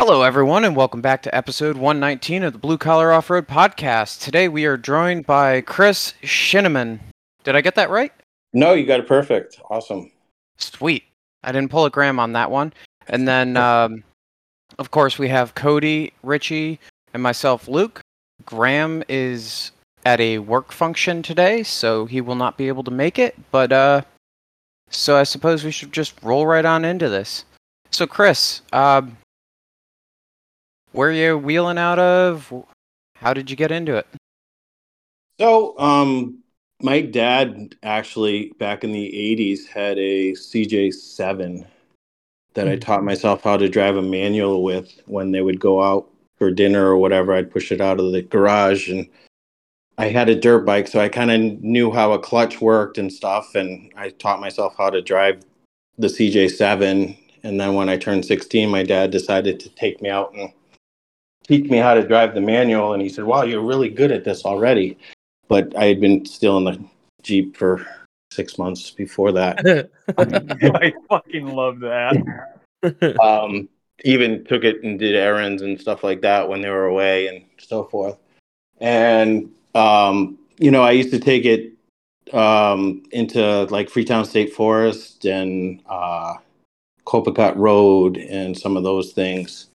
Hello, everyone, and welcome back to episode 119 of the Blue Collar Off Road Podcast. Today we are joined by Chris Shinneman. Did I get that right? No, you got it perfect. Awesome. Sweet. I didn't pull a gram on that one. And then, um, of course, we have Cody, Richie, and myself, Luke. Graham is at a work function today, so he will not be able to make it. But, uh, so I suppose we should just roll right on into this. So, Chris, um, where are you wheeling out of? How did you get into it? So, um, my dad actually back in the 80s had a CJ7 that I taught myself how to drive a manual with when they would go out for dinner or whatever. I'd push it out of the garage and I had a dirt bike, so I kind of knew how a clutch worked and stuff. And I taught myself how to drive the CJ7. And then when I turned 16, my dad decided to take me out and teach me how to drive the manual. And he said, Wow, you're really good at this already. But I had been still in the Jeep for six months before that. I fucking love that. um, even took it and did errands and stuff like that when they were away and so forth. And um, you know, I used to take it um, into like Freetown State Forest and uh, Copacabana Road and some of those things.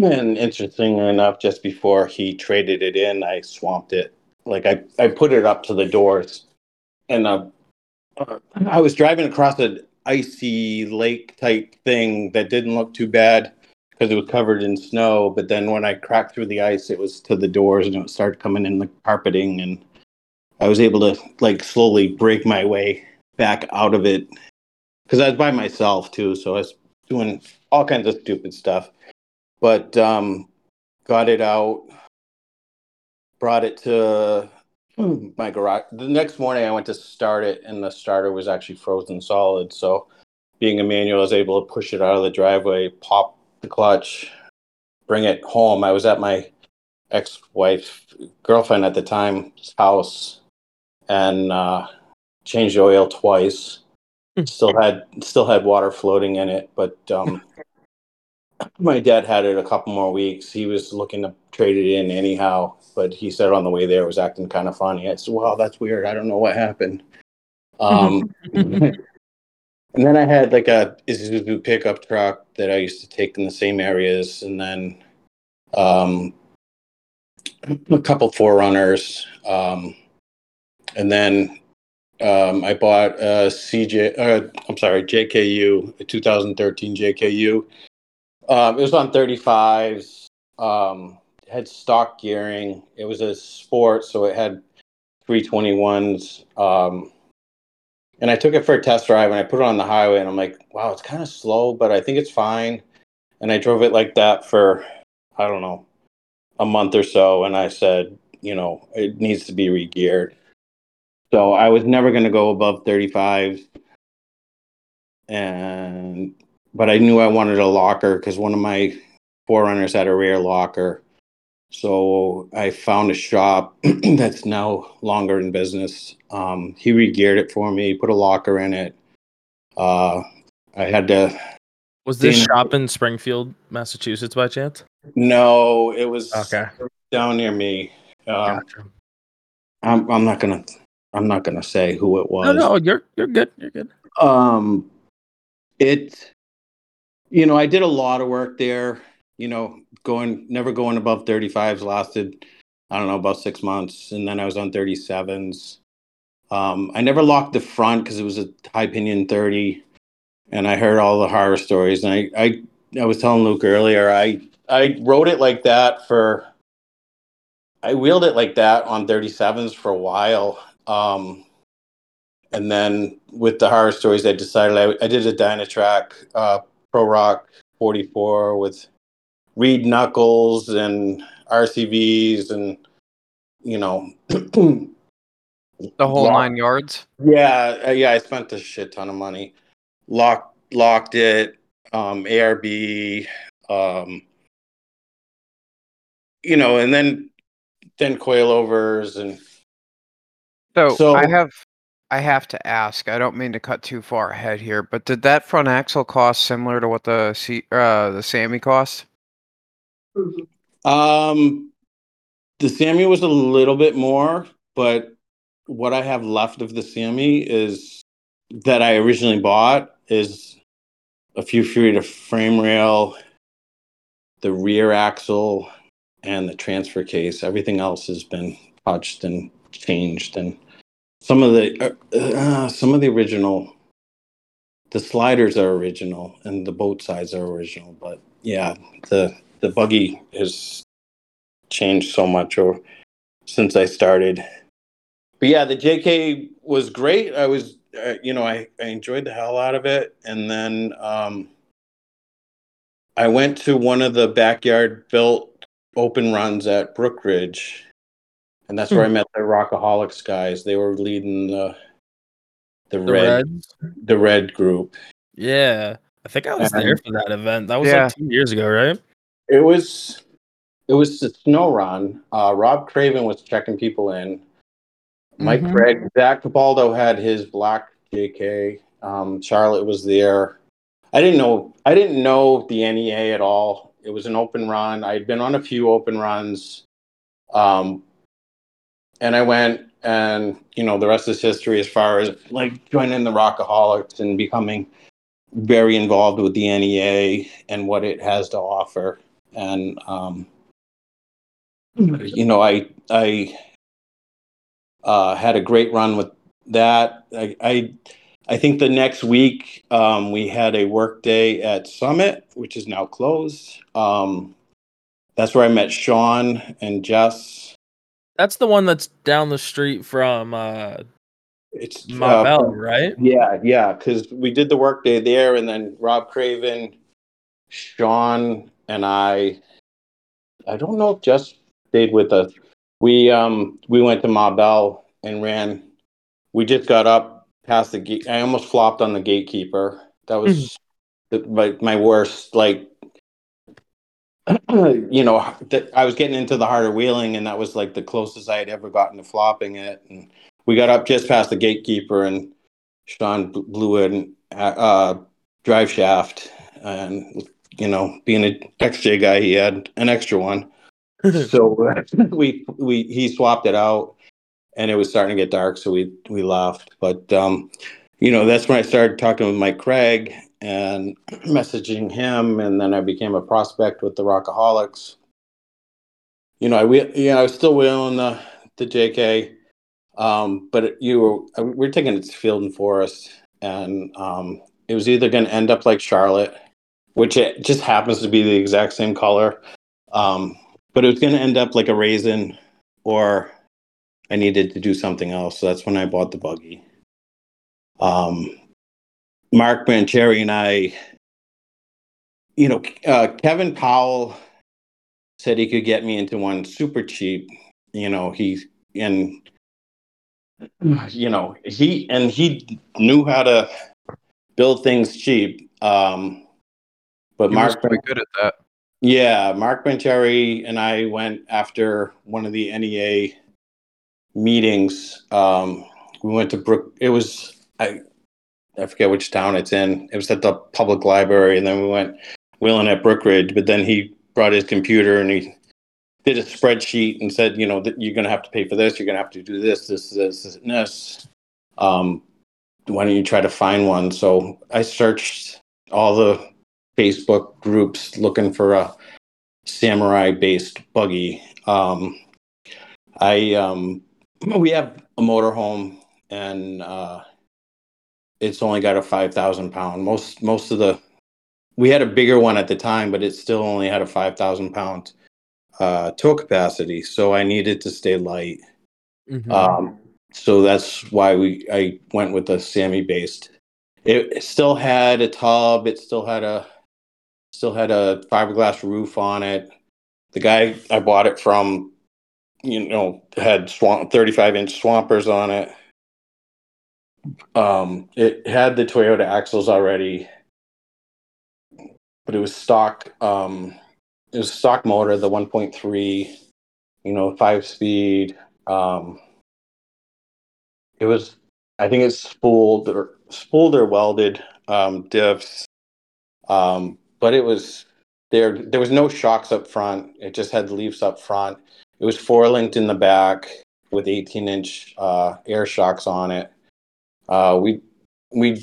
And interestingly enough, just before he traded it in, I swamped it. Like I, I put it up to the doors, and uh, I was driving across an icy lake type thing that didn't look too bad because it was covered in snow. But then when I cracked through the ice, it was to the doors and it started coming in the carpeting, and I was able to like slowly break my way back out of it because I was by myself too, so I was doing all kinds of stupid stuff. But um, got it out, brought it to my garage. The next morning, I went to start it, and the starter was actually frozen solid. So, being a manual, I was able to push it out of the driveway, pop the clutch, bring it home. I was at my ex-wife, girlfriend at the time's house, and uh, changed the oil twice. still had still had water floating in it, but um, my dad had it a couple more weeks. He was looking to trade it in anyhow, but he said on the way there it was acting kind of funny. I said, "Wow, that's weird. I don't know what happened." Um, and then I had like a Isuzu pickup truck that I used to take in the same areas, and then um, a couple 4Runners, um, and then um, I bought a CJ. Uh, I'm sorry, JKU, a 2013 JKU. Um, it was on 35s. Um, had stock gearing. It was a sport, so it had 321s. Um, and I took it for a test drive and I put it on the highway and I'm like, wow, it's kind of slow, but I think it's fine. And I drove it like that for, I don't know, a month or so. And I said, you know, it needs to be regeared. So I was never going to go above 35s. And, but I knew I wanted a locker because one of my 4Runners had a rear locker. So I found a shop that's now longer in business. Um, he regeared it for me, put a locker in it. Uh, I had to. Was this shop in Springfield, Massachusetts, by chance? No, it was Okay. down near me. Um, Gotcha. I'm, I'm not gonna. I'm not gonna say who it was. No, no, you're you're good. You're good. um it you know i did a lot of work there you know going never going above 35s lasted i don't know about six months and then i was on 37s um i never locked the front because it was a high pinion 30 and i heard all the horror stories and i i i was telling luke earlier i i wrote it like that for i wheeled it like that on 37s for a while um and then with the horror stories, I decided I, I did a Dynatrac uh, Pro Rock 44 with Reid knuckles and RCVs and you know The whole Lock- nine yards. yeah uh, yeah I spent a shit ton of money locked locked it um ARB um you know and then then coilovers and So, So- I have I have to ask. I don't mean to cut too far ahead here, but did that front axle cost similar to what the C, uh, the Sammy cost? Um, the Sammy was a little bit more, but what I have left of the Sammy is that I originally bought is a few feet of frame rail, the rear axle, and the transfer case. Everything else has been touched and changed, and some of the uh, uh, some of the original. The sliders are original, and the boat sides are original, but yeah, the the buggy has changed so much or since I started. But yeah, the JK was great. I was, uh, you know, I, I enjoyed the hell out of it. And then um, I went to one of the backyard built open runs at Brookridge. And that's where I met the Rockaholics guys. They were leading the the, The red Reds? the red group. Yeah. I think I was there for that event. That was Yeah. like two years ago, right? It was it was the snow run. Uh, Rob Craven was checking people in. Mike Mhm. Craig, Zach Cabaldo had his black JK. Um, Charlotte was there. I didn't know. I didn't know the NEA at all. It was an open run. I'd been on a few open runs, um, and I went. And you know, the rest is history as far as like joining the Rockaholics and becoming very involved with the NEA and what it has to offer. And um, you know, I I uh, had a great run with that. I, I I think the next week um, we had a work day at Summit, which is now closed. Um, that's where I met Sean and Jess. That's the one that's down the street from uh It's uh, Marbell, right? Yeah, yeah, because we did the work day there, and then Rob Craven, Sean, and I. I don't know if Jess stayed with us. We um we went to Marbell and ran. We just got up past the gate. I almost flopped on the gatekeeper. That was the, my my worst. Like, you know, that I was getting into the harder wheeling, and that was like the closest I had ever gotten to flopping it. And we got up just past the gatekeeper, and Sean blew an uh, drive shaft, and you know, being an XJ guy, he had an extra one. so we we he swapped it out, and it was starting to get dark, so we we left. But um, you know, that's when I started talking with Mike Craig and messaging him, and then I became a prospect with the Rockaholics. You know, I wheel- you know I was still wheeling the the JK, um, but you were we were taking it to Field and Forest, and um, it was either going to end up like Charlotte, which it just happens to be the exact same color, um, but it was going to end up like a raisin, or I needed to do something else. So that's when I bought the buggy. Um, Mark Mancheri and I, you know, uh, Kevin Powell said he could get me into one super cheap. You know, he and you know he and he knew how to build things cheap. Um, but He was Mark, pretty good at that. yeah, Mark Mancheri and I went after one of the NEA meetings. Um, we went to Brook. It was I, I forget which town it's in. It was at the public library, and then we went wheeling at Brookridge. But then he brought his computer and he did a spreadsheet and said, you know, that you're going to have to pay for this. You're going to have to do this, this, this, this, this. Um, why don't you try to find one? So I searched all the Facebook groups looking for a samurai based buggy. Um, I um, we have a motorhome and uh, it's only got a five thousand pound. Most most of the we had a bigger one at the time, but it still only had a five thousand pound uh, tow capacity. So I needed to stay light. Mhm. Um, so that's why we I went with the Sammy based. It, it still had a tub. It still had a still had a fiberglass roof on it. The guy I bought it from, you know, had swamp 35 inch swampers on it. Um, it had the Toyota axles already, but it was stock. Um, it was stock motor, the 1.3, you know, five speed. Um, it was, I think it's spooled or spooled or welded um, diffs, um, but it was there there was no shocks up front. It just had leaves up front. It was four linked in the back with 18 inch uh, air shocks on it. Uh, we we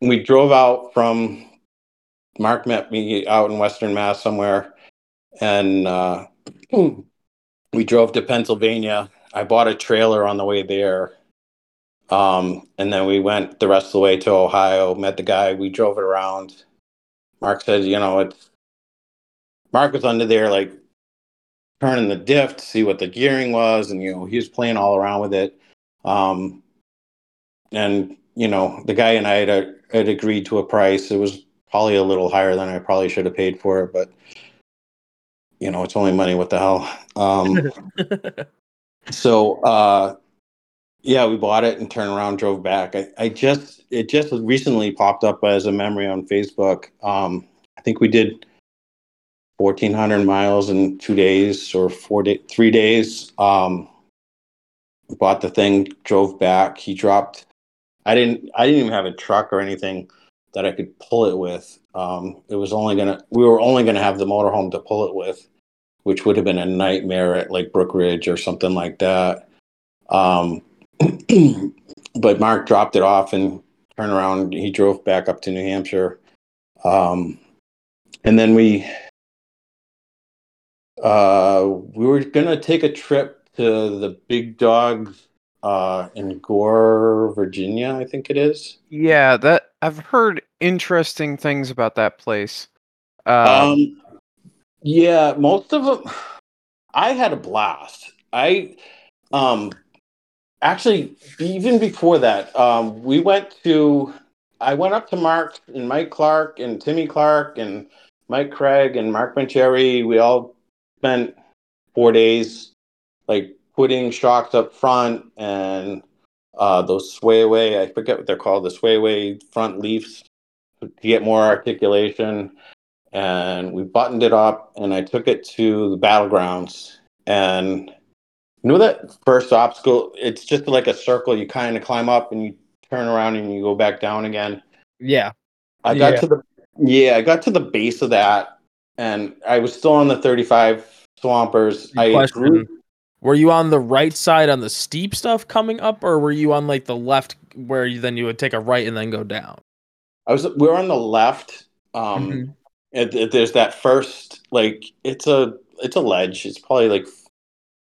we drove out from Mark met me out in Western Mass somewhere, and uh, we drove to Pennsylvania. I bought a trailer on the way there, um, and then we went the rest of the way to Ohio. Met the guy. We drove it around. Mark said, "You know, it's." Mark was under there like turning the diff to see what the gearing was, and you know he was playing all around with it. Um, and you know the guy and I had, uh, had agreed to a price. It was probably a little higher than I probably should have paid for it, but you know it's only money. What the hell? Um, so uh, yeah, we bought it and turned around, drove back. I, I just it just recently popped up as a memory on Facebook. Um, I think we did 1400 miles in two days or four day, three days. Um, bought the thing, drove back. He dropped. I didn't. I didn't even have a truck or anything that I could pull it with. Um, it was only gonna. We were only gonna have the motorhome to pull it with, which would have been a nightmare at like Brookridge or something like that. Um, but Mark dropped it off and turned around. He drove back up to New Hampshire. Um, and then we uh, we were gonna take a trip to the Big Dogs uh, in Gore, Virginia. I think it is. Yeah, that I've heard interesting things about that place. Uh, Um, yeah, most of them. I had a blast. I um actually even before that, um, we went to. I went up to Mark and Mike Clark and Timmy Clark and Mike Craig and Mark Mancheri. We all spent four days like putting shocks up front and uh, those sway away. I forget what they're called. The sway away front leaves to get more articulation. And we buttoned it up, and I took it to the battlegrounds. And you know that first obstacle? It's just like a circle. You kind of climb up, and you turn around, and you go back down again. yeah. I got Yeah. to the yeah, I got to the base of that, and I was still on the 35 swampers. I Question. grew, Were you on the right side on the steep stuff coming up, or were you on like the left where you then you would take a right and then go down? I was we were on the left. Um, Mhm. it, it- there's that first like it's a it's a ledge. It's probably like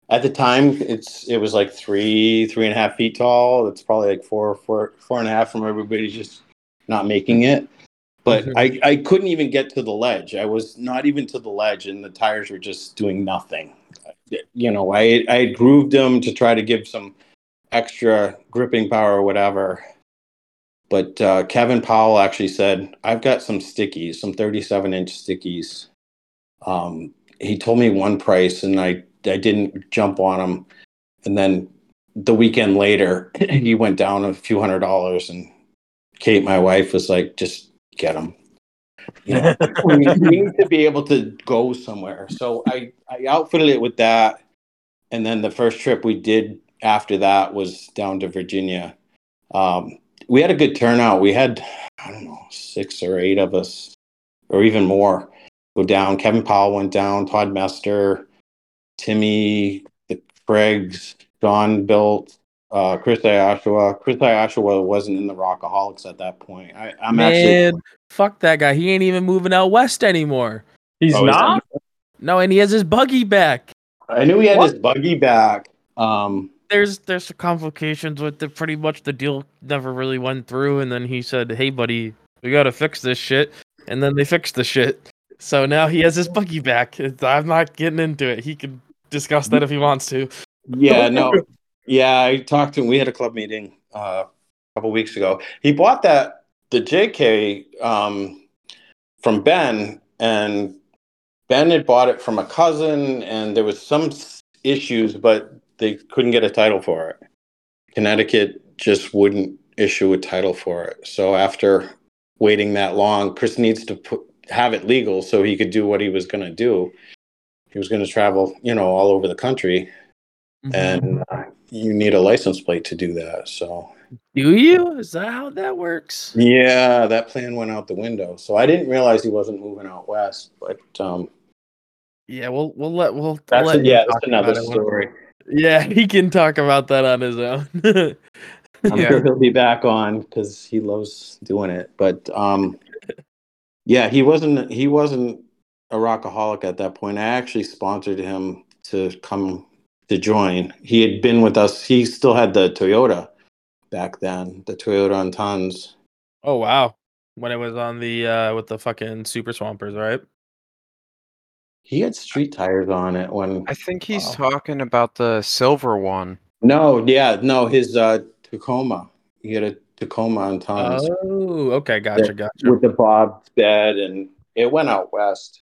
at the time it's it was like three three and a half feet tall. It's probably like four four four and a half from everybody just not making it. But Mhm. I, I couldn't even get to the ledge. I was not even to the ledge, and the tires were just doing nothing. You know, I I grooved them to try to give some extra gripping power or whatever. But uh, Kevin Powell actually said, "I've got some stickies, some 37 inch stickies." Um, he told me one price, and I I didn't jump on him. And then the weekend later, he went down a few hundred dollars, and Kate, my wife, was like, "Just get them." You know, we, need to be able to go somewhere. So I I outfitted it with that, and then the first trip we did after that was down to Virginia. Um, we had a good turnout. We had I don't know six or eight of us, or even more, go down. Kevin Powell went down. Todd Mester, Timmy, the Craigs, John Built, uh, Chris Ioshawa. Chris Ioshawa wasn't in the Rockaholics at that point. I, I'm Man, actually fuck that guy. He ain't even moving out west anymore. He's Oh, is not. No, and he has his buggy back. I knew he had What? his buggy back. Um, There's there's some complications with it. Pretty much the deal never really went through, and then he said, "Hey, buddy, we gotta fix this shit," and then they fixed the shit. So now he has his buggy back. I'm not getting into it. He can discuss that if he wants to. Yeah, no. Yeah, I talked to him. We had a club meeting uh, a couple weeks ago. He bought that the JK um, from Ben, and Ben had bought it from a cousin, and there was some issues, but they couldn't get a title for it. Connecticut just wouldn't issue a title for it. So after waiting that long, Chris needs to put have it legal so he could do what he was going to do. He was going to travel, you know, all over the country Mm-hmm. and uh, you need a license plate to do that. So Do you? Is that how that works? Yeah, that plan went out the window. So I didn't realize he wasn't moving out west. But um, Yeah, we'll we'll let we'll that's let him yeah, that's another about it story. Yeah, he can talk about that on his own. I'm Yeah. sure he'll be back on because he loves doing it. But um, yeah, he wasn't he wasn't a rockaholic at that point. I actually sponsored him to come to join. He had been with us. He still had the Toyota back then, the Toyota on tons. oh wow, when it was on the uh with the fucking super swampers, right? He had street tires on it when. I think he's Wow. talking about the silver one. No, yeah, no, his uh, Tacoma. He had a Tacoma on tons. Oh, okay, gotcha, gotcha. with the Bob bed, and it went out west.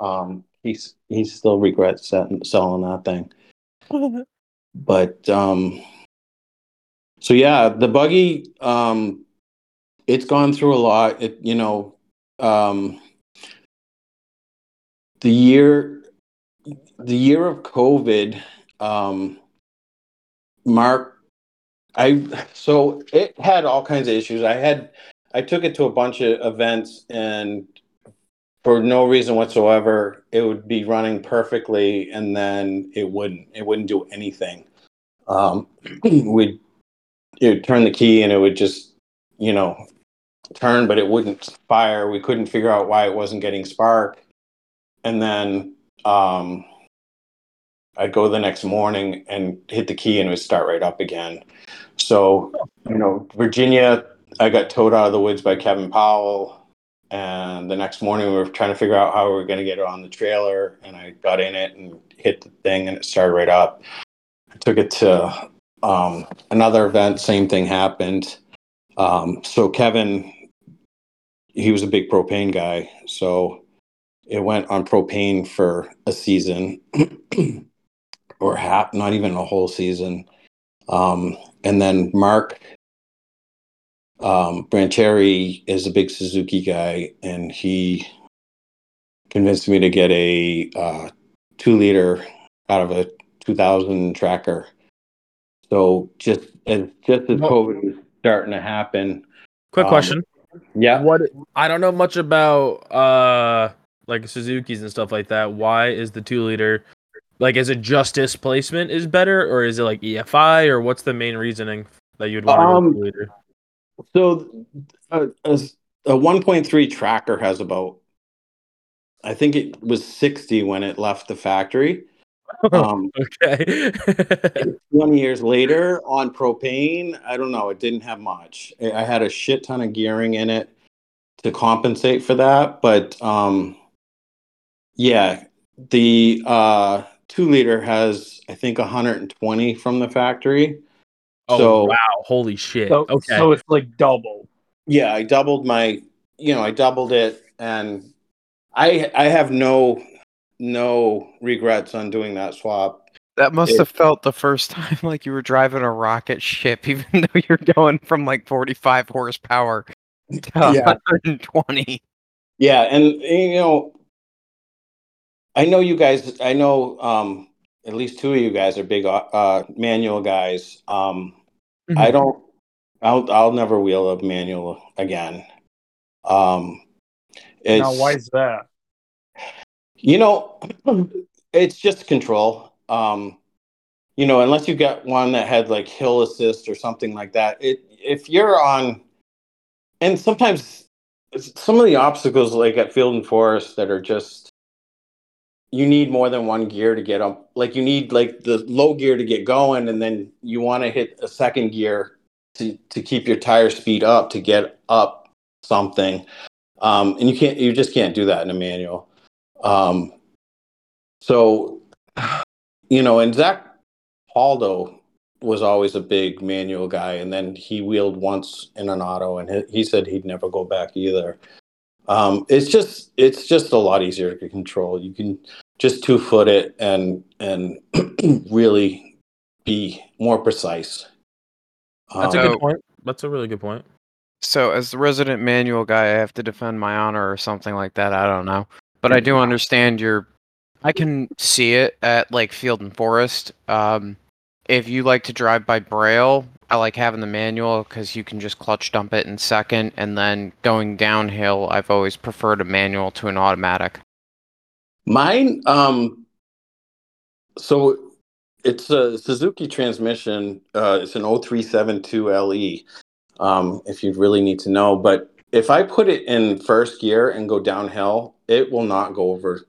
Um, he's he still regrets selling that thing. But um, so yeah, the buggy, um, it's gone through a lot. It you know, um, the year, the year of COVID, um, Mark, I so it had all kinds of issues. I had I took it to a bunch of events and for no reason whatsoever, it would be running perfectly and then it wouldn't. It wouldn't do anything. Um, we'd it would turn the key and it would just, you know, turn, but it wouldn't fire. We couldn't figure out why it wasn't getting spark. And then um, I'd go the next morning and hit the key and it would start right up again. So, you know, Virginia, I got towed out of the woods by Kevin Powell. And the next morning, we were trying to figure out how we were going to get it on the trailer. And I got in it and hit the thing, and it started right up. I took it to um, another event, same thing happened. Um, so, Kevin, he was a big propane guy. So, it went on propane for a season or half, not even a whole season. Um, and then Mark um, Brancheri is a big Suzuki guy, and he convinced me to get a uh, two liter out of a 2000 tracker. So just as just as COVID was starting to happen, Quick Um, question: yeah, What I don't know much about uh like Suzuki's and stuff like that. Why is the two liter like is it just displacement is better or is it like EFI or what's the main reasoning that you'd want to Um, go two liter? So a, a, a 1.3 tracker has about, I think it was 60 when it left the factory. Um, Okay. 20 years later on propane, I don't know. It didn't have much. I I had a shit ton of gearing in it to compensate for that. But um, yeah, the uh, two liter has, I think, 120 from the factory. oh so- wow! Holy shit. So, okay. so it's like double. Yeah, I doubled my, you know, I doubled it, and I I have no no regrets on doing that swap. That must It- have felt the first time like you were driving a rocket ship, even though you're going from like 45 horsepower to Yeah. 120. Yeah, and you know, I know you guys. I know um, at least two of you guys are big uh, manual guys. Um, Mhm. I don't. I'll I'll never wheel a manual again. Um, it's, Now, why is that? You know, it's just control. Um, you know, unless you get one that had like hill assist or something like that. It if you're on, and sometimes some of the obstacles like at Field and Forest that are just you need more than one gear to get up. Like you need like the low gear to get going, and then you want to hit a second gear to to keep your tire speed up to get up something. Um, and you can't, you just can't do that in a manual. Um, so, you know, and Zach Haldo was always a big manual guy, and then he wheeled once in an auto, and he, he said he'd never go back either. Um, it's just, it's just a lot easier to control. You can just two foot it and and really be more precise. That's a Um, good point. That's a really good point. So, as the resident manual guy, I have to defend my honor or something like that. I don't know, but I do understand your. I can see it at like Field and Forest. Um, if you like to drive by Braille, I like having the manual because you can just clutch dump it in second, and then going downhill, I've always preferred a manual to an automatic. Mine, um, so it's a Suzuki transmission. Uh, it's an 0372 LE. Um, if you really need to know, but if I put it in first gear and go downhill, it will not go over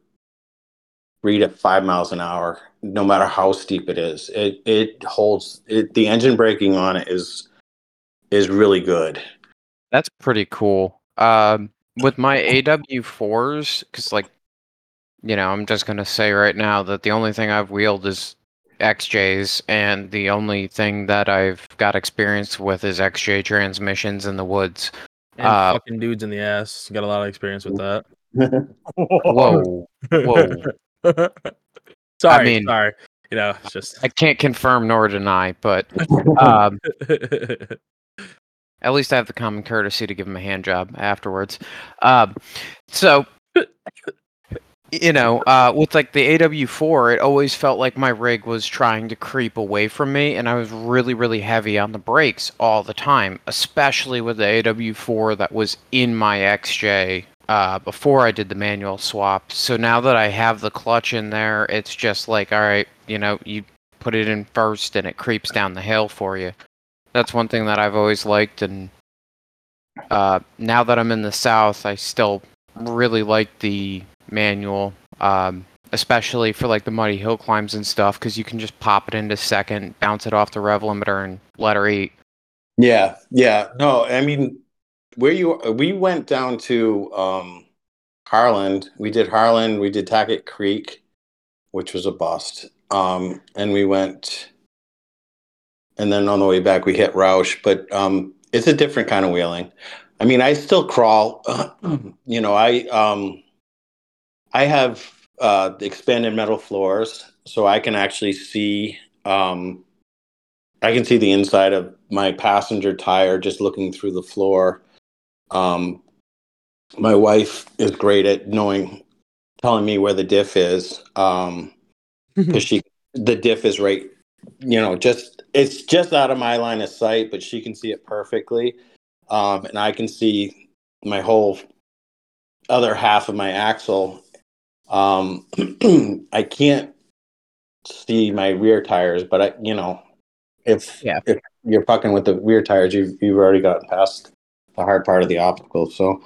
three to five miles an hour, no matter how steep it is. It it holds it. The engine braking on it is is really good. That's pretty cool. Um, with my AW4s, because like, you know, I'm just gonna say right now that the only thing I've wheeled is XJs, and the only thing that I've got experience with is XJ transmissions in the woods. And Uh, fucking dudes in the ass. Got a lot of experience with that. Whoa, whoa! sorry, mean- sorry. You know, it's just. I can't confirm nor deny, but um, at least I have the common courtesy to give him a hand job afterwards. Um, so, you know, uh, with like the AW4, it always felt like my rig was trying to creep away from me, and I was really, really heavy on the brakes all the time, especially with the AW4 that was in my XJ. Uh, before I did the manual swap. So now that I have the clutch in there, it's just like, all right, you know, you put it in first and it creeps down the hill for you that's one thing that I've always liked, and uh, now that I'm in the South, I still really like the manual, um, especially for like the muddy hill climbs and stuff, because you can just pop it into second, bounce it off the rev limiter, and let her eat. Yeah, yeah. No, I mean, where you we went down to um Harlan. We did Harlan, we did Tackett Creek, which was a bust. Um and we went and then on the way back we hit Rausch, but um it's a different kind of wheeling. I mean, I still crawl. you know, I um I have uh expanded metal floors so I can actually see um I can see the inside of my passenger tire just looking through the floor. Um, my wife is great at knowing, telling me where the diff is, um, because she the diff is right, you know, just it's just out of my line of sight, but she can see it perfectly, um, and I can see my whole other half of my axle. Um, I can't see my rear tires, but I, you know, if Yeah. if you're fucking with the rear tires, you've you've already gotten past the hard part of the obstacle. So,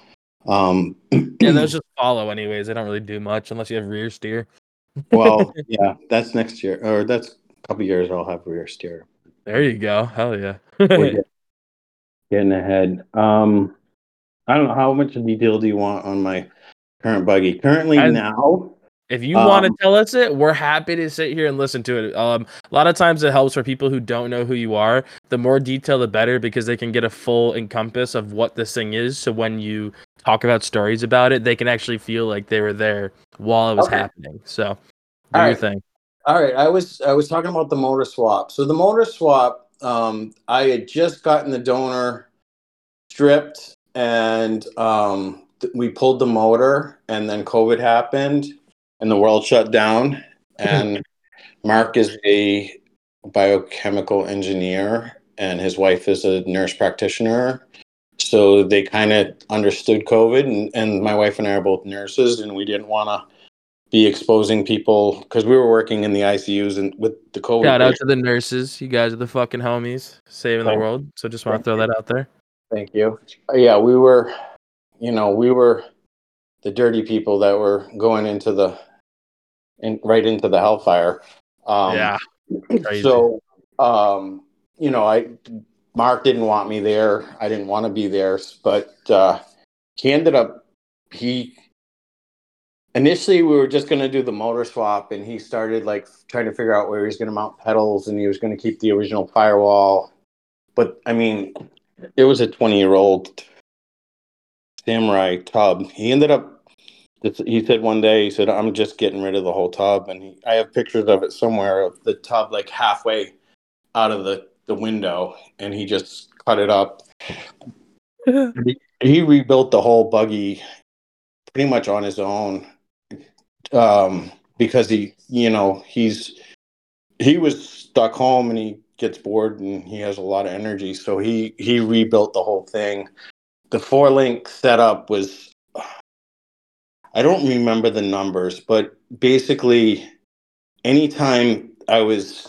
um, yeah, those just follow anyways. They don't really do much unless you have rear steer. well, yeah, that's next year, or that's a couple years. I'll have rear steer. There you go. Hell yeah. We're getting ahead. Um, I don't know how much detail do you want on my current buggy. Currently I- now, If you want to Um, tell us it, we're happy to sit here and listen to it. Um, a lot of times it helps for people who don't know who you are. The more detail, the better, because they can get a full encompass of what this thing is. So when you talk about stories about it, they can actually feel like they were there while it was Okay. happening. So do All your right. thing. All right, I was I was talking about the motor swap. So the motor swap, um, I had just gotten the donor stripped, and um, we pulled the motor, and then COVID happened, and the world shut down. Mm-hmm. And Mark is a biochemical engineer, and his wife is a nurse practitioner. So they kind of understood COVID, and, and my wife and I are both nurses, and we didn't want to be exposing people because we were working in the ICUs and with the COVID. Shout out to the nurses. You guys are the fucking homies saving the world. So just want to throw that out there. Thank you. Yeah, we were, you know, we were the dirty people that were going into the, in, right into the hellfire. Um, yeah. crazy. So, um, you know, I Mark didn't want me there. I didn't want to be there, but uh, he ended up he initially we were just going to do the motor swap, and he started like trying to figure out where he was going to mount pedals, and he was going to keep the original firewall. But I mean, it was a twenty-year-old samurai tub. He ended up. He said one day, he said, "I'm just getting rid of the whole tub," and he, I have pictures of it somewhere of the tub like halfway out of the the window, and he just cut it up. He rebuilt the whole buggy pretty much on his own, um, because he, you know, he's he was stuck home and he gets bored and he has a lot of energy, so he he rebuilt the whole thing. The four link setup was I don't remember the numbers, but basically anytime I was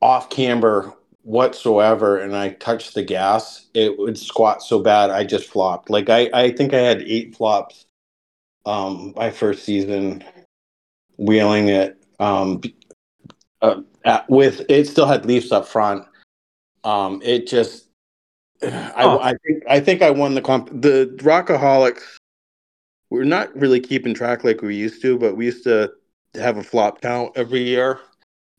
off camber whatsoever and I touched the gas, it would squat so bad I just flopped. Like I, I think I had eight flops um my first season wheeling it um uh, at, with it still had leaves up front. Um it just Oh. I think I think I won the comp the Rockaholics we're not really keeping track like we used to, but we used to have a flop count every year,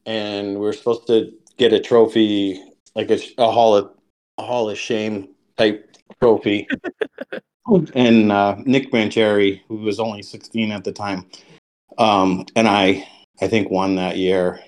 and we're supposed to get a trophy, like a, a hall of a hall of shame type trophy. and uh, Nick Brancheri, who was only 16 at the time, um, and I, I think won that year.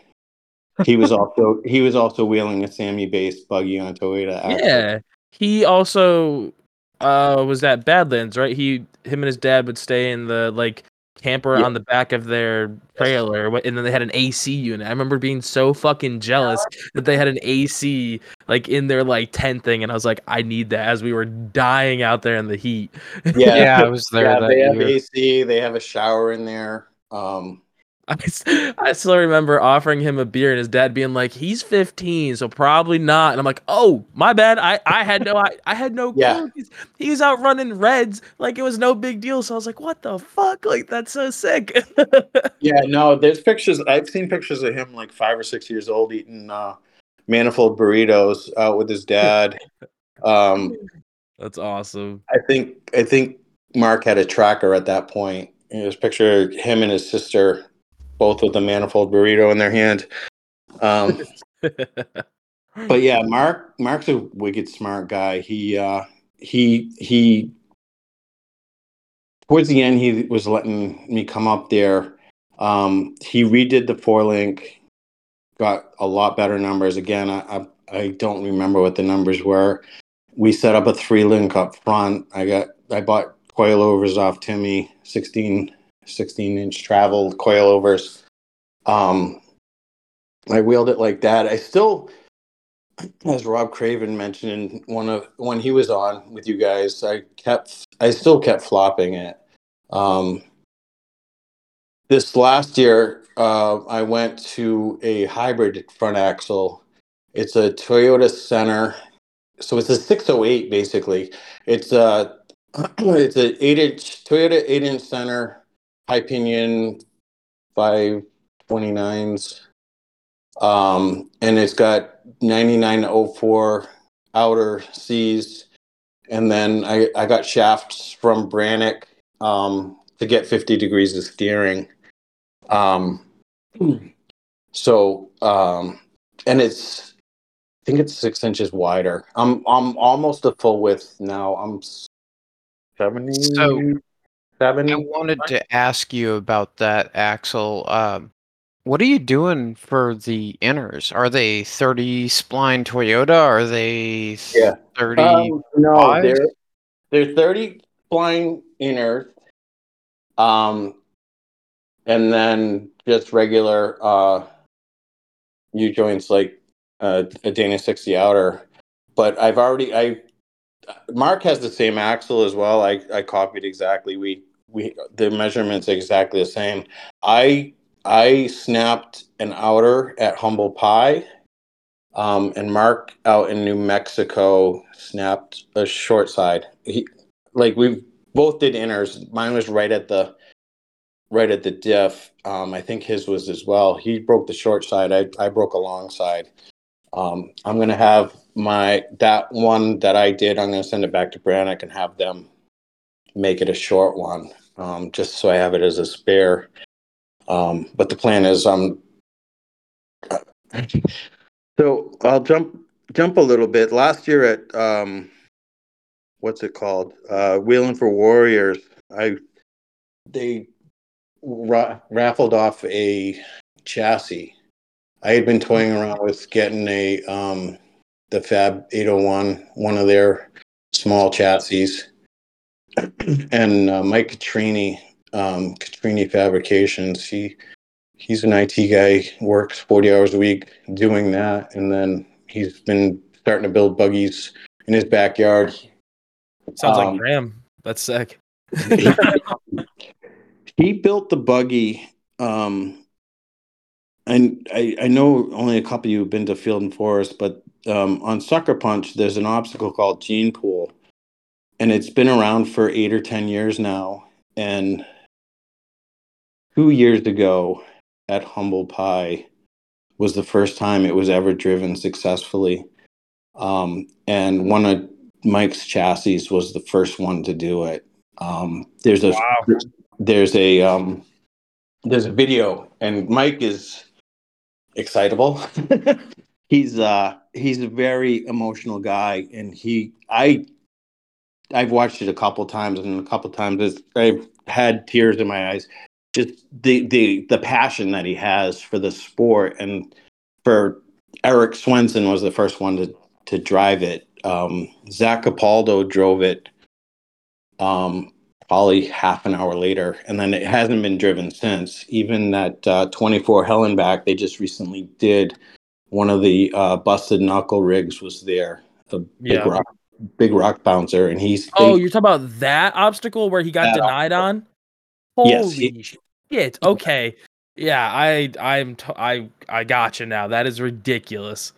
He was also he was also wheeling a Sammy based buggy on Toyota. axle. Yeah. He also uh was at Badlands, right? He him and his dad would stay in the like camper Yeah. on the back of their trailer and then they had an AC unit. I remember being so fucking jealous that they had an AC like in their like tent thing and I was like I need that as we were dying out there in the heat. Yeah, Yeah, I was there yeah, that they have. AC. They have a shower in there. Um, I, I still remember offering him a beer and his dad being like, "He's 15, so probably not." And I'm like, "Oh, my bad. I, I had no I, I had no Yeah. clue. He's, he was out running reds like it was no big deal." So I was like, "What the fuck? Like that's so sick." yeah, no, there's pictures. I've seen pictures of him like five or six years old eating uh, manifold burritos out with his dad. Um, that's awesome. I think I think Mark had a tracker at that point. There's a picture of him and his sister, both with a manifold burrito in their hand. Um, but yeah, Mark Mark's a wicked smart guy. He uh he he towards the end he was letting me come up there. Um he redid the four link, got a lot better numbers. Again, I I, I don't remember what the numbers were. We set up a three link up front. I got I bought coilovers off Timmy, 16, 16 inch travel coilovers. Um I wheeled it like that. I still as Rob Craven mentioned one of when he was on with you guys, I kept I still kept flopping it. Um, this last year, uh, I went to a hybrid front axle. It's a Toyota Center, so it's a 608 basically. It's a it's an eight inch Toyota eight inch center, high pinion, five twenty nines um, and it's got 9904 outer C's. And then I, I got shafts from Brannick um, to get 50 degrees of steering. Um, so, um, and it's, I think it's six inches wider. I'm, I'm almost a full width now. I'm 70, So- 70. I wanted to ask you about that, Axel. Um, what are you doing for the inners? Are they 30 spline Toyota? Are they Yeah. 30? Um, no, they're they're thirty spline inners, um, and then just regular uh, U joints like uh, a Dana sixty outer. But I've already I Mark has the same axle as well. I I copied exactly. We we the measurements exactly the same. I I snapped an outer at Humble Pie. Um, and Mark out in New Mexico snapped a short side. He like we both did inners. Mine was right at the right at the diff. Um, I think his was as well. He broke the short side. I, I broke a long side. Um, I'm gonna have my that one that I did. I'm gonna send it back to Brannick and have them make it a short one, um, just so I have it as a spare. Um, but the plan is um. So I'll jump jump a little bit. Last year at um, what's it called? Uh, Wheeling for Warriors. I they ra- raffled off a chassis. I had been toying around with getting a um, the Fab 801, one of their small chassis, and uh, Mike Catrini, um, Catrini Fabrications. He he's an IT guy, works 40 hours a week doing that. And then he's been starting to build buggies in his backyard. Sounds Um, like Graham. That's sick. he built the buggy. Um, and I, I know only a couple of you have been to Field and Forest, but um, on Sucker Punch, there's an obstacle called Gene Pool, and it's been around for eight or ten years now. And two years ago, at Humble Pie, was the first time it was ever driven successfully. Um, and one of Mike's chassis was the first one to do it. Um, there's a Wow. there's a um, there's a video, and Mike is excitable. he's uh he's a very emotional guy, and he I I've watched it a couple times, and a couple times I've had tears in my eyes. Just the the the passion that he has for the sport, and for Eric Swenson was the first one to to drive it. Um, Zach Capaldo drove it. Um, probably half an hour later, and then it hasn't been driven since. Even that uh, 24 Hellenbach they just recently did, one of the uh, busted knuckle rigs was there, big Yeah. rock, big rock bouncer, and he's Oh, they- you're talking about that obstacle where he got denied on? Holy Yes, he- shit. Okay. Yeah, I I'm t- I I got you now. That is ridiculous.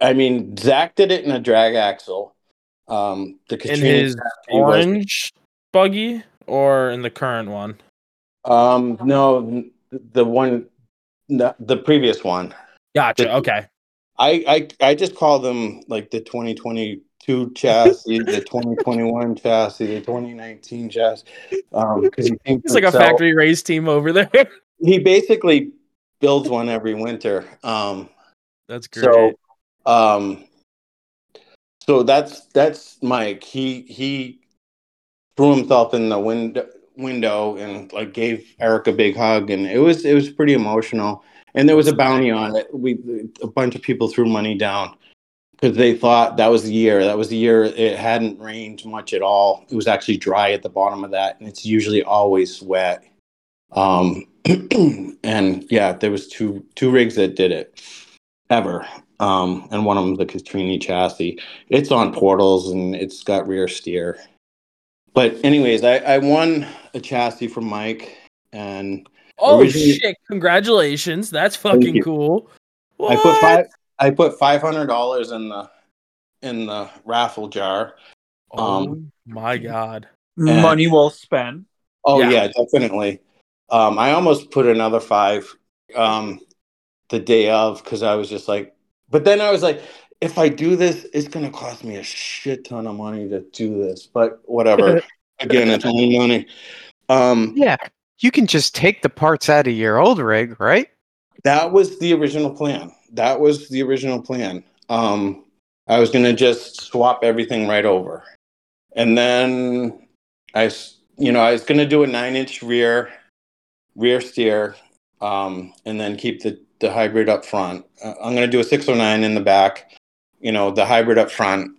I mean Zach did it in a drag axle. Um, the In Catrini his chassis was- orange buggy or in the current one? um, no, the one, the, the previous one. Gotcha. The- Okay. I, I I just call them like the 2022 chassis, the 2021 chassis, the 2019 chassis, um, because he thinks It's like a factory race team over there. He basically builds one every winter. Um, That's great. so, um, so that's that's Mike. He he threw himself in the window window and like gave Eric a big hug, and it was it was pretty emotional. And there was a bounty on it. We a bunch of people threw money down because they thought that was the year. That was the year it hadn't rained much at all. It was actually dry at the bottom of that, and it's usually always wet. Um, and yeah, there was two two rigs that did it ever. Um, and one of them the Catrini chassis. It's on portals and it's got rear steer. But anyways, I, I won a chassis from Mike, and oh originally- shit! Congratulations. That's fucking you. cool. I put five I put five hundred dollars in the in the raffle jar. Oh um, my god. And- Money well spent. Oh Yeah. yeah, definitely. Um, I almost put another five um, the day of because I was just like, but then I was like, if I do this, it's gonna cost me a shit ton of money to do this. But whatever. Again, it's only money. Um, Yeah, you can just take the parts out of your old rig, right? that was the original plan. That was the original plan. Um, I was gonna just swap everything right over, and then I, you know, I was gonna do a nine-inch rear, rear steer, um, and then keep the the hybrid up front. Uh, I'm gonna do a 609 in the back, you know, the hybrid up front,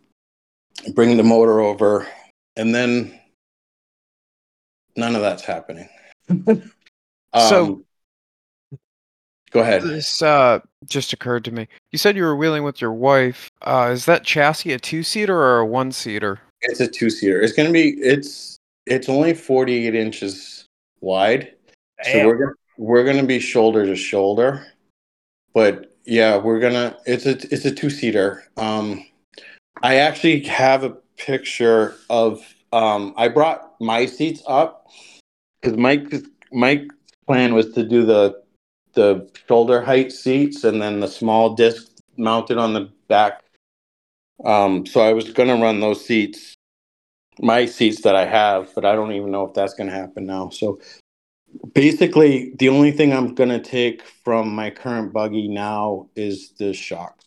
bring the motor over, and then none of that's happening. So- Um, go ahead. This uh, just occurred to me. You said you were wheeling with your wife. Uh, is that chassis a two-seater or a one-seater? It's a two seater. It's gonna be it's it's only forty eight inches wide. So we're gonna we're gonna be shoulder to shoulder. But yeah, we're gonna it's a it's a two seater. Um I actually have a picture of um I brought my seats up because Mike Mike's plan was to do the the shoulder height seats and then the small disc mounted on the back. Um, so I was gonna run those seats, my seats that I have, but I don't even know if that's gonna happen now. So basically, the only thing I'm gonna take from my current buggy now is the shocks.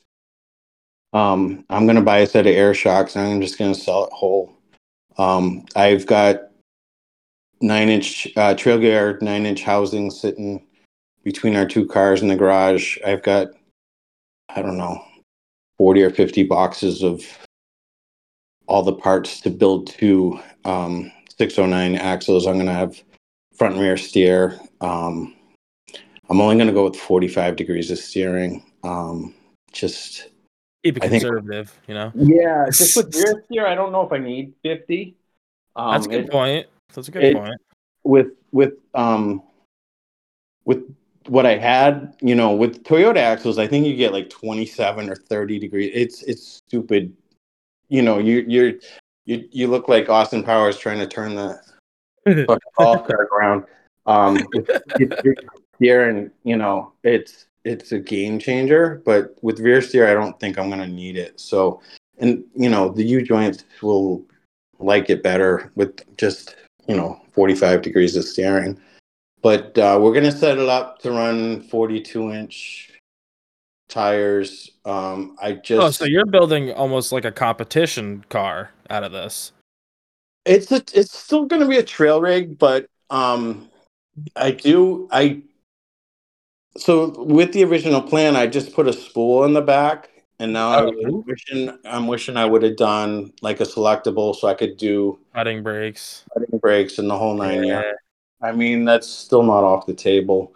Um, I'm gonna buy a set of air shocks and I'm just gonna sell it whole. Um, I've got nine inch uh, trail gear, nine inch housing sitting between our two cars in the garage. I've got, I don't know, 40 or 50 boxes of all the parts to build two um, 609 axles. I'm going to have front and rear steer. Um, I'm only going to go with 45 degrees of steering. Um, just Keep it I think- conservative, you know. yeah, just with rear steer, I don't know if I need 50. Um, That's a good it- point. That's a good it- point. with with um with what I had, you know, with Toyota axles, I think you get like 27 or 30 degrees. It's it's stupid. You know, you you're you you look like Austin Powers trying to turn the fucking cart around. Um steer and you know, it's it's a game changer, but with rear steer I don't think I'm gonna need it. So and you know, the U joints will like it better with just you know 45 degrees of steering but uh, we're going to set it up to run 42 inch tires um i just Oh, so you're building almost like a competition car out of this. It's a, it's still going to be a trail rig but um i do i so with the original plan i just put a spool in the back and now Oh. i'm wishing i'm wishing i would have done like a selectable so i could do Cutting brakes. cutting brakes and the whole nine Yeah. yards I mean, that's still not off the table.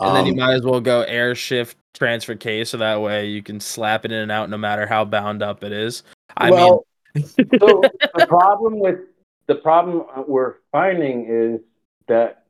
And then you Um, might as well go air shift transfer case so that way you can slap it in and out no matter how bound up it is. I well, mean, so the problem with the problem we're finding is that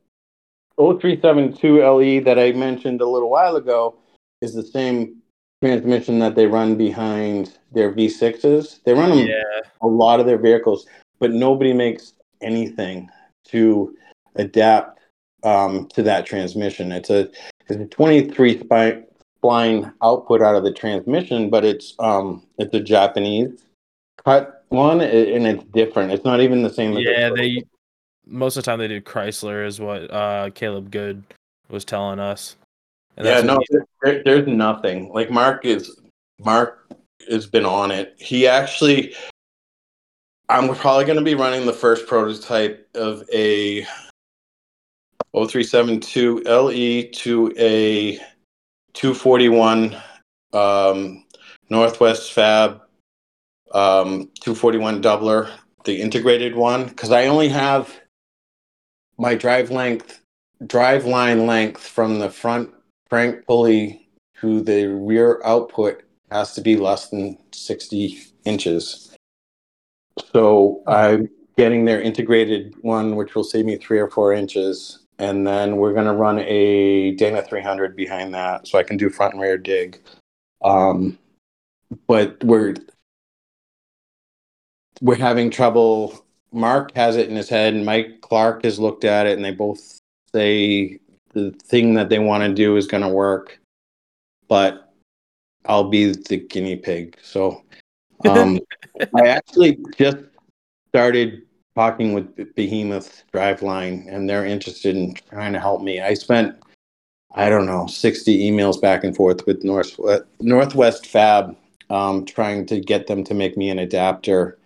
0372 LE that I mentioned a little while ago is the same transmission that they run behind their V6s. They run them yeah, a lot of their vehicles, but nobody makes anything to adapt um, to that transmission. It's a it's a 23 spine spline output out of the transmission, but it's um it's a Japanese cut one, and it's different. It's not even the same. as yeah, they most of the time they do Chrysler is what uh Caleb Good was telling us. And yeah, no, there, there's nothing. Like Mark is Mark has been on it. He actually, I'm probably going to be running the first prototype of a 0372 LE to a 241 um, Northwest Fab um, 241 doubler, the integrated one, because I only have my drive length, drive line length from the front crank pulley to the rear output has to be less than 60 inches. So I'm getting their integrated one, which will save me three or four inches. And then we're going to run a Dana 300 behind that so I can do front and rear dig. Um, but we're we're having trouble. Mark has it in his head, and Mike Clark has looked at it, and they both say the thing that they want to do is going to work, but I'll be the guinea pig. So um, I actually just started talking with Behemoth Driveline, and they're interested in trying to help me. I spent, I don't know, 60 emails back and forth with North, Northwest Fab um, trying to get them to make me an adapter.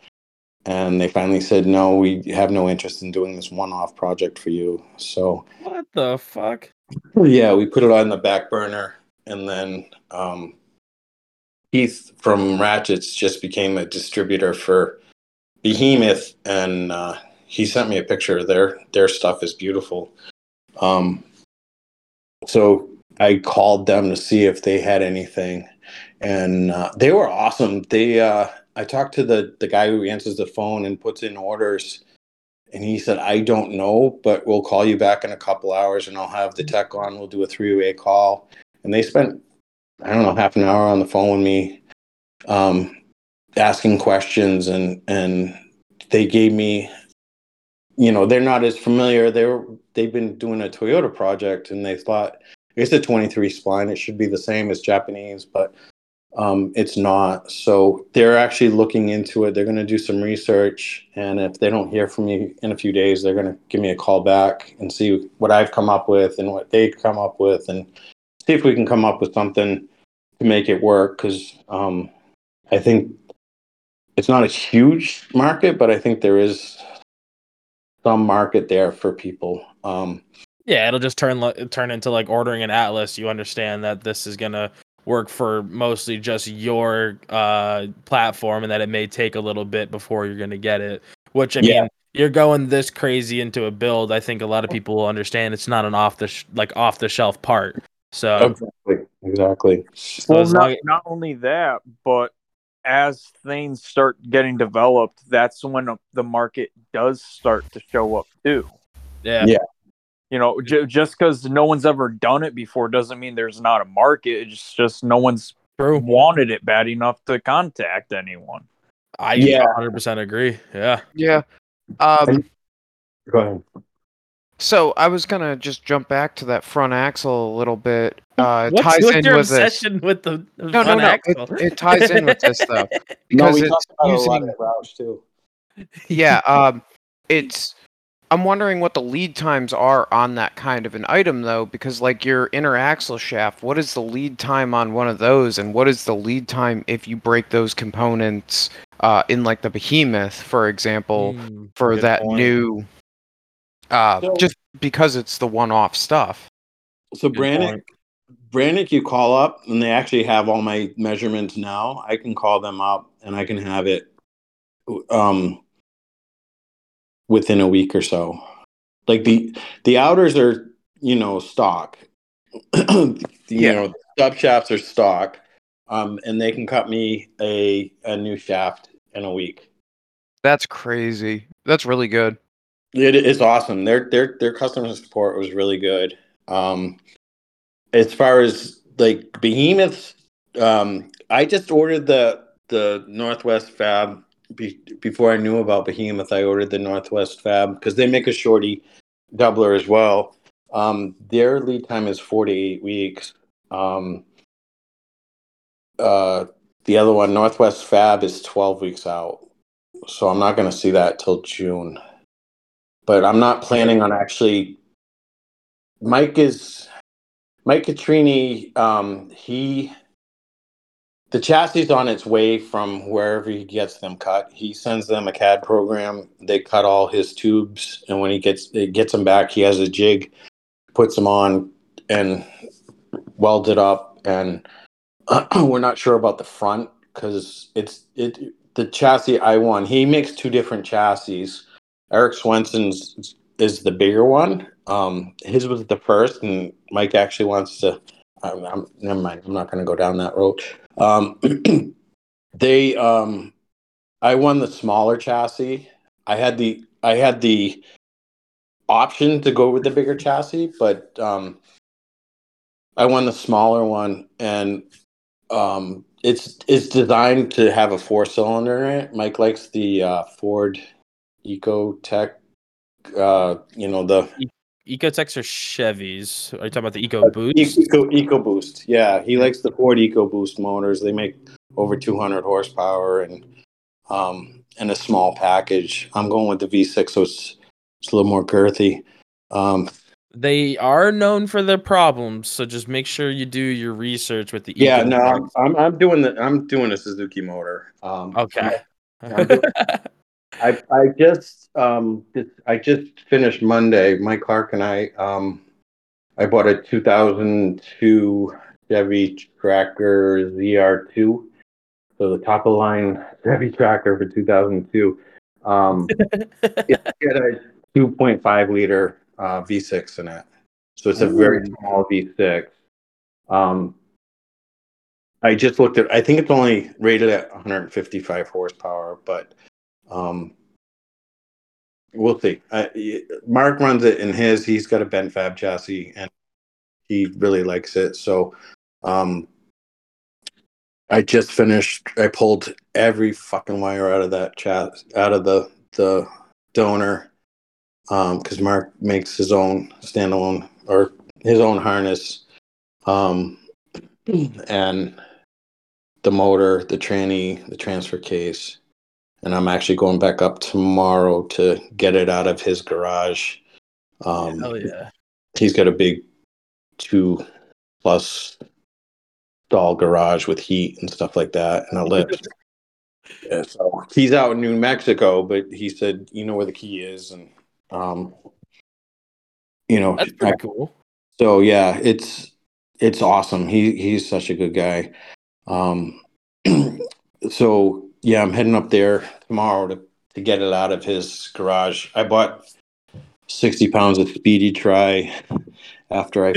And they finally said, no, we have no interest in doing this one off project for you. So, what the fuck? yeah, we put it on the back burner, and then um, Keith from Ratchets just became a distributor for Behemoth, and uh, he sent me a picture. Of their their stuff is beautiful. Um, so I called them to see if they had anything, and uh, they were awesome. They uh, I talked to the the guy who answers the phone and puts in orders and he said, I don't know, but we'll call you back in a couple hours and I'll have the tech on. We'll do a three way call. And they spent, I don't know, half an hour on the phone with me, um, asking questions and, and they gave me, you know, they're not as familiar. They were, they've been doing a Toyota project and they thought it's a 23 spline. It should be the same as Japanese, but um, it's not. So they're actually looking into it. They're going to do some research, and if they don't hear from me in a few days, they're going to give me a call back and see what I've come up with and what they've come up with, and see if we can come up with something to make it work. Because um, I think it's not a huge market, but I think there is some market there for people. Um, Yeah, it'll just turn turn into like ordering an atlas. You understand that this is gonna work for mostly just your uh platform, and that it may take a little bit before you're gonna get it. Which I Yeah. mean, you're going this crazy into a build. I think a lot of people will understand it's not an off the sh- like off the shelf part. So Exactly. Exactly. So well, not, long- not only that, but as things start getting developed, that's when the market does start to show up too. yeah, Yeah. You know, j- just because no one's ever done it before doesn't mean there's not a market. It's just no one's true. wanted it bad enough to contact anyone. I Yeah. 100% agree. Yeah. Yeah. Um, Go ahead. so I was gonna just jump back to that front axle a little bit. Uh, it What's ties with in your with this. obsession with the, the No, no, front no. axle? It, it ties in with this stuff No, because we it's talked about it a lot using. at Rausch too. Yeah. Um, it's. I'm wondering what the lead times are on that kind of an item, though, because like your inner axle shaft, what is the lead time on one of those, and what is the lead time if you break those components uh, in like the behemoth, for example, Mm, for that point. new? Uh, So- just because it's the one-off stuff. So Good Brannick, point. Brannick, you call up and they actually have all my measurements now. I can call them up and I can have it um within a week or so. Like the the outers are, you know, stock. you Yeah. know, stub shafts are stock. Um and they can cut me a a new shaft in a week. That's crazy. That's really good. It is awesome. Their their their customer support was really good. Um, as far as like behemoths, um, I just ordered the the Northwest Fab be, before I knew about behemoth. I ordered the Northwest Fab because they make a shorty doubler as well. Um, their lead time is four to eight weeks. Um, uh, the other one, Northwest Fab, is twelve weeks out. So I'm not going to see that till June but I'm not planning on actually. Mike is Mike Catrini. Um, he the chassis is on its way from wherever he gets them cut. He sends them a CAD program. They cut all his tubes, and when he gets it gets them back, he has a jig, puts them on, and welds it up. And we're not sure about the front because it's it the chassis I won. He makes two different chassis. Eric Swenson's is the bigger one. Um, his was the first, and Mike actually wants to. I'm, I'm never mind. I'm not going to go down that road. Um, they, um, I won the smaller chassis. I had the I had the option to go with the bigger chassis, but um, I won the smaller one, and um, it's it's designed to have a four cylinder in it. Mike likes the uh, Ford Ecotec. Uh, you know the Ecotecs or Chevys? Are you talking about the Eco Boost? Eco EcoBoost. Yeah, he likes the Ford EcoBoost motors. They make over 200 horsepower and um and a small package. I'm going with the V6, so it's it's a little more girthy. Um, They are known for their problems, so just make sure you do your research with the yeah, Ecotecs. no, I'm, I'm I'm doing the I'm doing a Suzuki motor. Um, Okay. I'm doing- I I just um I just finished Monday. Mike Clark and I um I bought a 2002 Chevy Tracker ZR2, so the top of line Chevy Tracker for 2002. Um, it had a 2.5 liter uh, V6 in it, so it's a very small V6. Um, I just looked at. I think it's only rated at 155 horsepower, but um, we'll see. Uh, Mark runs it in his. He's got a bent fab chassis, and he really likes it. So, um, I just finished. I pulled every fucking wire out of that chat, out of the the donor, um, because Mark makes his own standalone or his own harness, um, and the motor, the tranny, the transfer case and I'm actually going back up tomorrow to get it out of his garage. Um, Hell yeah. He's got a big two plus stall garage with heat and stuff like that, and a lift. yeah, so he's out in New Mexico, but he said, "You know where the key is," and um, you know, That's pretty cool. so yeah, it's it's awesome. He he's such a good guy. Um, so yeah, I'm heading up there tomorrow to to get it out of his garage. I bought sixty pounds of Speedy Dry after I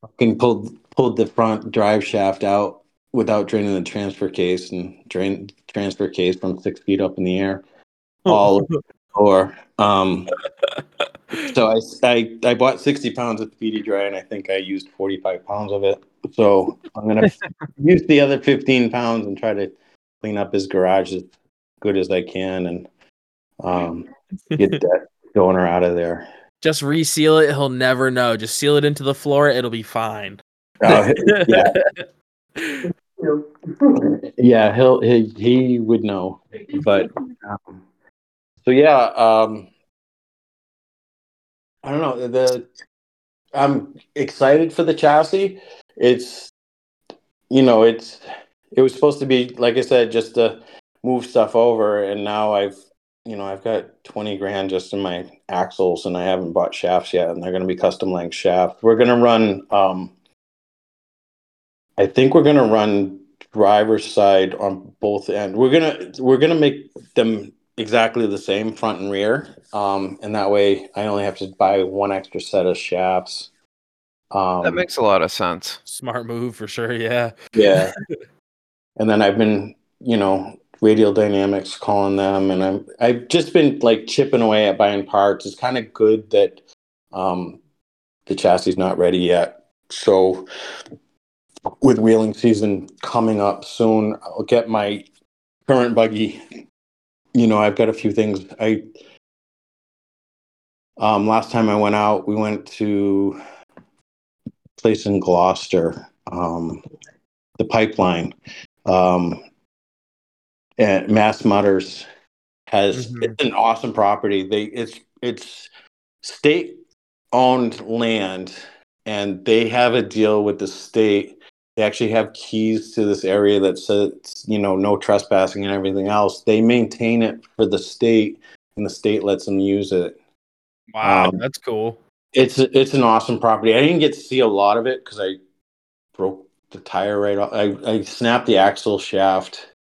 fucking pulled pulled the front drive shaft out without draining the transfer case and drain transfer case from six feet up in the air all or um so I, I i bought 60 pounds of speedy dry and i think i used 45 pounds of it. So i'm gonna use the other 15 pounds and try to clean up his garage as good as i can and um get that donor out of there Just reseal it. He'll never know. Just seal it into the floor. It'll be fine. Uh, yeah yeah he'll he, he would know but um, so yeah um i don't know the i'm excited for the chassis it's you know it's it was supposed to be like i said just to move stuff over and now i've you know i've got 20 grand just in my axles and i haven't bought shafts yet and they're going to be custom length shafts we're going to run um i think we're going to run driver's side on both ends. We're gonna we're gonna make them exactly the same front and rear, um, and that way I only have to buy one extra set of shafts. Um, That makes a lot of sense. Smart move for sure. Yeah. yeah. and then I've been, you know, Radial Dynamics calling them, and I'm I've just been like chipping away at buying parts. It's kind of good that um, the chassis is not ready yet, so with wheeling season coming up soon, I'll get my current buggy. You know, I've got a few things. I um, last time I went out, we went to a place in Gloucester, um, the pipeline, um, and Mass Mutters has Mhm. it's an awesome property. They it's it's state owned land, and they have a deal with the state they actually have keys to this area that says you know no trespassing and everything else they maintain it for the state and the state lets them use it Wow. Um, that's cool. it's it's an awesome property i didn't get to see a lot of it because i broke the tire right off I, I snapped the axle shaft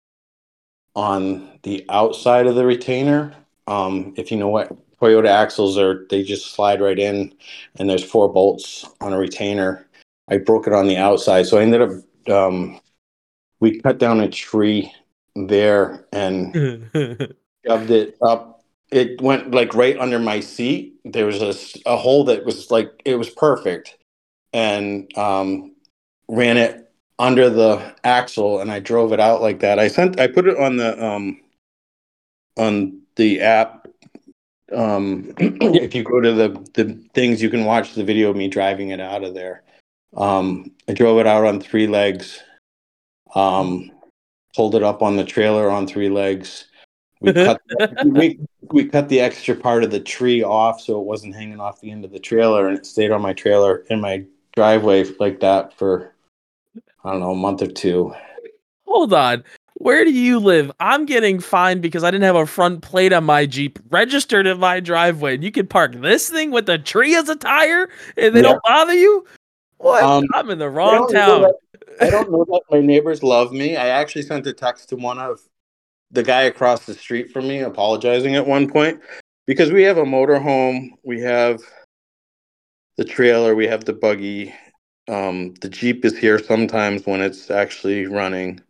on the outside of the retainer um if you know what toyota axles are they just slide right in and there's four bolts on a retainer I broke it on the outside. So I ended up, um, we cut down a tree there and shoved it up. It went like right under my seat. There was a, a hole that was like, it was perfect. And um, ran it under the axle and I drove it out like that. I sent, I put it on the, um, on the app. Um, if you go to the, the things, you can watch the video of me driving it out of there. Um, I drove it out on three legs. Um, pulled it up on the trailer on three legs. We cut we, we cut the extra part of the tree off so it wasn't hanging off the end of the trailer and it stayed on my trailer in my driveway like that for I don't know a month or two. Hold on. Where do you live? I'm getting fined because I didn't have a front plate on my Jeep registered in my driveway. And you can park this thing with a tree as a tire and they Yeah. don't bother you? What? Um, I'm in the wrong don't town. I don't know that my neighbors love me. I actually sent a text to one of the guy across the street from me apologizing at one point because we have a motorhome, we have the trailer, we have the buggy. Um, the Jeep is here sometimes when it's actually running.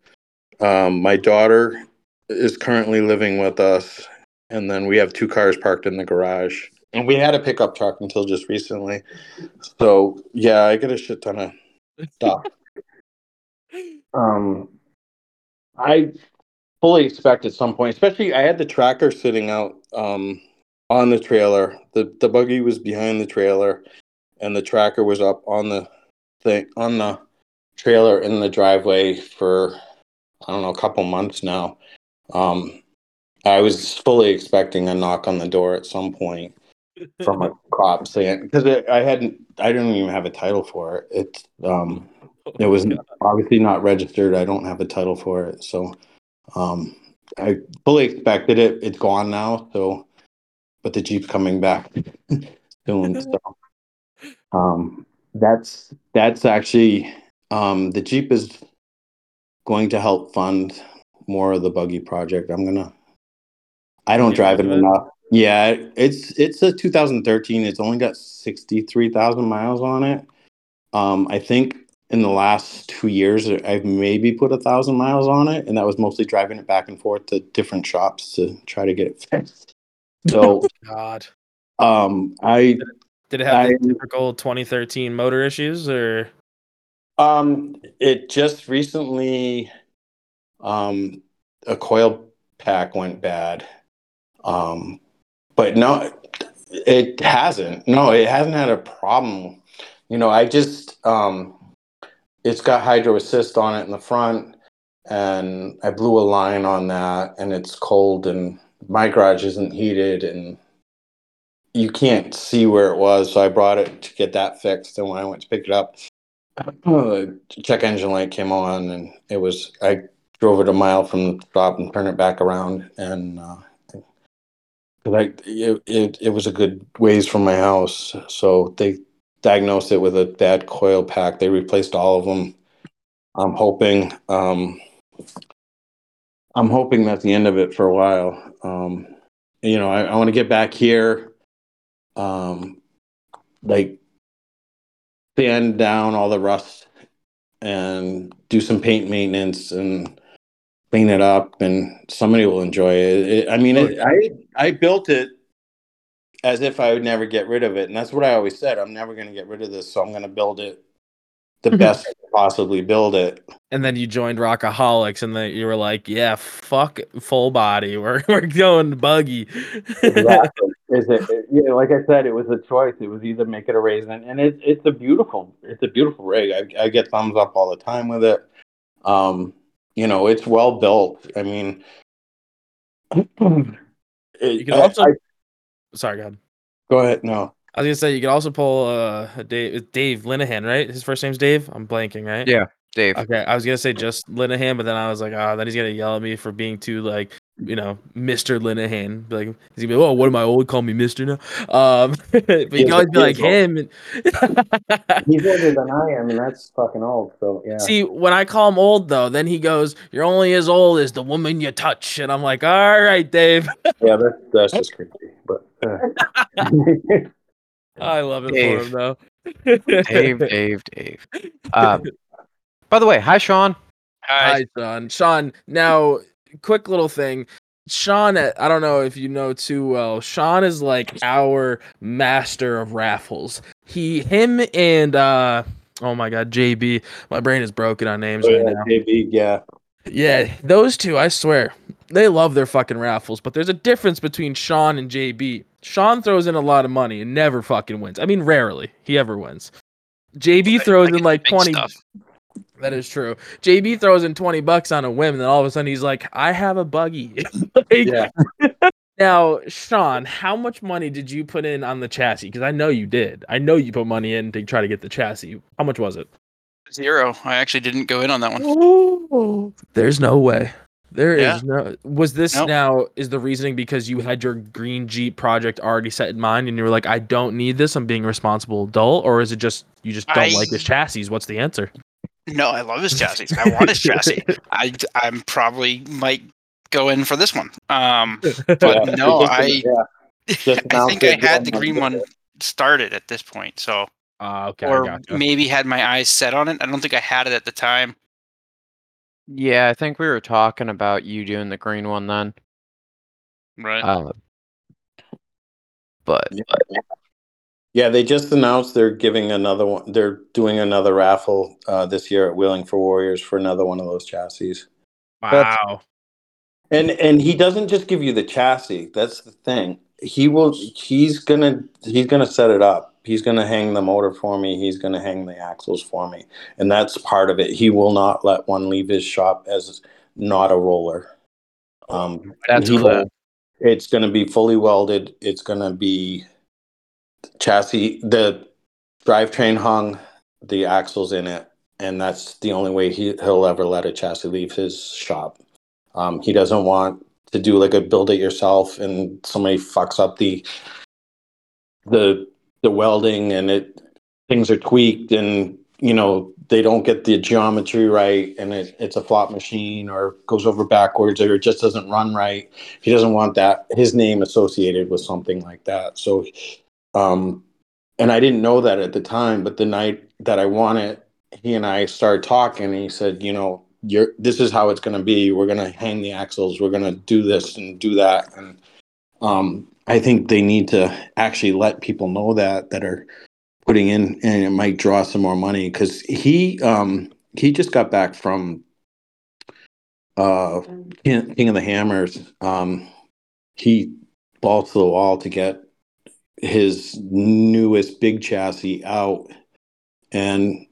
Um, my daughter is currently living with us, and then we have two cars parked in the garage. And we had a pickup truck until just recently. So yeah, I get a shit ton of stuff. Um, I fully expect at some point, especially I had the tracker sitting out um, on the trailer. The the buggy was behind the trailer, and the tracker was up on the on the trailer in the driveway for I don't know a couple months now. Um, I was fully expecting a knock on the door at some point from a cop saying because I hadn't I didn't even have a title for it. It's um it was obviously not registered. I don't have a title for it, so um, I fully expected it. It's gone now, so but the Jeep's coming back soon. So um, that's that's actually um, the Jeep is going to help fund more of the buggy project. I'm gonna. I don't Yeah, drive it enough. Yeah, it's it's a 2013. It's only got 63,000 miles on it. Um, I think in the last two years, I've maybe put a thousand miles on it, and that was mostly driving it back and forth to different shops to try to get it fixed. So, God. um, I Did it have the I- typical 2013 motor issues or? Um, it just recently, um, a coil pack went bad. Um, but no, it hasn't. No, it hasn't had a problem. You know, I just, um, it's got hydro assist on it in the front, and I blew a line on that, and it's cold, and my garage isn't heated, and you can't see where it was. So I brought it to get that fixed, and when I went to pick it up, the check engine light came on and it was i drove it a mile from the stop and turned it back around and uh I, it, it, it was a good ways from my house. So they diagnosed it with a bad coil pack. They replaced all of them i'm hoping um i'm hoping that's the end of it for a while. Um you know i, I want to get back here um like sand down all the rust and do some paint maintenance and clean it up and somebody will enjoy it. It- I mean, it, I I built it as if I would never get rid of it, and that's what I always said. I'm never going to get rid of this, so I'm going to build it the best I can possibly build it. And then you joined Rockaholics, and then you were like, "Yeah, fuck full body. We're we're going buggy." Exactly. Is it, it- yeah, like I said, it was a choice. It was either make it a raisin, and it's it's a beautiful, it's a beautiful rig. I, I get thumbs up all the time with it. Um, you know, it's well built. I mean, it, You can I- also- I- Sorry, go ahead. go ahead. No, I was gonna say you could also pull uh Dave Dave Linehan, right? His first name's Dave. I'm blanking, right? Yeah. Dave. Okay, I was gonna say just Linehan, but then I was like, oh, then he's gonna yell at me for being too like, you know, Mister Linehan. Like he's gonna be, oh, what am I old? Call me Mister now. Um, but you can always be like old. him. And he's older than I am, and that's fucking old. So yeah, See, when I call him old though, then he goes, "You're only as old as the woman you touch," and I'm like, "All right, Dave." yeah, that's that's just crazy. But uh, I love it Dave. for him though. Dave, Dave, Dave. Uh, by the way, hi, Sean. Hi, Sean. Sean, now, quick little thing. Sean, uh, I don't know if you know too well. Sean is like our master of raffles. He, him, and uh, oh my god, JB. My brain is broken on names oh, right yeah, now. JB, yeah, Yeah, those two, I swear, they love their fucking raffles. But there's a difference between Sean and JB. Sean throws in a lot of money and never fucking wins. I mean, rarely he ever wins. JB throws I get in like 20. stuff. That is true. JB throws in 20 bucks on a whim, and then all of a sudden he's like, I have a buggy. Like, yeah. Now, Sean, how much money did you put in on the chassis? Because I know you did. I know you put money in to try to get the chassis. How much was it? Zero. I actually didn't go in on that one. There's no way. There is Yeah. no. Was this Nope. now? Is the reasoning because you had your green Jeep project already set in mind, and you were like, "I don't need this. I'm being a responsible adult," or is it just you just don't like I- this chassis? What's the answer? No, I love his chassis. I want his chassis. I I'm probably might go in for this one. Um, but Yeah. no, I yeah. I think I had the green one started at this point. So Uh, okay, I or gotcha. maybe had my eyes set on it. I don't think I had it at the time. Yeah, I think we were talking about you doing the green one then. Right. Uh, but Yeah, they just announced they're giving another one. They're doing another raffle uh, this year at Wheeling for Warriors for another one of those chassis. wow. And and he doesn't just give you the chassis. That's the thing. He will. He's gonna. He's gonna set it up. He's gonna hang the motor for me. He's gonna hang the axles for me, and that's part of it. He will not let one leave his shop as not a roller. Um, That's he cool. It's gonna be fully welded. It's gonna be chassis. The drivetrain hung. The axles in it, and that's the only way he he'll ever let a chassis leave his shop. Um, he doesn't want to do like a build it yourself and somebody fucks up the the the welding and it things are tweaked and you know they don't get the geometry right and it, it's a flop machine or goes over backwards or it just doesn't run right he doesn't want that his name associated with something like that so um and I didn't know that at the time, but the night that I won it, he and I started talking, and he said, you know, you're this is how it's going to be. We're going to hang the axles. We're going to do this and do that, and um, I think they need to actually let people know that that are putting in, and it might draw some more money because he um, he just got back from uh, King, of the Hammers. Um, he balls to the wall to get his newest big chassis out, and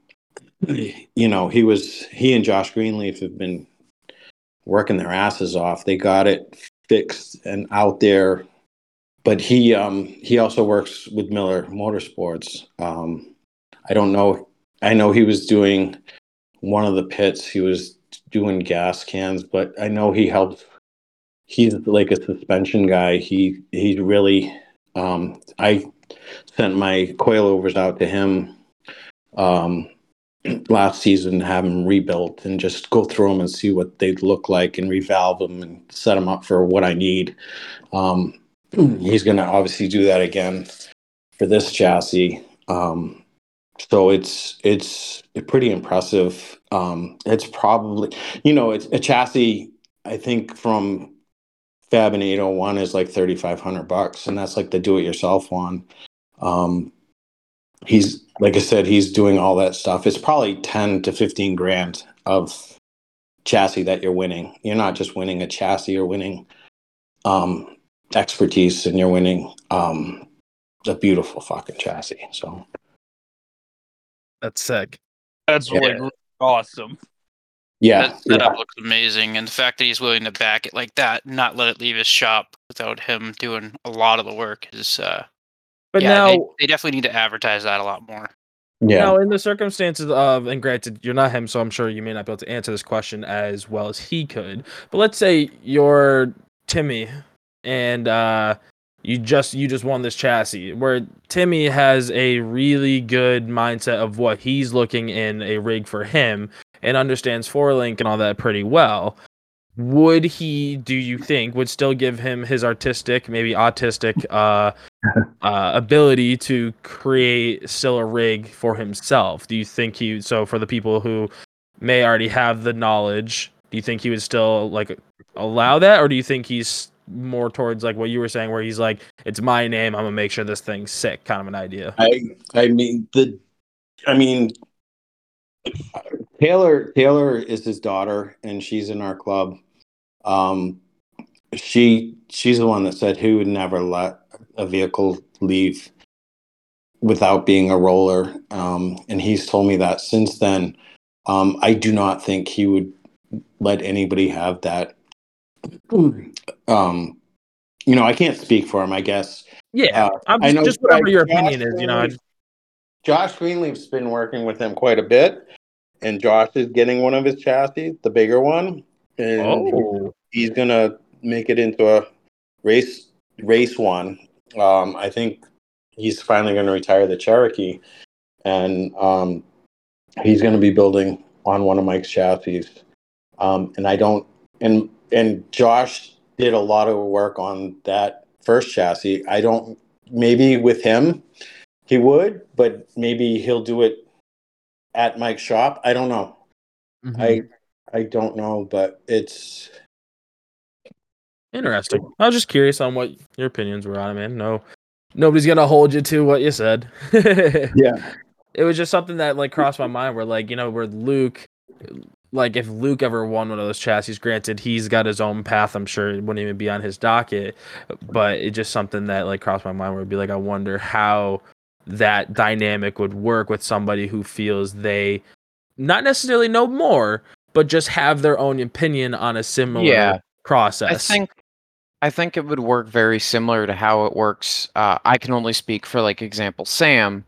you know he was he and Josh Greenleaf have been working their asses off. They got it fixed and out there but he um, he also works with Miller Motorsports. Um, I don't know. I know he was doing one of the pits. He was doing gas cans, but I know he helped. He's like a suspension guy. He he really. Um, I sent my coilovers out to him um, last season, to have them rebuilt, and just go through them and see what they look like, and revalve them and set them up for what I need. Um, he's going to obviously do that again for this chassis. Um, so it's it's pretty impressive. Um, it's probably you know it's a chassis. I think from Fab and 801 is like 3,500 bucks, and that's like the do-it-yourself one. Um, he's like I said, he's doing all that stuff. It's probably 10 to 15 grand of chassis that you're winning. You're not just winning a chassis, you're winning um, expertise and you're winning um, a beautiful fucking chassis. So That's sick. That's Yeah. like really awesome. yeah, That setup yeah. looks amazing, and the fact that he's willing to back it like that, not let it leave his shop without him doing a lot of the work is. Uh, But yeah, now, they, they definitely need to advertise that a lot more. yeah. now, in the circumstances of, and granted, you're not him, so I'm sure you may not be able to answer this question as well as he could. But let's say you're Timmy, and uh, you just you just won this chassis, where Timmy has a really good mindset of what he's looking in a rig for him, and understands four link and all that pretty well. Would he, do you think, would still give him his artistic, maybe autistic, uh, uh, ability to create still a rig for himself? Do you think he? So for the people who may already have the knowledge, do you think he would still like allow that, or do you think he's more towards like what you were saying, where he's like, "It's my name. I'm gonna make sure this thing's sick," kind of an idea. I I mean the I mean Taylor Taylor is his daughter and she's in our club. Um she she's the one that said he would never let a vehicle leave without being a roller. Um and he's told me that since then. Um I do not think he would let anybody have that um you know, I can't speak for him, I guess. Yeah, Uh, I'm I just, know just whatever your Josh opinion is. You know, Josh Greenleaf's been working with him quite a bit, and Josh is getting one of his chassis, the bigger one, and oh, he's gonna make it into a race race one. Um, I think he's finally gonna retire the Cherokee, and um, he's gonna be building on one of Mike's chassis. Um, and I don't and and Josh did a lot of work on that first chassis. I don't maybe with him he would, but maybe he'll do it at Mike's shop. I don't know. mhm. I I don't know, but it's Interesting. I was just curious on what your opinions were on it, man. No, nobody's gonna hold you to what you said. yeah. it was just something that like crossed my mind where like you know where luke like if luke ever won one of those chassis granted he's got his own path i'm sure it wouldn't even be on his docket but it's just something that like crossed my mind where it'd be like i wonder how that dynamic would work with somebody who feels they not necessarily know more but just have their own opinion on a similar Yeah. process I think I think it would work very similar to how it works. Uh, I can only speak for like example Sam,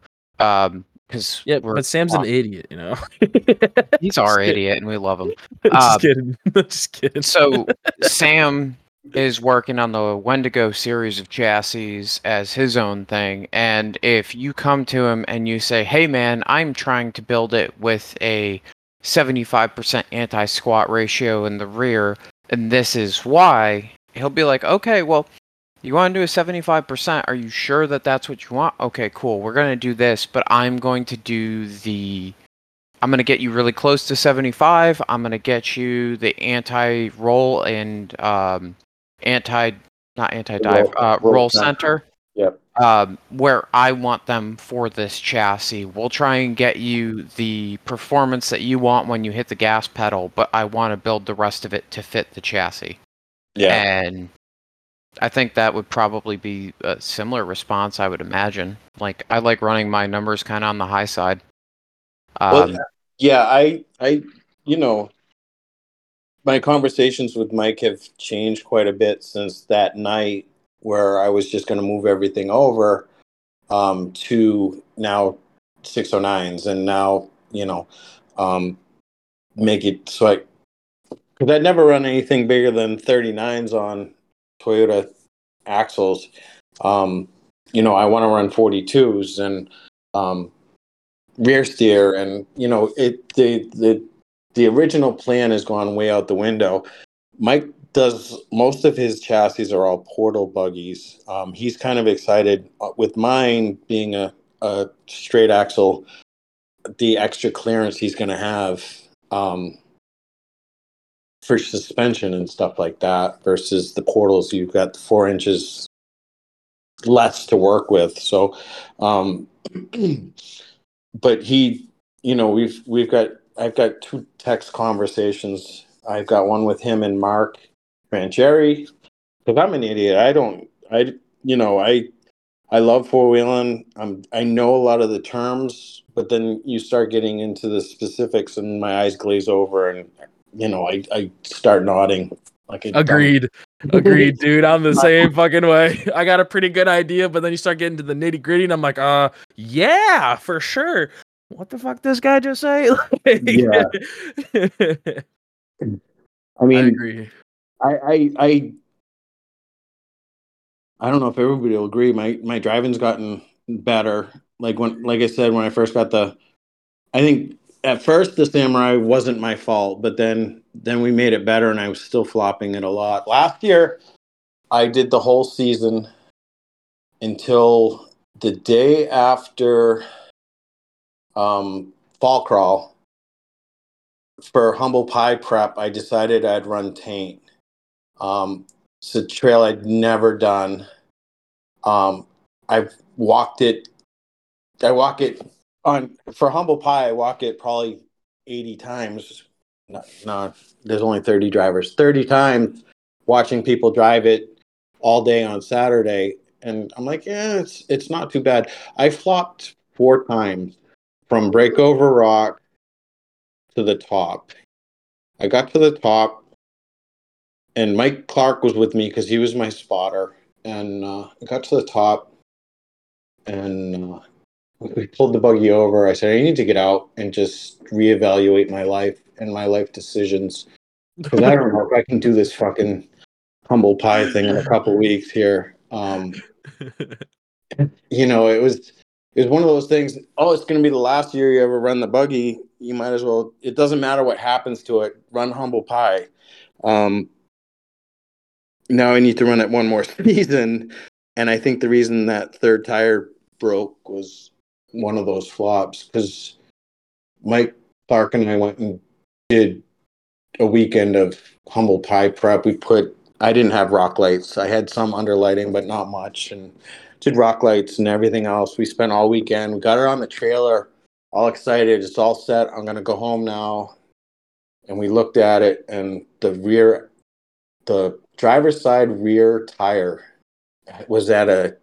because yeah but sam's an idiot you know he's our kidding. idiot and we love him. just Uh, kidding just kidding So Sam is working on the Wendigo series of chassis as his own thing, and if you come to him and you say, "Hey, man, I'm trying to build it with a 75% anti-squat ratio in the rear, and this is why," he'll be like, "Okay, well." You want to do a 75%? Are you sure that that's what you want? Okay, cool. We're going to do this, but I'm going to do the. I'm going to get you really close to 75. I'm going to get you the anti roll and um, anti, not anti dive, Roll- uh, roll center. Yep. Um, where I want them for this chassis. We'll try and get you the performance that you want when you hit the gas pedal, but I want to build the rest of it to fit the chassis. Yeah. And I think that would probably be a similar response, I would imagine. Like, I like running my numbers kind of on the high side. Well, Um, yeah, I, I, you know, my conversations with Mike have changed quite a bit since that night where I was just going to move everything over um, to now 609s and now, you know, um, make it so I, because I'd never run anything bigger than 39s on Toyota axles. Um, you know, I want to run 42s and, um, rear steer and you know it the the the original plan has gone way out the window mike does most of his chassis are all portal buggies um, he's kind of excited uh, with mine being a, a straight axle the extra clearance he's going to have um, for suspension and stuff like that versus the portals. You've got four inches less to work with. So um, but he you know we've we've got i've got two text conversations. I've got one with him and mark rancheri because i'm an idiot. I don't i you know i i love four-wheeling i'm i know a lot of the terms but then you start getting into the specifics and my eyes glaze over and you know i i start nodding like Agreed. Agreed, dude. I'm the same fucking way. I got a pretty good idea, but then you start getting to the nitty gritty, and I'm like, uh, yeah, for sure. What the fuck this guy just say? Yeah. I i mean agree. I, I I I don't know if everybody will agree. My my driving's gotten better. Like when like I said, when I first got the I think at first the samurai wasn't my fault, but then then we made it better and I was still flopping it a lot. Last year I did the whole season until the day after um fall crawl. For humble pie prep i decided i'd run taint. Um it's a trail i'd never done. Um i've walked it i walk it on for humble pie i walk it probably 80 times. No, no there's only 30 drivers. 30 times watching people drive it all day on saturday. And i'm like yeah it's it's not too bad. I flopped four times from breakover rock to the top. I got to the top and mike clark was with me because he was my spotter. And uh, i got to the top and uh, we pulled the buggy over i said i need to get out and just reevaluate my life and my life decisions because i don't know if i can do this fucking humble pie thing in a couple weeks here um, you know, it was it was one of those things. Oh, it's going to be the last year you ever run the buggy. You might as well. It doesn't matter what happens to it. Run humble pie. Um, now I need to run it one more season, and I think the reason that third tire broke was one of those flops because Mike Clark and I went and did a weekend of humble pie prep. We put I didn't have rock lights. I had some underlighting, but not much, and did rock lights and everything else. We spent all weekend. We got it on the trailer, all excited. It's all set. I'm gonna go home now. And we looked at it, and the rear, the driver's side rear tire was at a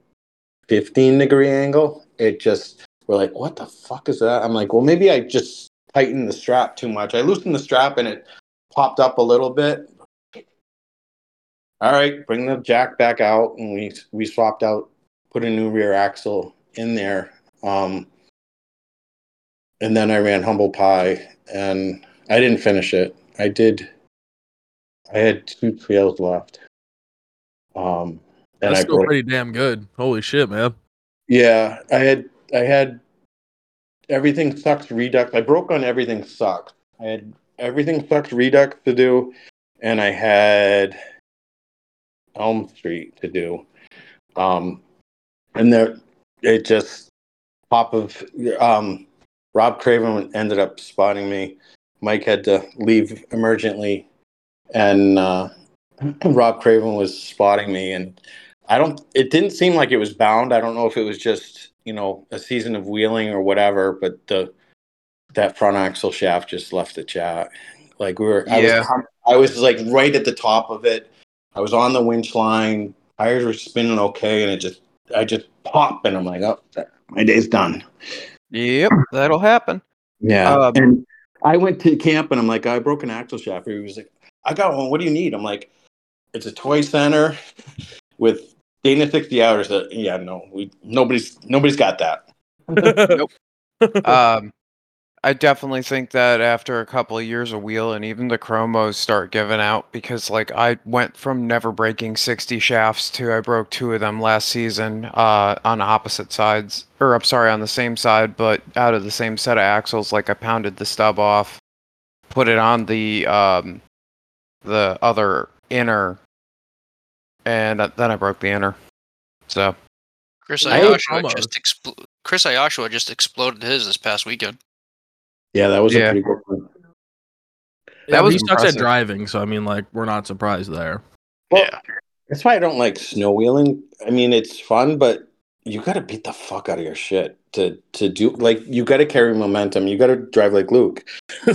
15 degree angle. It just we're like, what the fuck is that? I'm like, well, maybe I just tightened the strap too much. I loosened the strap and it popped up a little bit. All right, bring the jack back out, and we we swapped out, put a new rear axle in there, um, and then I ran humble pie, and I didn't finish it. I did. I had two trails left, um, and That's I still pretty damn good. Holy shit, man. Yeah, I had I had everything sucks redux. I broke on everything sucks. I had everything sucks redux to do, and I had Elm Street to do. Um, and there, it just pop of um, Rob Craven ended up spotting me. Mike had to leave emergently, and uh, Rob Craven was spotting me, and I don't. It didn't seem like it was bound. I don't know if it was just you know a season of wheeling or whatever, but the that front axle shaft just left the chat. Like we were, I Yeah. was, I was like right at the top of it. I was on the winch line. Tires were spinning okay, and it just, I just popped, and I'm like, oh, my day's done. Yep, that'll happen. Yeah. Um, and I went to camp and I'm like, I broke an axle shaft. He was like, I got one. What do you need? I'm like, it's a toy center with Dana 60 hours. Uh, yeah, no, we nobody's nobody's got that. nope. um, I definitely think that after a couple of years of wheel and even the chromos start giving out because, like, I went from never breaking 60 shafts to I broke two of them last season uh, on opposite sides, or I'm sorry, on the same side, but out of the same set of axles. Like, I pounded the stub off, put it on the um, the other inner, and uh, then I broke the inner. So, Chris I- just expl- Chris Ayashua just exploded his this past weekend. Yeah, that was Yeah. a pretty good one. Yeah, was he sucks at driving, so I mean, like, we're not surprised there. Well, yeah. That's why I don't like snow wheeling. I mean, it's fun, but you got to beat the fuck out of your shit to to do. Like, you got to carry momentum. You got to drive like Luke. you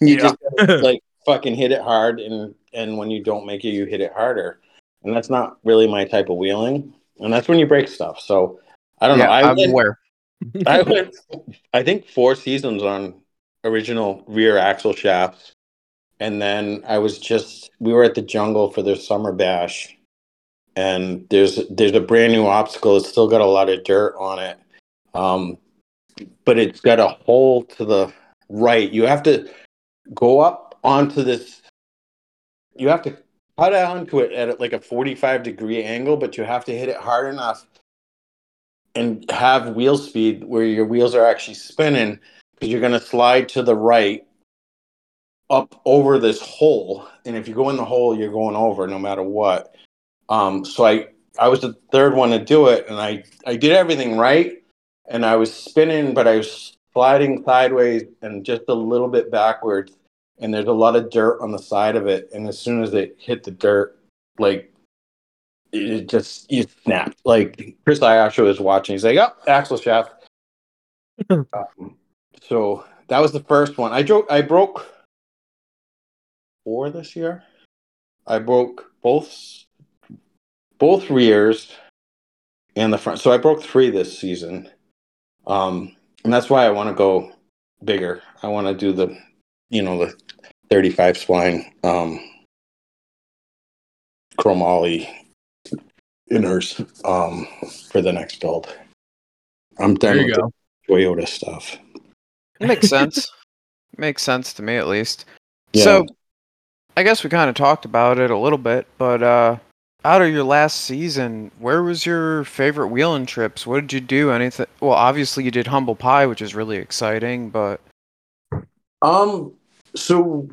Yeah. just gotta, like fucking hit it hard, and and when you don't make it, you hit it harder. And that's not really my type of wheeling. And that's when you break stuff. So I don't yeah, know. I I'm went, aware. I went. I think four seasons on original rear axle shafts, and then I was just. We were at the jungle for their summer bash, and there's there's a brand new obstacle. It's still got a lot of dirt on it, um, but it's got a hole to the right. You have to go up onto this. You have to cut onto it at like a 45 degree angle, but you have to hit it hard enough and have wheel speed where your wheels are actually spinning because you're going to slide to the right up over this hole. And if you go in the hole you're going over no matter what. Um so i i was the third one to do it and i i did everything right and i was spinning but i was sliding sideways and just a little bit backwards and there's a lot of dirt on the side of it and as soon as it hit the dirt like it just you snapped. Like Chris Ayasha was watching. He's like, "Oh, axle shaft." um, so that was the first one. I broke. I broke four this year. I broke both both rears and the front. So I broke three this season. Um, and that's why I want to go bigger. I want to do the, you know, the 35 spline um, chromoly inners um, for the next build. I'm done with go. the Toyota stuff. Makes sense. Makes sense to me at least. Yeah. So, I guess we kind of talked about it a little bit, but uh, out of your last season, where was your favorite wheeling trips? What did you do? Anything? Well, obviously you did Humble Pie, which is really exciting, but Um, so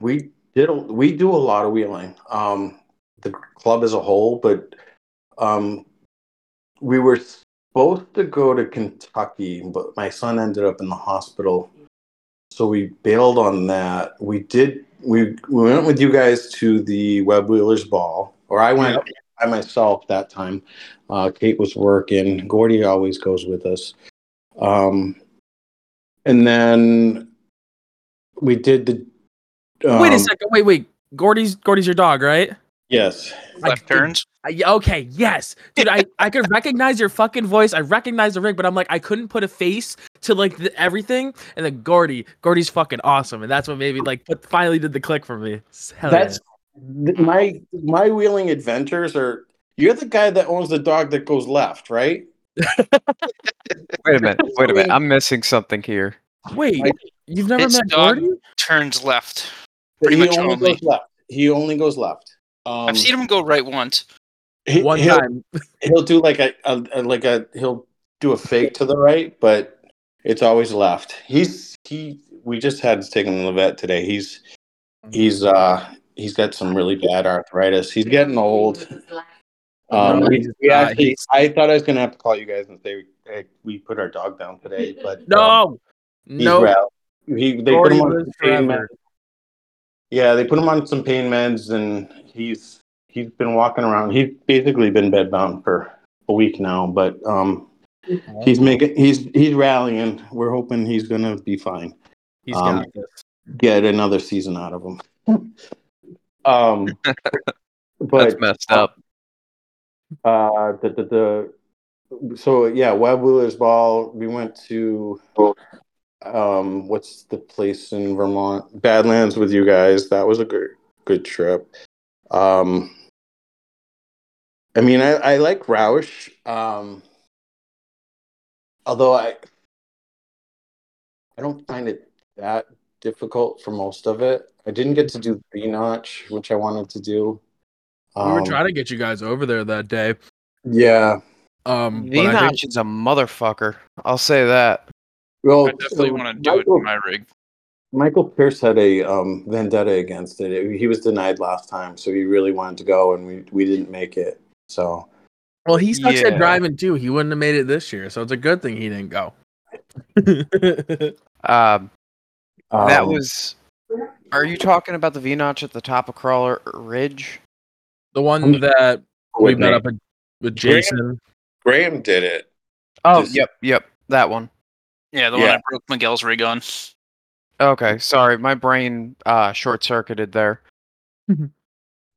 we did a, we do a lot of wheeling. Um, the club as a whole, but um, we were supposed to go to Kentucky, but my son ended up in the hospital, so we bailed on that. We did we we went with you guys to the Web Wheelers Ball, or I went by myself that time. Uh, Kate was working. Gordy always goes with us. Um, and then we did the. wait a um, second. Wait, wait. Gordy's Gordy's your dog, right? Yes. Left I- turns. I, okay, yes, dude. I I could recognize your fucking voice. I recognize the rig, but I'm like, I couldn't put a face to like the, everything. And then Gordy, Gordy's fucking awesome, and that's what maybe like put, finally did the click for me. Hell yeah. That's th- my my wheeling adventures are. You're the guy that owns the dog that goes left, right? wait a minute, wait a minute. I'm missing something here. Wait, Like, you've never It's met dog- Gordy? Turns left. Pretty he much only only. goes left. He only goes left. Um, I've seen him go right once. he, One he'll, time. He'll do like a, a, a like a he'll do a fake to the right, but it's always left. He's he. We just had to take him to the vet today. He's he's uh he's got some really bad arthritis. He's getting old. Um, we, we actually, I thought I was gonna have to call you guys and say hey, we put our dog down today, but um, No, he's no. He they put him on some pain meds. Yeah, they put him on some pain meds, and he's he's been walking around. He's basically been bedbound for a week now, but um, he's making he's he's rallying. We're hoping he's gonna be fine. He's um, got this. Get another season out of him. um, That's but messed up. uh, the, the the so yeah, Web Wheelers Ball. We went to um, what's the place in Vermont? Badlands with you guys. That was a good good trip. Um, I mean, I, I like Rausch. Um, although I I don't find it that difficult for most of it. I didn't get to do V notch, which I wanted to do. we were Um, trying to get you guys over there that day. Yeah. Um, but V I think- Notch is a motherfucker. I'll say that. Well, I definitely so want to do it Michael, in my rig. Michael Pierce had a um, vendetta against it. It- He was denied last time, so he really wanted to go, and we we didn't make it. So well, he sucks Yeah. at driving too. He wouldn't have made it this year, so it's a good thing he didn't go. Um, that um, was. Are you talking about the V notch at the top of Crawler Ridge? the one I'm- that we met up with, with Jason. Graham did it. Oh, Just- yep, yep, that one. Yeah, the one I broke Miguel's rig on. Okay, sorry, my brain uh, short circuited there.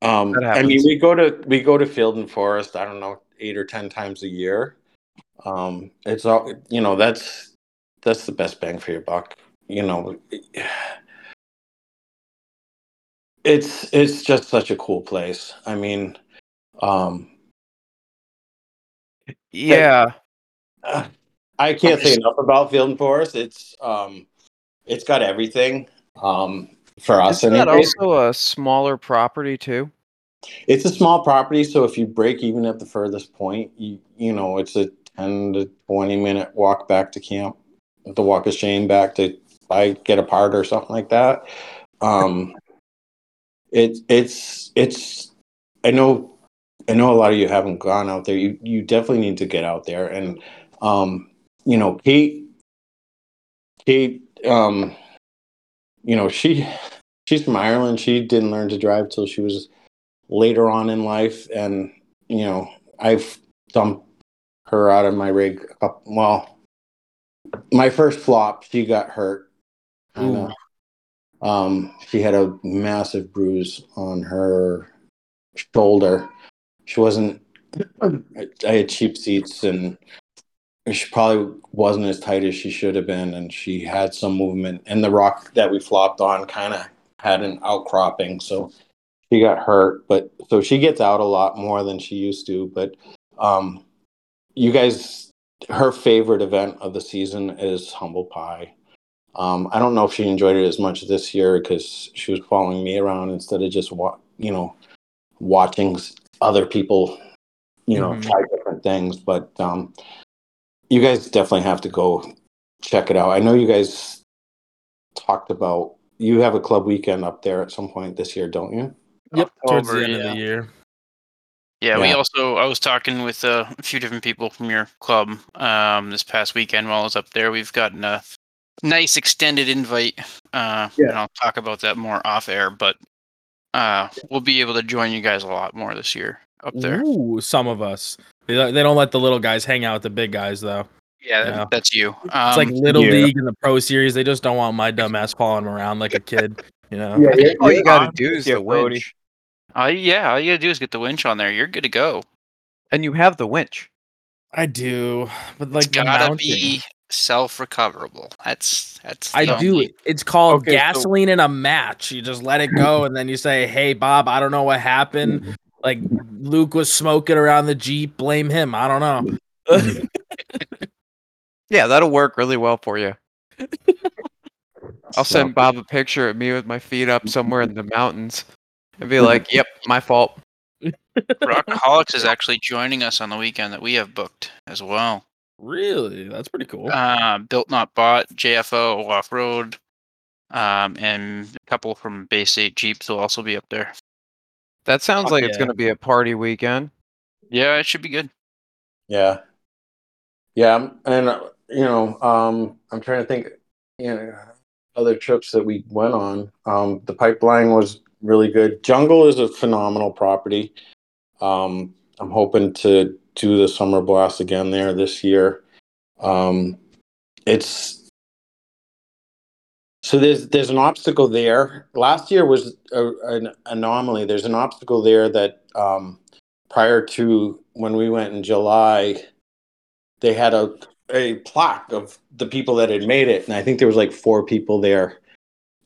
Um, I mean, we go to we go to Field and Forest. I don't know, eight or ten times a year. Um, it's all you know. That's that's the best bang for your buck. You know, it's it's just such a cool place. I mean, um, Yeah, Uh, I can't say enough about Field and Forest. It's um, it's got everything. Um, for us, isn't that also a smaller property too? It's a small property, so if you break even at the furthest point, you you know it's a ten to twenty minute walk back to camp, the walk of shame back to buy get a part or something like that. Um, it's it's it's. I know, I know a lot of you haven't gone out there. You you definitely need to get out there, and um, you know, Kate, Kate, um, you know, she she's from Ireland. She didn't learn to drive till she was later on in life, and you know, I've dumped her out of my rig. a coup- Well, my first flop, she got hurt. Um, she had a massive bruise on her shoulder. She wasn't. I had cheap seats, and she probably wasn't as tight as she should have been, and she had some movement. And the rock that we flopped on kind of had an outcropping, so she got hurt. But so she gets out a lot more than she used to. But um, you guys, her favorite event of the season is Humble Pie. Um, I don't know if she enjoyed it as much this year because she was following me around instead of just wa- you know watching other people, you know, Mhm. try different things. But um, you guys definitely have to go check it out. I know you guys talked about you have a club weekend up there at some point this year, don't you? Yep, towards the October, end of yeah. the year. Yeah, we also I was talking with uh, a few different people from your club um, this past weekend while I was up there. We've gotten a nice extended invite. Uh, Yeah. and I'll talk about that more off air, but uh, we'll be able to join you guys a lot more this year up there. Ooh, some of us. They don't, they don't let the little guys hang out with the big guys though. Yeah, Yeah. that's you. It's Um, like little yeah. league and the pro series. They just don't want my dumb ass following them around like a kid. You know. I think all you gotta do is you, the Cody. winch, all you- yeah, all you gotta do is get the winch on there. You're good to go. and you have the winch. I do, but like it's the gotta mounting. be self-recoverable. That's that's. I do only- it. It's called Okay, so- gasoline in a match. You just let it go, and then you say, "Hey, Bob, I don't know what happened. Like Luke was smoking around the jeep. Blame him. I don't know." Yeah, that'll work really well for you. I'll send Bob a picture of me with my feet up somewhere in the mountains and be like, "Yep, my fault." Rockaholics is actually joining us on the weekend that we have booked as well. really, that's pretty cool. Uh, Built Not Bought, JFO Off Road, um, and a couple from Bay State Jeeps will also be up there. That sounds Fuck like it's yeah. gonna be a party weekend. Yeah, it should be good. Yeah. Yeah, and uh, you know, um, I'm trying to think, you know, other trips that we went on. Um, the pipeline was really good. Jungle is a phenomenal property. Um, I'm hoping to do the summer blast again there this year. Um, it's so there's there's an obstacle there. Last year was a, an anomaly. There's an obstacle there that um, prior to when we went in July, they had a a plaque of the people that had made it, and I think there was like four people there,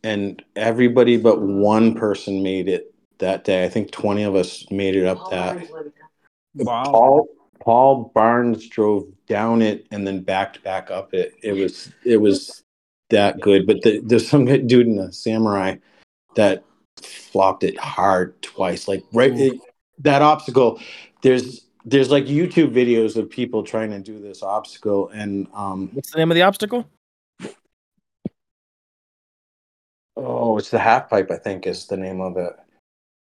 and everybody but one person made it that day. I think twenty of us made it up that. Wow. Paul Paul Barnes drove down it and then backed back up it. It was it was that good. But the, there's some dude in the samurai that flopped it hard twice. Like right it, that obstacle. There's there's like YouTube videos of people trying to do this obstacle and um What's the name of the obstacle? oh it's the half pipe I think is the name of it.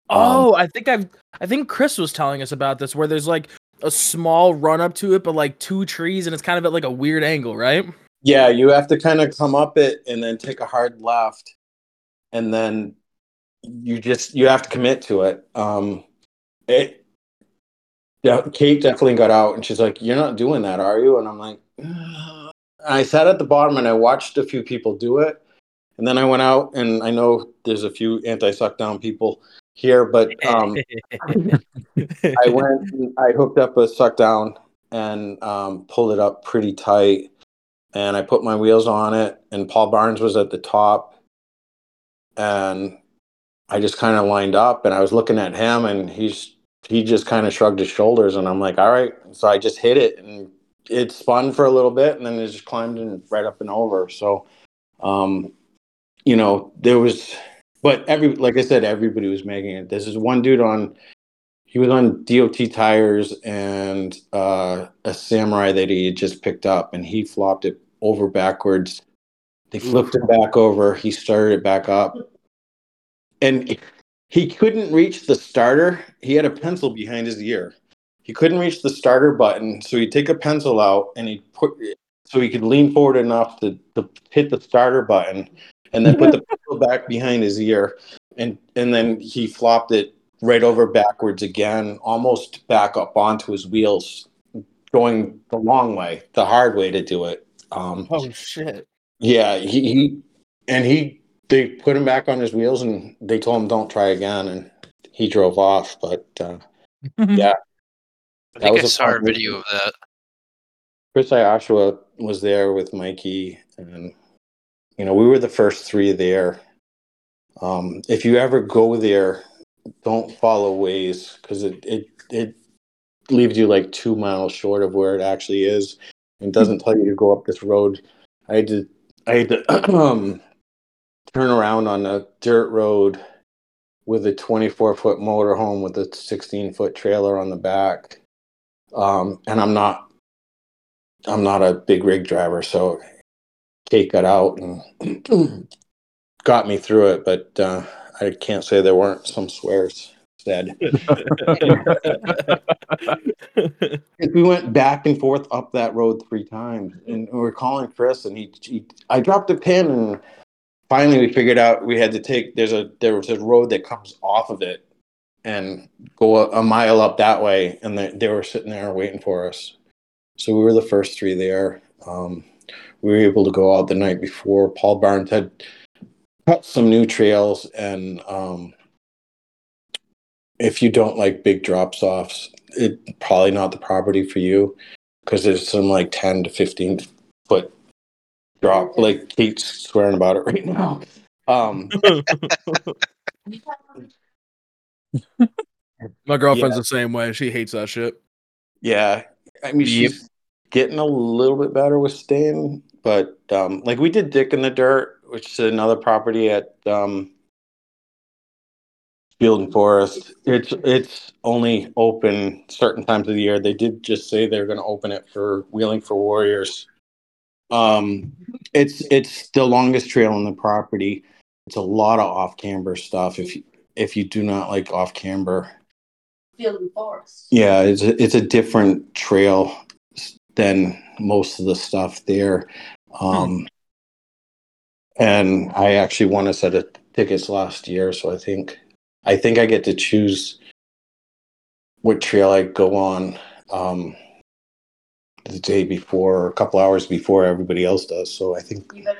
Oh, I think I've I think Chris was telling us about this where there's like a small run up to it, but like two trees and it's kind of at like a weird angle, right? Yeah, you have to kind of come up it and then take a hard left, and then you just you have to commit to it. Um, it. Yeah, Kate definitely got out, and she's like, "You're not doing that, are you?" And I'm like, "Ugh." I sat at the bottom and I watched a few people do it, and then I went out, and I know there's a few anti-suck down people here, but um, I went, and I hooked up a suck down and um, pulled it up pretty tight, and I put my wheels on it, and Paul Barnes was at the top, and I just kind of lined up, and I was looking at him, and he's he just kind of shrugged his shoulders, and I'm like, all right, so I just hit it, and it spun for a little bit, and then it just climbed in right up and over. So, um, you know, there was, but every like I said, everybody was making it. This is one dude on he was on DOT tires and uh, a samurai that he had just picked up, and he flopped it over backwards. They flipped it back over. He started it back up, and he couldn't reach the starter. He had a pencil behind his ear. He couldn't reach the starter button, so he'd take a pencil out and he put so he could lean forward enough to, to hit the starter button, and then put the pencil back behind his ear, and and then he flopped it right over backwards again, almost back up onto his wheels, going the long way, the hard way to do it. Um, oh shit. yeah, he, he and he they put him back on his wheels and they told him don't try again, and he drove off. But uh, yeah, I That think was I a saw a fun video of that. Chris Iashua was there with Mikey, and you know we were the first three there. Um, if you ever go there, don't follow Waze because it, it it leaves you like two miles short of where it actually is. It doesn't tell you to go up this road. I had to I had to um, turn around on a dirt road with a 24 foot motorhome with a 16 foot trailer on the back. Um, and I'm not I'm not a big rig driver, so Kate got out and got me through it, but uh, I can't say there weren't some swears said. we went back and forth up that road three times, and we were calling Chris, and he, he I dropped a pin, and finally we figured out we had to take there's a there was a road that comes off of it and go a, a mile up that way, and they, they were sitting there waiting for us. So we were the first three there. Um, we were able to go out the night before. Paul Barnes had cut some new trails, and um, if you don't like big drops offs, it probably not the property for you because there's some like 10 to 15 foot drop. Like Kate's swearing about it right now. Um, My girlfriend's the same way. She hates that shit. yeah, I mean, Yep. she's getting a little bit better with staying, but um, like we did Dick in the Dirt, which is another property at um, Field and Forest. It's it's only open certain times of the year. They did just say they're going to open it for Wheeling for Warriors. Um, it's it's the longest trail on the property. It's a lot of off camber stuff. If you if you do not like off camber, field and forest. Yeah, it's a, it's a different trail than most of the stuff there. Um, and I actually won a set of tickets last year, so I think I think I get to choose what trail I go on um, the day before, or a couple hours before everybody else does. So I think better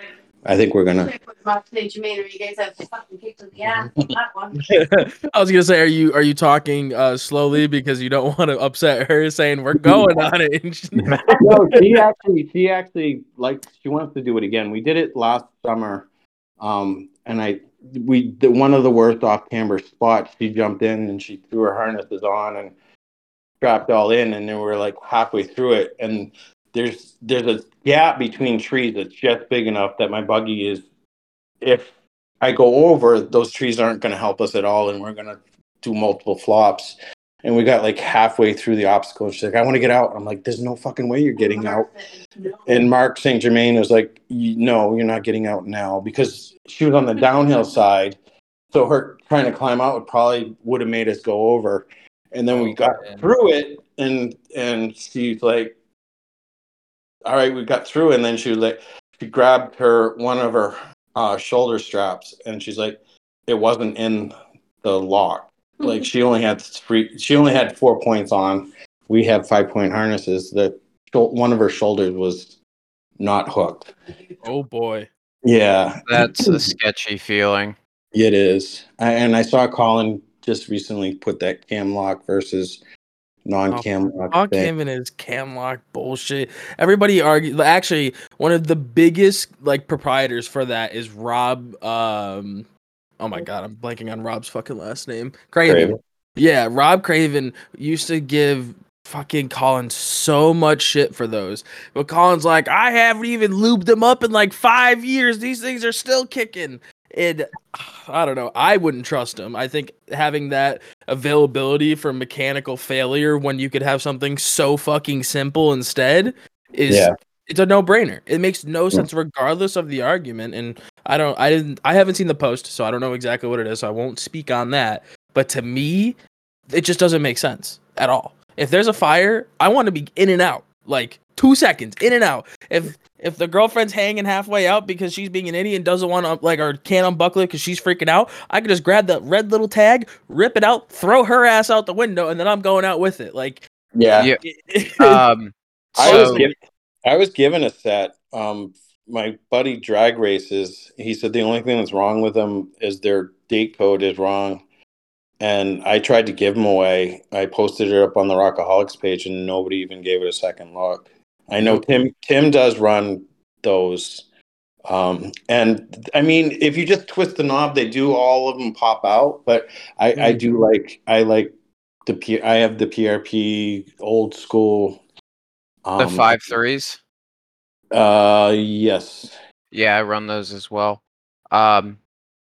I think we're gonna. check with Mark St. Germain or you guys have fucking kicked in the ass on that one. I was gonna say, are you are you talking uh, slowly because you don't want to upset her, saying we're going on it? No, she actually she actually like she wants to do it again. We did it last summer, um, and I we the, one of the worst off camber spots. She jumped in and she threw her harnesses on and strapped all in, and then we're like halfway through it, and there's there's a gap between trees that's just big enough that my buggy is. If I go over, those trees aren't going to help us at all, and we're going to do multiple flops. And we got like halfway through the obstacle. And She's like, I want to get out. I'm like, there's no fucking way you're getting out. And Mark St. Germain was like, No, you're not getting out now because she was on the downhill side. So her trying to climb out would probably would have made us go over. And then we got through it, and and she's like, "All right, we got through." And then she was like, she grabbed her one of her uh, shoulder straps, and she's like, "It wasn't in the lock. Like she only had three. She only had four points on. We have five point harnesses. That one of her shoulders was not hooked. oh boy, Yeah, That's a sketchy feeling. it is. I, and I saw Colin just recently put that cam lock versus non-cam lock fuck thing. him and his camlock bullshit. Everybody argue. Actually, one of the biggest like proprietors for that is Rob. Um, oh my god, I'm blanking on Rob's fucking last name. Craven. Craven. Yeah, Rob Craven used to give fucking Colin so much shit for those. But Colin's like, I haven't even lubed them up in like five years. These things are still kicking. And I don't know. I wouldn't trust him. I think having that availability for mechanical failure when you could have something so fucking simple instead is Yeah. it's a no-brainer. It makes no mm. sense regardless of the argument. And I don't I didn't I haven't seen the post, so I don't know exactly what it is, so I won't speak on that. But to me, it just doesn't make sense at all. If there's a fire, I want to be in and out, like two seconds, in and out. If if the girlfriend's hanging halfway out because she's being an idiot and doesn't want to like or can't unbuckle it because she's freaking out, I could just grab the red little tag, rip it out, throw her ass out the window, and then I'm going out with it. Like, Yeah, Yeah. Um, I was given, I was given a set. Um, my buddy drag races. He said the only thing that's wrong with them is their date code is wrong, and I tried to give them away. I posted it up on the Rockaholics page, and nobody even gave it a second look. I know Tim. Tim does run those, um, and I mean, if you just twist the knob, they do all of them pop out. But I, I do like I like the P. I have the PRP old school. the um, five threes. Uh, yes. Yeah, I run those as well. Um,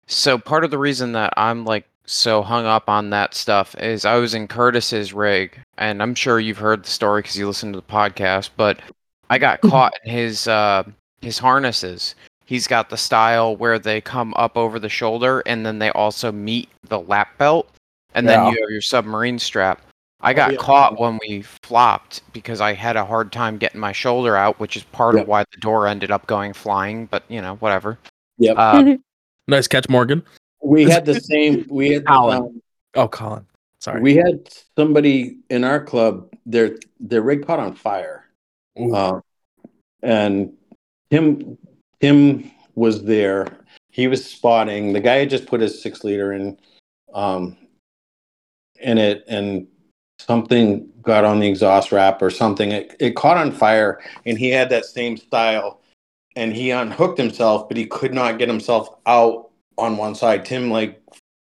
so part of the reason that I'm like so hung up on that stuff is I was in Curtis's rig, and I'm sure you've heard the story because you listened to the podcast. But I got caught in his uh, his harnesses. He's got the style where they come up over the shoulder, and then they also meet the lap belt, and then you have your submarine strap. I got yeah. caught when we flopped because I had a hard time getting my shoulder out, which is part Yep. of why the door ended up going flying. But you know, whatever. Yep. Uh, nice catch, Morgan. We had the same. We had Colin. um, Oh, Colin. Sorry. we had somebody in our club. Their their rig caught on fire. Ooh. Uh, and Tim Tim was there. He was spotting. The guy had just put his six liter in um in it and something got on the exhaust wrap or something. It, it caught on fire and he had that same style and he unhooked himself, but he could not get himself out on one side. Tim like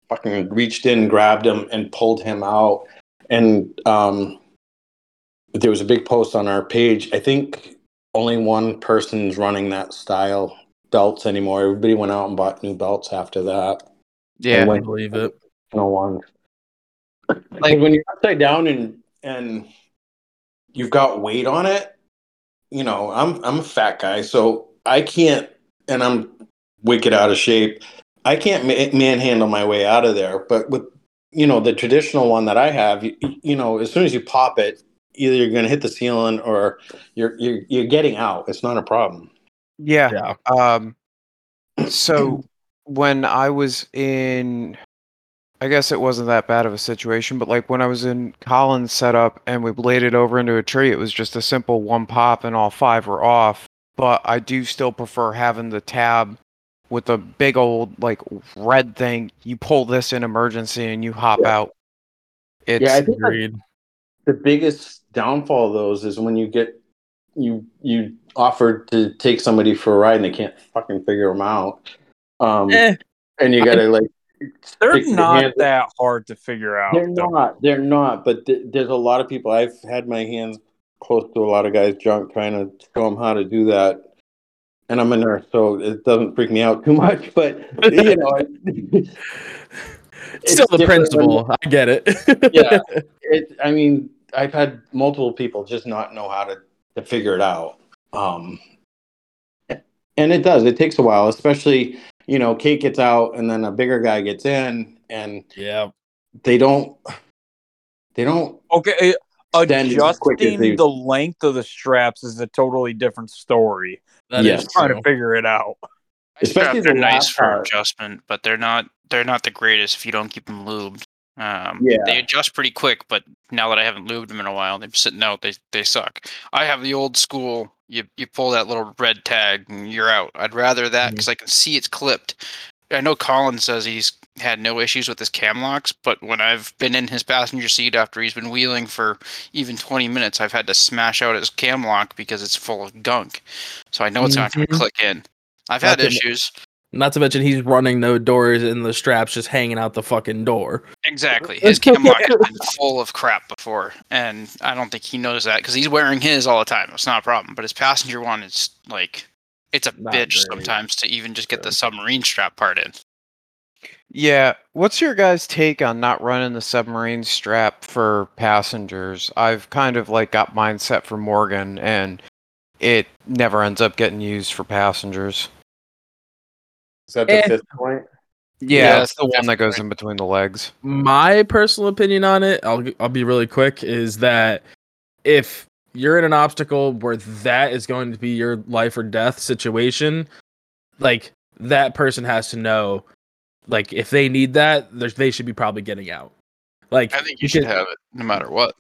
fucking reached in, grabbed him and pulled him out. And um there was a big post on our page. I think only one person's running that style belts anymore. Everybody went out and bought new belts after that. yeah, I believe it. no one. Like- Like when you're upside down and and you've got weight on it, you know, I'm I'm a fat guy, so I can't, and I'm wicked out of shape. I can't ma- manhandle my way out of there. But with you know, the traditional one that I have, you, you know, as soon as you pop it, either you're going to hit the ceiling or you're you're you're getting out. It's not a problem. Yeah. Yeah. Um, so when I was in, I guess it wasn't that bad of a situation, but like when I was in Colin's setup and we bladed over into a tree, it was just a simple one pop and all five were off. But I do still prefer having the tab with the big old like red thing. You pull this in emergency and you hop Yeah. out. It's Yeah, I think Agreed. the biggest downfall of those is when you get you you offer to take somebody for a ride and they can't fucking figure them out. Um, Eh, and you gotta like They're not that hard to figure out. They're though. not. They're not. But th- there's a lot of people. I've had my hands close to a lot of guys' junk, trying to show them how to do that. And I'm a nurse, so it doesn't freak me out too much. But you know, it, it's Still the principle. I get it. Yeah. it. I mean, I've had multiple people just not know how to to figure it out. Um, and it does. It takes a while, especially you know, Kate gets out, and then a bigger guy gets in, and yeah. they don't. They don't Okay, uh, Extend as as adjusting the length of the straps is a totally different story. That Yes. is Trying true. to figure it out. Especially Straps are nice last for part. adjustment, but they're not they're not the greatest if you don't keep them lubed. Um, Yeah. they adjust pretty quick, but now that I haven't lubed them in a while, they're sitting out. They they suck. I have the old school. You you pull that little red tag and you're out. I'd rather that Mm-hmm. because I can see it's clipped. I know Colin says he's had no issues with his cam locks, but when I've been in his passenger seat after he's been wheeling for even 20 minutes, I've had to smash out his cam lock because it's full of gunk. So I know it's not going to click in. I've had to- issues. Not to mention he's running no doors and the straps just hanging out the fucking door. Exactly. His cam lock has been full of crap before, and I don't think he knows that because he's wearing his all the time. It's not a problem. But his passenger one is like, it's a Not bitch great. sometimes to even just get the submarine strap part in. Yeah. What's your guys' take on not running the submarine strap for passengers? I've kind of like got mine set for Morgan and it never ends up getting used for passengers. Is that the Eh. fifth point? Yeah, Yeah, it's the one that goes in between the legs. My personal opinion on it, I'll I'll be really quick, is that if you're in an obstacle where that is going to be your life or death situation, like that person has to know, like if they need that, they should be probably getting out. Like I think you should have it no matter what.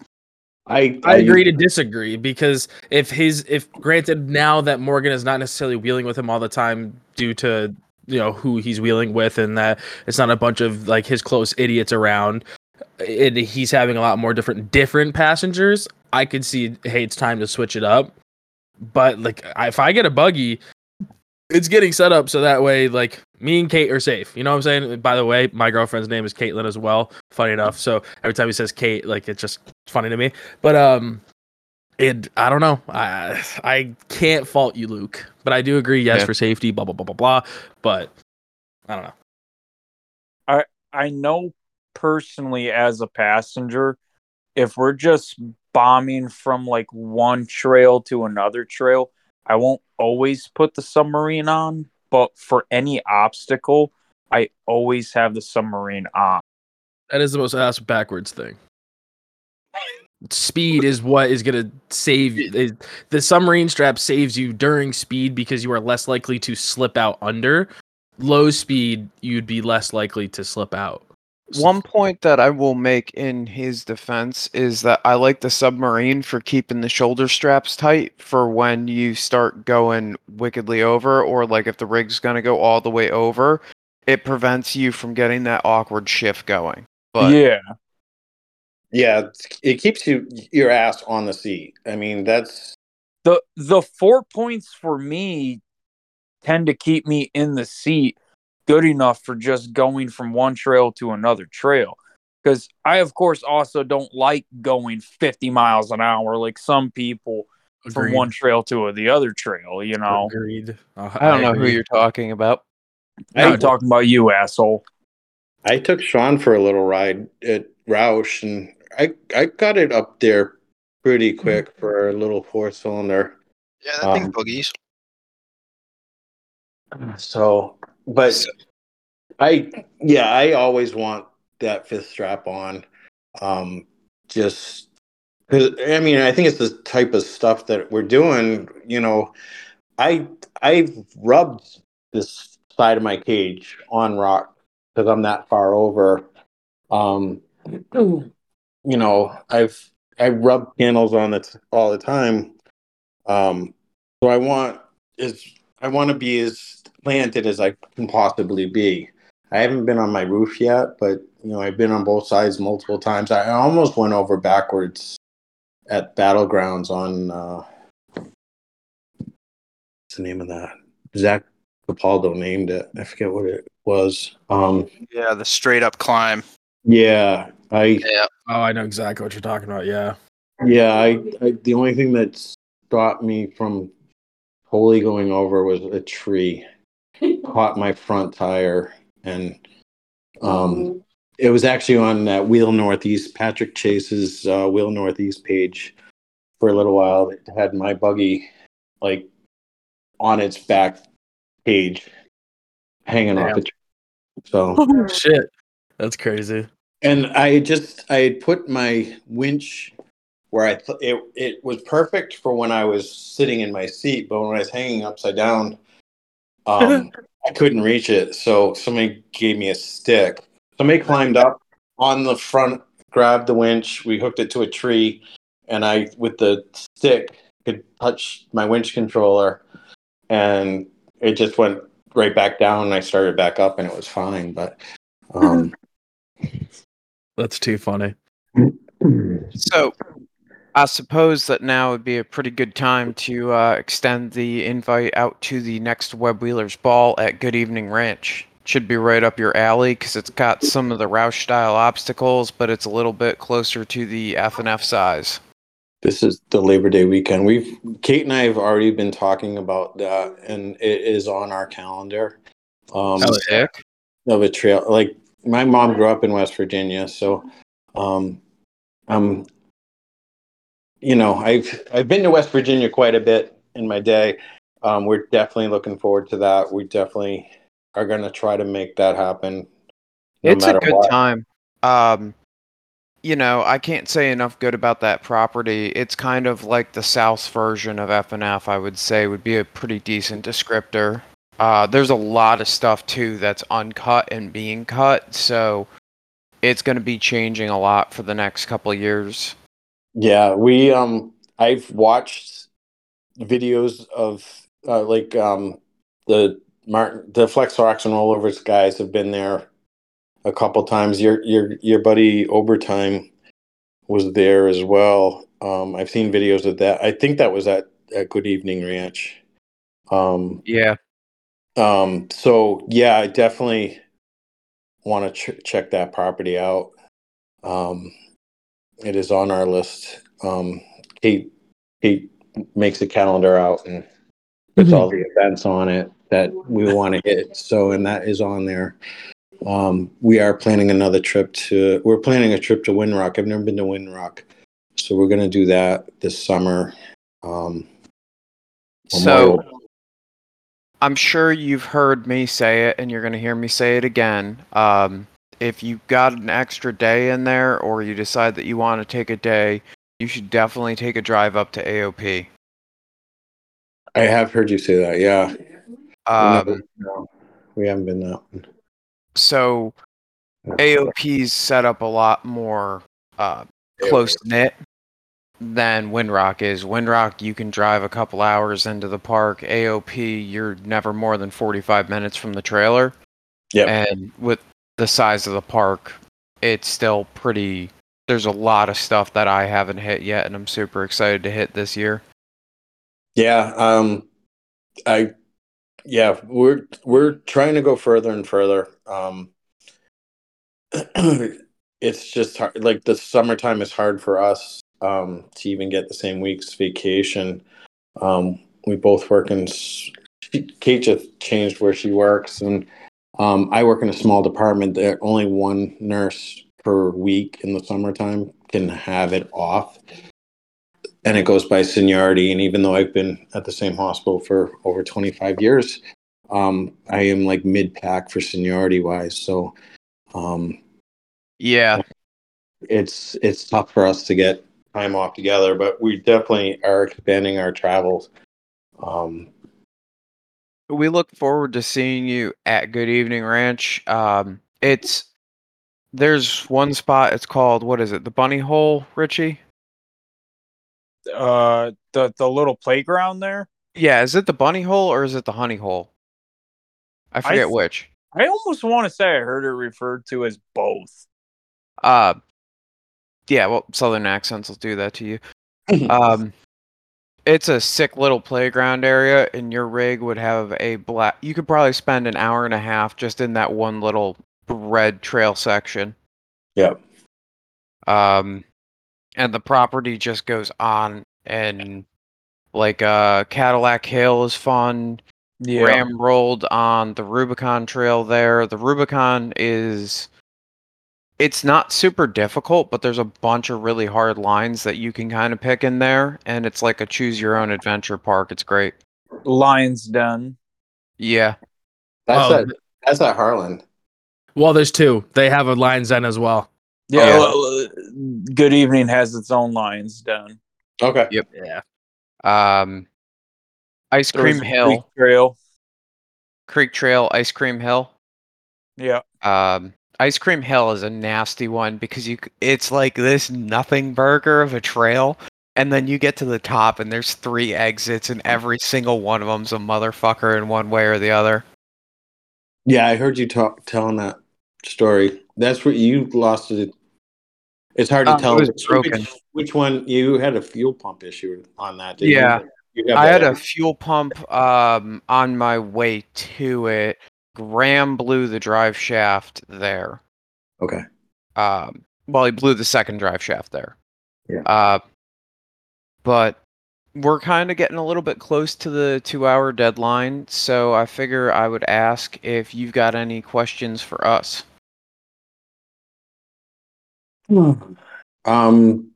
I I agree to disagree because if his if granted now that Morgan is not necessarily wheeling with him all the time due to you know who he's wheeling with and that it's not a bunch of like his close idiots around. And he's having a lot more different different passengers. I could see hey it's time to switch it up. But like if I get a buggy it's getting set up so that way like me and Kate are safe. You know what I'm saying? By the way my girlfriend's name is Caitlin as well funny enough. So every time he says Kate like it's just funny to me. But um, it I don't know. I I can't fault you, Luke, but I do agree. Yes, Yeah. for safety. Blah blah blah blah blah. But I don't know. I I know personally as a passenger, if we're just bombing from like one trail to another trail, I won't always put the submarine on, but for any obstacle, I always have the submarine on. That is the most ass backwards thing. Speed is what is gonna save you. The submarine strap saves you during speed because you are less likely to slip out under. Low speed, you'd be less likely to slip out. One point that I will make in his defense is that I like the submarine for keeping the shoulder straps tight for when you start going wickedly over, or like if the rig's going to go all the way over, it prevents you from getting that awkward shift going. But yeah, Yeah, it keeps you your ass on the seat. I mean, that's the the four points for me tend to keep me in the seat good enough for just going from one trail to another trail because i of course also don't like going 50 miles an hour like some people from one trail to the other trail you know Agreed. Uh, I don't know who you're talking about. i'm talking about you asshole I took Shawn for a little ride at Rausch, and I I got it up there pretty quick for a little four cylinder. Yeah, that thing boogies. So, but I yeah, I always want that fifth strap on. Um, just because I mean, I think it's the type of stuff that we're doing. You know, I I've rubbed this side of my cage on rock because I'm that far over. Um, you know, I've I rub panels on it all the time. Um, so I want is I want to be as planted as I can possibly be. I haven't been on my roof yet, but you know I've been on both sides multiple times. I almost went over backwards at battlegrounds on uh, what's the name of that? Zach Capaldo named it. I forget what it was. Um, Yeah, the straight up climb. yeah, I Yeah. Oh, I know exactly what you're talking about. Yeah. yeah I, I the only thing that stopped me from totally going over was a tree caught my front tire and um it was actually on that wheel northeast patrick chase's uh, wheel northeast page for a little while it had my buggy like on its back page hanging off the tree so Oh, shit. That's crazy. And I just I had put my winch where I th- it it was perfect for when I was sitting in my seat, but when I was hanging upside down, um, I couldn't reach it. So somebody gave me a stick. Somebody climbed up on the front, grabbed the winch. We hooked it to a tree, and I with the stick could touch my winch controller, and it just went right back down. And I started back up, and it was fine. But um, That's too funny. So, I suppose that now would be a pretty good time to uh, extend the invite out to the next Web Wheelers Ball at Good Evening Ranch. Should be right up your alley because it's got some of the Rausch style obstacles, but it's a little bit closer to the F and F size. This is the Labor Day weekend. We've Kate and I have already been talking about that, and it is on our calendar. Um, Hell Sick. of a trail. Like my mom grew up in West Virginia, so um, um, you know, I've I've been to West Virginia quite a bit in my day. Um, we're definitely looking forward to that. We definitely are going to try to make that happen. no it's a good what. time. Um, you know, I can't say enough good about that property. It's kind of like the South version of F and F. I would say would be a pretty decent descriptor. Uh, there's a lot of stuff too that's uncut and being cut, so it's going to be changing a lot for the next couple of years. Yeah, we um I've watched videos of uh, like um the Martin the Flex Rocks and Rollovers guys have been there a couple times. Your your your buddy Obertime was there as well. Um I've seen videos of that. I think that was at, at Good Evening Ranch. Um Yeah, um so yeah, I definitely want to ch- check that property out. Um it is on our list. Um, Kate Kate makes a calendar out and puts all the events on it that we want to hit. So, and that is on there. Um, we are planning another trip to. We're planning a trip to Windrock. I've never been to Windrock, so we're going to do that this summer. Um, So Memorial- I'm sure you've heard me say it, and you're going to hear me say it again. Um, if you've got an extra day in there, or you decide that you want to take a day, you should definitely take a drive up to AOP. I have heard you say that. Yeah, Um, no, we haven't been that. one. so AOP's set up a lot more uh, close knit than Windrock is. Windrock, you can drive a couple hours into the park. AOP, you're never more than 45 minutes from the trailer. Yep. And with the size of the park, it's still pretty. There's a lot of stuff that I haven't hit yet, and I'm super excited to hit this year. Yeah, um I yeah, we're we're trying to go further and further. Um it's just hard like the summertime is hard for us um to even get the same week's vacation. Um we both work in Kate just changed where she works and um I work in a small department that only one nurse per week in the summertime can have it off and it goes by seniority. And even though I've been at the same hospital for over 25 years, um, I am like mid pack for seniority wise. So, um, Yeah. it's it's tough for us to get time off together, but we definitely are expanding our travels. Um, We look forward to seeing you at Good Evening Ranch. Um, it's there's one spot. It's called what is it? The Bunny Hole, Richie. Uh, the the little playground there. Yeah, is it the Bunny Hole or is it the Honey Hole? I forget th- which. I almost want to say I heard it referred to as both. Uh, yeah. Well, Southern accents will do that to you. Um, it's a sick little playground area, and your rig would have a black. You could probably spend an hour and a half just in that one little red trail section. Yep. Um, and the property just goes on, and like uh, Cadillac Hill is fun. Yeah. Ram rolled on the Rubicon Trail there. The Rubicon is it's not super difficult, but there's a bunch of really hard lines that you can kind of pick in there, and it's like a choose your own adventure park. It's great. Lions Den. Yeah. that's Oh, at that's at Harlan. Well, there's two. They have a Lions Den as well. Yeah. Yeah. well, uh, Good Evening has its own Lions Den. Okay. Yep. Yeah. Um Ice There Cream was Hill, Creek Trail. Creek Trail, Ice Cream Hill. Yeah. Um Ice Cream Hill is a nasty one because you it's like this nothing burger of a trail and then you get to the top and there's three exits and every single one of them's a motherfucker in one way or the other. Yeah, I heard you talk telling that story. That's what you lost it. It's hard to Um, tell which, which, one you had a fuel pump issue on that. didn't Yeah. you? You I had a fuel pump um on my way to it. Graham blew the drive shaft there. okay. Um, well, he blew the second drive shaft there. Yeah. Uh, but we're kind of getting a little bit close to the two-hour deadline, so I figure I would ask if you've got any questions for us. Um,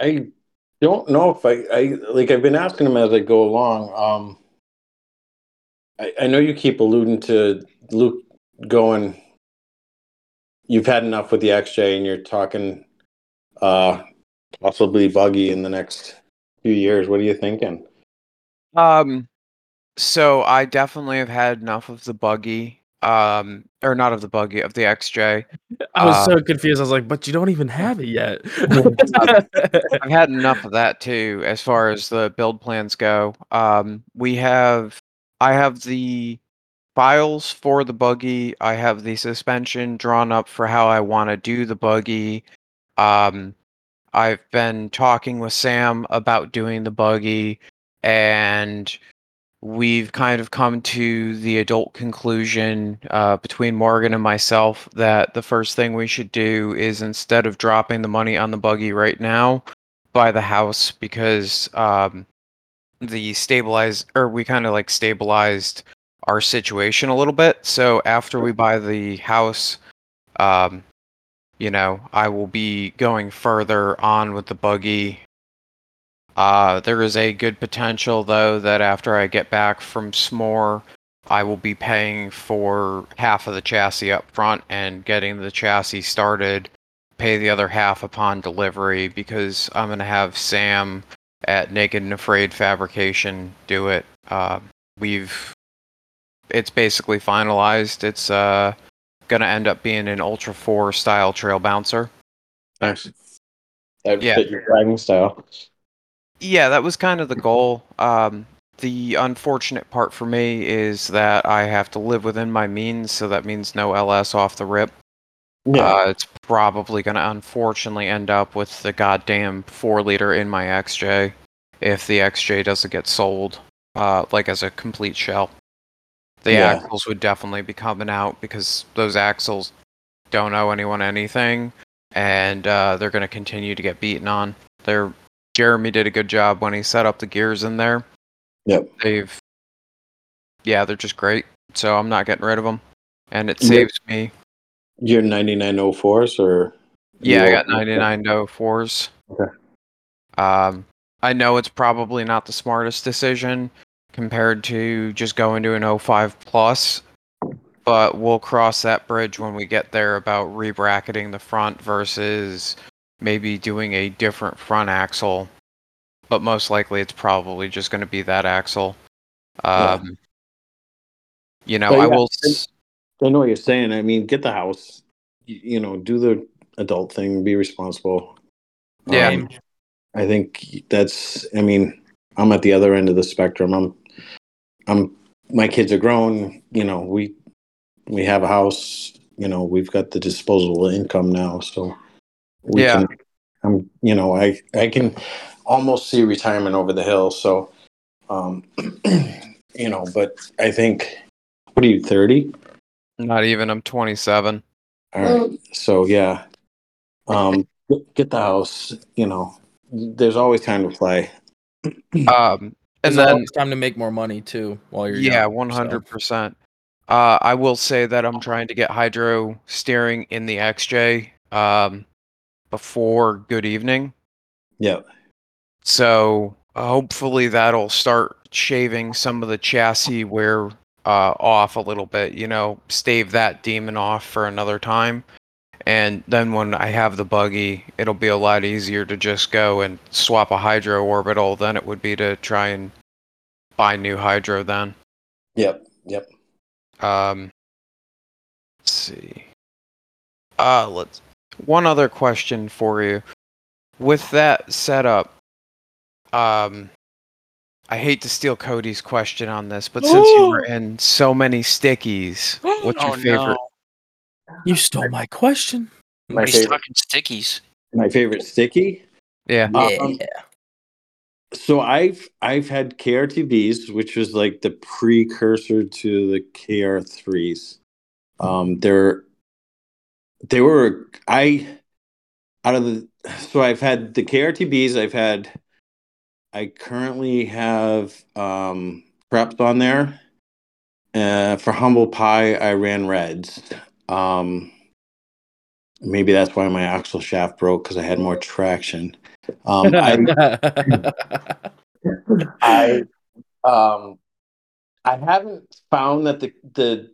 I don't know if I, I like. I've been asking them as I go along. Um, I, I know you keep alluding to Luke going. You've had enough with the XJ, and you're talking, uh, possibly buggy in the next few years. What are you thinking? Um, so I definitely have had enough of the buggy. Um, or not of the buggy of the XJ. I was Uh, so confused. I was like, but you don't even have it yet. I've had enough of that too, as far as the build plans go. Um, we have, I have the files for the buggy. I have the suspension drawn up for how I want to do the buggy. Um, I've been talking with Sam about doing the buggy, and we've kind of come to the adult conclusion uh, between Morgan and myself that the first thing we should do is instead of dropping the money on the buggy right now, buy the house because um, the stabilize or we kind of like stabilized our situation a little bit. So after we buy the house, um, you know, I will be going further on with the buggy uh, there is a good potential, though, that after I get back from S'more, I will be paying for half of the chassis up front and getting the chassis started, pay the other half upon delivery because I'm going to have Sam at Naked and Afraid Fabrication do it. Uh, we've. It's basically finalized. It's uh, going to end up being an Ultra 4 style trail bouncer. Nice. That Yeah. fit your driving style. Yeah, that was kind of the goal. Um, the unfortunate part for me is that I have to live within my means, so that means no LS off the rip. Yeah. Uh, it's probably going to unfortunately end up with the goddamn 4 liter in my XJ if the XJ doesn't get sold, uh, like as a complete shell. The Yeah. axles would definitely be coming out because those axles don't owe anyone anything, and uh, they're going to continue to get beaten on. They're Jeremy did a good job when he set up the gears in there. Yep. They've, yeah, they're just great. So I'm not getting rid of them, and it Yep. saves me. Your 9904s or? Yeah, I got 9904s. Okay. Um, I know it's probably not the smartest decision compared to just going to an 05 plus, but we'll cross that bridge when we get there about rebracketing the front versus maybe doing a different front axle. But most likely, it's probably just going to be that axle. Yeah. Um, You know, But I will. and- I know what you're saying. I mean, get the house. You, you know, do the adult thing. Be responsible. Yeah. Um, I think that's. I mean, I'm at the other end of the spectrum. I'm. I'm. My kids are grown. You know, we we have a house. You know, we've got the disposable income now, so we Yeah. can. I'm. You know, I I can almost see retirement over the hill. So, um, you know, but I think. What are you? Thirty. Not even. I'm 27. All right. So yeah, um, get, get the house. You know, there's always time to play. Um, and then always time to make more money too while you're yeah, young, one so. hundred percent. Uh, I will say that I'm trying to get hydro steering in the XJ um, before good evening. Yeah. So uh, hopefully that'll start shaving some of the chassis wear uh, off a little bit. You know, stave that demon off for another time. And then when I have the buggy, it'll be a lot easier to just go and swap a hydro orbital than it would be to try and buy new hydro then. Yep. Yep. Um, let's see. Uh, let's. One other question for you. With that setup, um, I hate to steal Cody's question on this, but since you were in so many stickies, what's your oh favorite? no, You stole my question. My he's favorite. talking stickies. My favorite sticky. Yeah. Um, So I've I've had KRTBs, which was like the precursor to the KR3s. Um, they're they were I out of the so I've had the KRTBs. I've had I currently have um, preps on there. Uh, for humble pie, I ran reds. Um, maybe that's why my axle shaft broke because I had more traction. Um, I, I um I haven't found that the the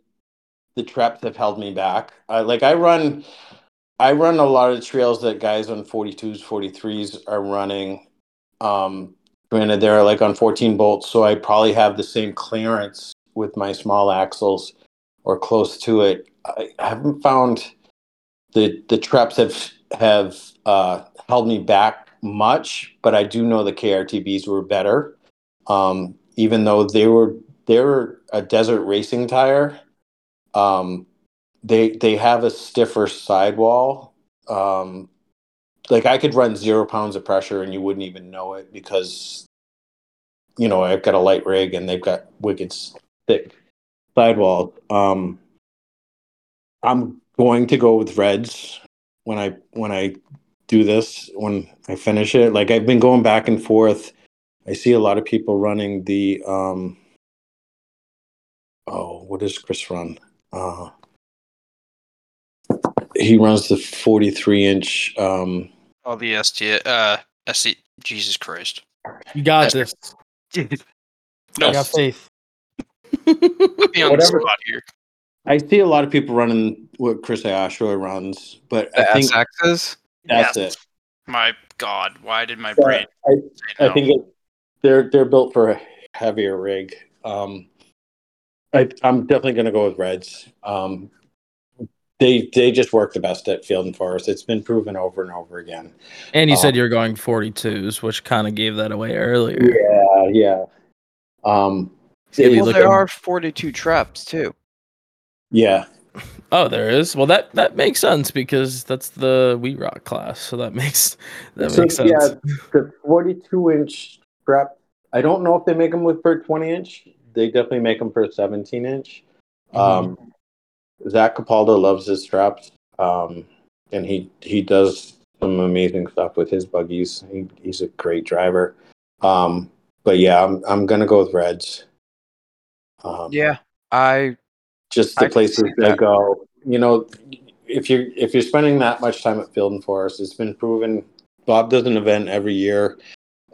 the traps have held me back. I like I run I run a lot of trails that guys on 42s, 43s are running. Um granted they're like on 14 bolts, so I probably have the same clearance with my small axles or close to it. I haven't found the the traps have have uh held me back much, but I do know the KRTBs were better. Um, even though they were they were a desert racing tire, um, they they have a stiffer sidewall. Um, like I could run zero pounds of pressure and you wouldn't even know it because you know I've got a light rig and they've got wicked thick sidewall. Um, I'm going to go with reds when I when I do this when I finish it. Like I've been going back and forth. I see a lot of people running the um oh, what does Chris run? Uh he runs the 43 inch um Oh, the ST, uh, SC, Jesus Christ. you got this. No, I got faith. be on the Whatever. spot here. I see a lot of people running what Chris Ayashua runs, but The I think SXs? that's Yes. it. My God, why did my Yeah, brain I, say I no? think it, they're they're built for a heavier rig. Um, I, I'm definitely going to go with Reds. Um, they they just work the best at Field and Forest. It's been proven over and over again. And you said Um, you're going 42s, which kind of gave that away earlier. Yeah, yeah. Um, See Well, look there at- are 42 traps too. yeah, Oh, there is. Well, that that makes sense because that's the We Rock class, so that makes that So, makes sense. yeah, the 42 inch strap. I don't know if they make them with for 20 inch. They definitely make them for 17 inch. Um, Zach Capaldo loves his straps, um, and he he does some amazing stuff with his buggies. He, he's a great driver. Um, but yeah, I'm I'm gonna go with Reds. Um, Yeah. I just the can places see they that. go. You know, if you're if you're spending that much time at Field and Forest, it's been proven. Bob does an event every year.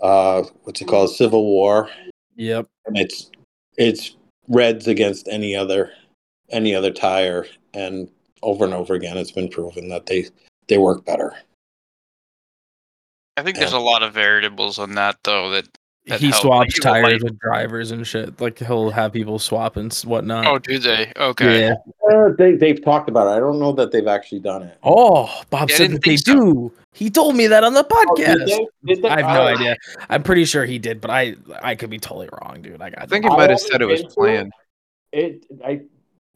Uh, what's it called? Civil War, Yep. and it's it's Reds against any other any other tire, and over and over again, it's been proven that they they work better. I think there's Yeah. a lot of variables on that though. That that he help. swaps Like, tires like- with drivers and shit. Like he'll have people swap and whatnot. Oh, do they? Okay. Yeah. Uh, they they've talked about it. I don't know that they've actually done it. Oh, Bob Yeah, said that they so. do. He told me that on the Oh, did podcast. they? Did they? I have no Oh. idea. I'm pretty sure he did, but I I could be totally wrong, dude. I got. I think he might have said it was been to it. planned. It I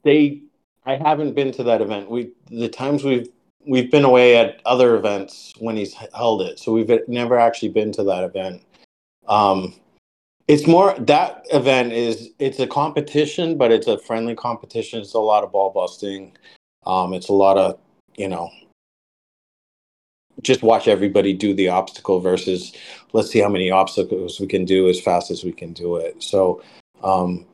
they I haven't been to that event. We the times we've we've been away at other events when he's held it, so we've never actually been to that event. Um, it's more that event is it's a competition, but it's a friendly competition. It's a lot of ball busting. Um, it's a lot of you know just watch everybody do the obstacle versus let's see how many obstacles we can do as fast as we can do it. So um,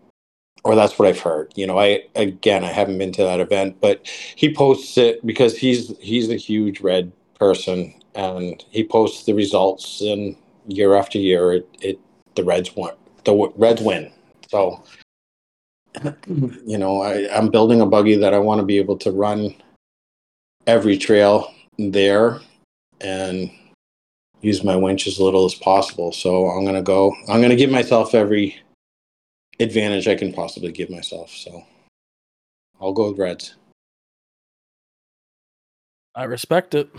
or that's what I've heard. You know, I again I haven't been to that event, but he posts it because he's he's a huge red person and he posts the results and year after year it, it the Reds win the Reds win. So you know, I, I'm building a buggy that I want to be able to run every trail there and use my winch as little as possible. So I'm gonna go I'm gonna give myself every advantage I can possibly give myself. So I'll go with Reds. I respect it.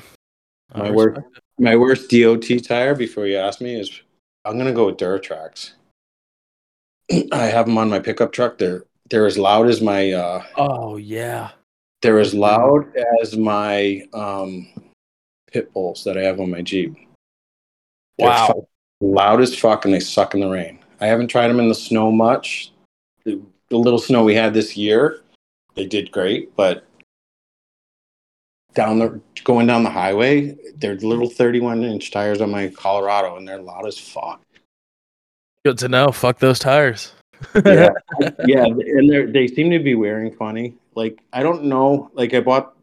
I My it. My worst DOT tire, before you ask me, is I'm gonna go with Duratrax. I have them on my pickup truck. They're they're as loud as my uh, Oh yeah. they're as loud as my um, pit bulls that I have on my Jeep. They're Wow. loud as fuck, and they suck in the rain. I haven't tried them in the snow much. The, the little snow we had this year, they did great, but down the going down the highway, they're little 31 inch tires on my Colorado, and they're loud as fuck. Good to know. Fuck those tires. Yeah, yeah, and they they seem to be wearing funny. Like I don't know. Like I bought,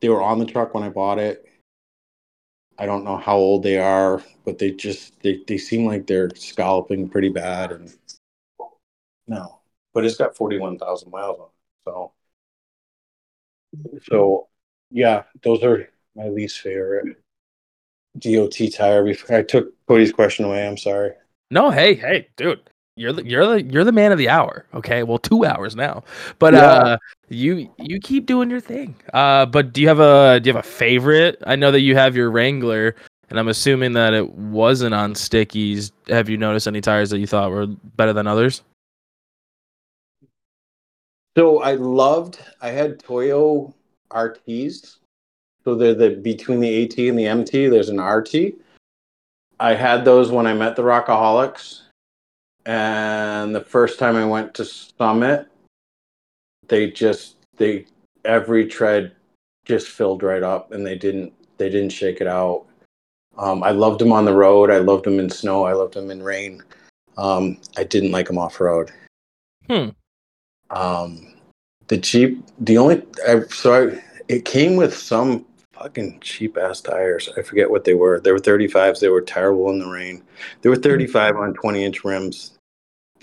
they were on the truck when I bought it. I don't know how old they are, but they just they, they seem like they're scalloping pretty bad. And no, but it's got forty one thousand miles on it. So, so hmm. yeah, those are my least favorite DOT tire. Before I took Cody's question away, I'm sorry. No, hey, hey, dude. You're the you're the you're the man of the hour. Okay, well, two hours now, but Yeah. uh, you you keep doing your thing. Uh, but do you have a do you have a favorite? I know that you have your Wrangler, and I'm assuming that it wasn't on stickies. Have you noticed any tires that you thought were better than others? So I loved. I had Toyo RTs. So they're the between the AT and the MT. There's an RT. I had those when I met the Rockaholics, and the first time I went to Summit, they just they every tread just filled right up, and they didn't they didn't shake it out. Um, I loved them on the road. I loved them in snow. I loved them in rain. Um, I didn't like them off road. Hmm. Um, the Jeep, the only I, so I, it came with some fucking cheap ass tires. I forget what they were. They were 35s. They were terrible in the rain. They were 35 on 20 inch rims.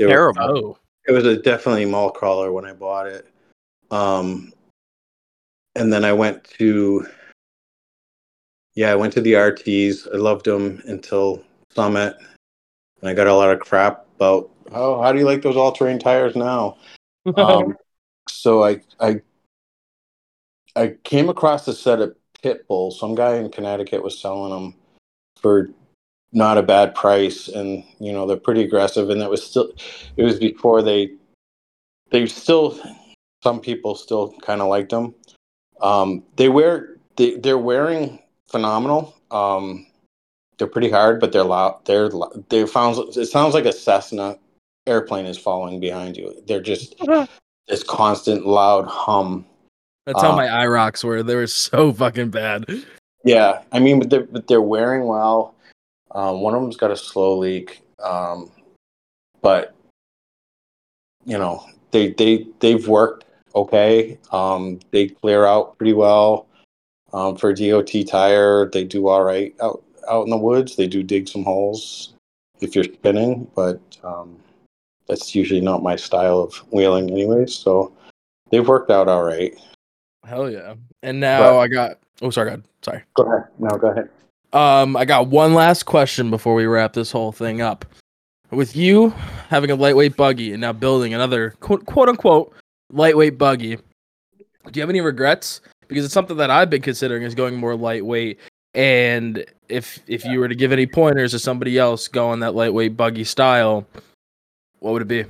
They were- Terrible. Oh, it was a definitely mall crawler when I bought it. Um, and then I went to, yeah, I went to the RTs. I loved them until Summit, and I got a lot of crap about, oh, how do you like those all-terrain tires now? um, so I I I came across a set of pit bulls. Some guy in Connecticut was selling them for not a bad price, and you know they're pretty aggressive. And that was still it was before they they still some people still kind of liked them. Um, they wear they they're wearing phenomenal. Um, they're pretty hard, but they're loud. They're lo- they found it sounds like a Cessna airplane is following behind you. They're just this constant loud hum. that's how Um, my IROKs were. They were so fucking bad. Yeah, I mean, but they're, but they're wearing well. Um, one of them's got a slow leak, um, but you know they they they've worked okay. Um, they clear out pretty well um, for a DOT tire. They do all right out out in the woods. They do dig some holes if you're spinning, but um, that's usually not my style of wheeling, anyways. So they've worked out all right. Hell yeah. And now But- I got. Oh, sorry. God. Sorry. Go ahead. No, go ahead. Um, I got one last question before we wrap this whole thing up. With you having a lightweight buggy and now building another quote, quote unquote lightweight buggy, do you have any regrets? Because it's something that I've been considering is going more lightweight. And if if you were to give any pointers to somebody else going that lightweight buggy style, what would it be?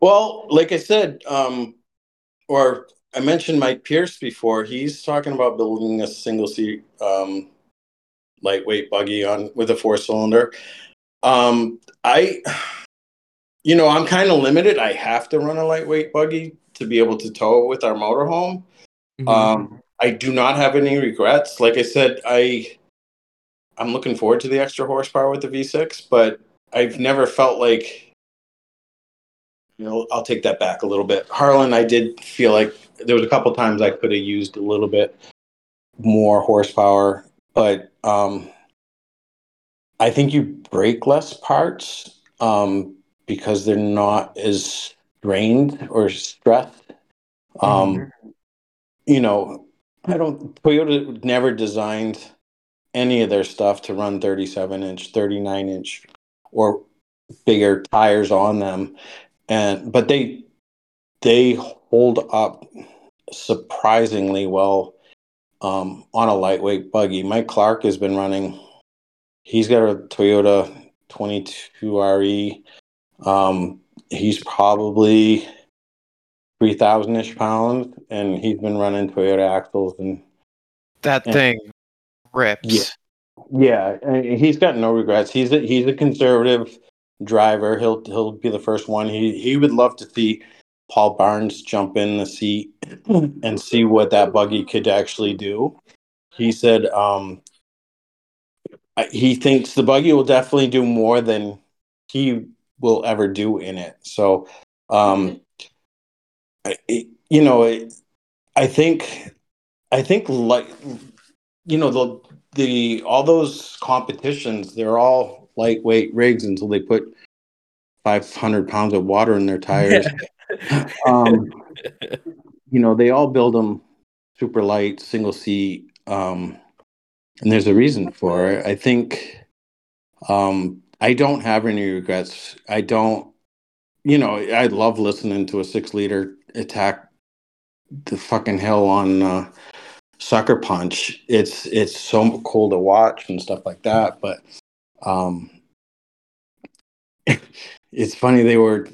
Well, like I said, um, or I mentioned Mike Pierce before. He's talking about building a single seat um, lightweight buggy on with a four cylinder. Um, I, you know, I'm kind of limited. I have to run a lightweight buggy to be able to tow it with our motorhome. Mm-hmm. Um, I do not have any regrets. Like I said, I I'm looking forward to the extra horsepower with the V6, but I've never felt like you know, I'll take that back a little bit. Harlan, I did feel like there was a couple times I could have used a little bit more horsepower, but um I think you break less parts um because they're not as strained or stressed. Um you know, I don't. Toyota never designed any of their stuff to run 37 inch, 39 inch, or bigger tires on them, and but they they hold up surprisingly well um, on a lightweight buggy. Mike Clark has been running. He's got a Toyota 22 RE. Um, he's probably three thousand ish pounds, and he's been running Toyota axles and That Yeah. thing rips. Yeah. yeah, and he's got no regrets. He's a, he's a conservative driver. He'll he'll be the first one. He he would love to see Paul Barnes jump in the seat and see what that buggy could actually do. He said um, he thinks the buggy will definitely do more than he will ever do in it. So, um, it- you know, it, I think I think like you know the the all those competitions they're all lightweight rigs until they put 500 pounds of water in their tires um you know they all build them super light single seat um and there's a reason for it. I think um i don't have any regrets. I don't you know i love listening to a six liter attack the fucking hill on uh sucker punch. It's it's so cool to watch and stuff like that but um it's funny they were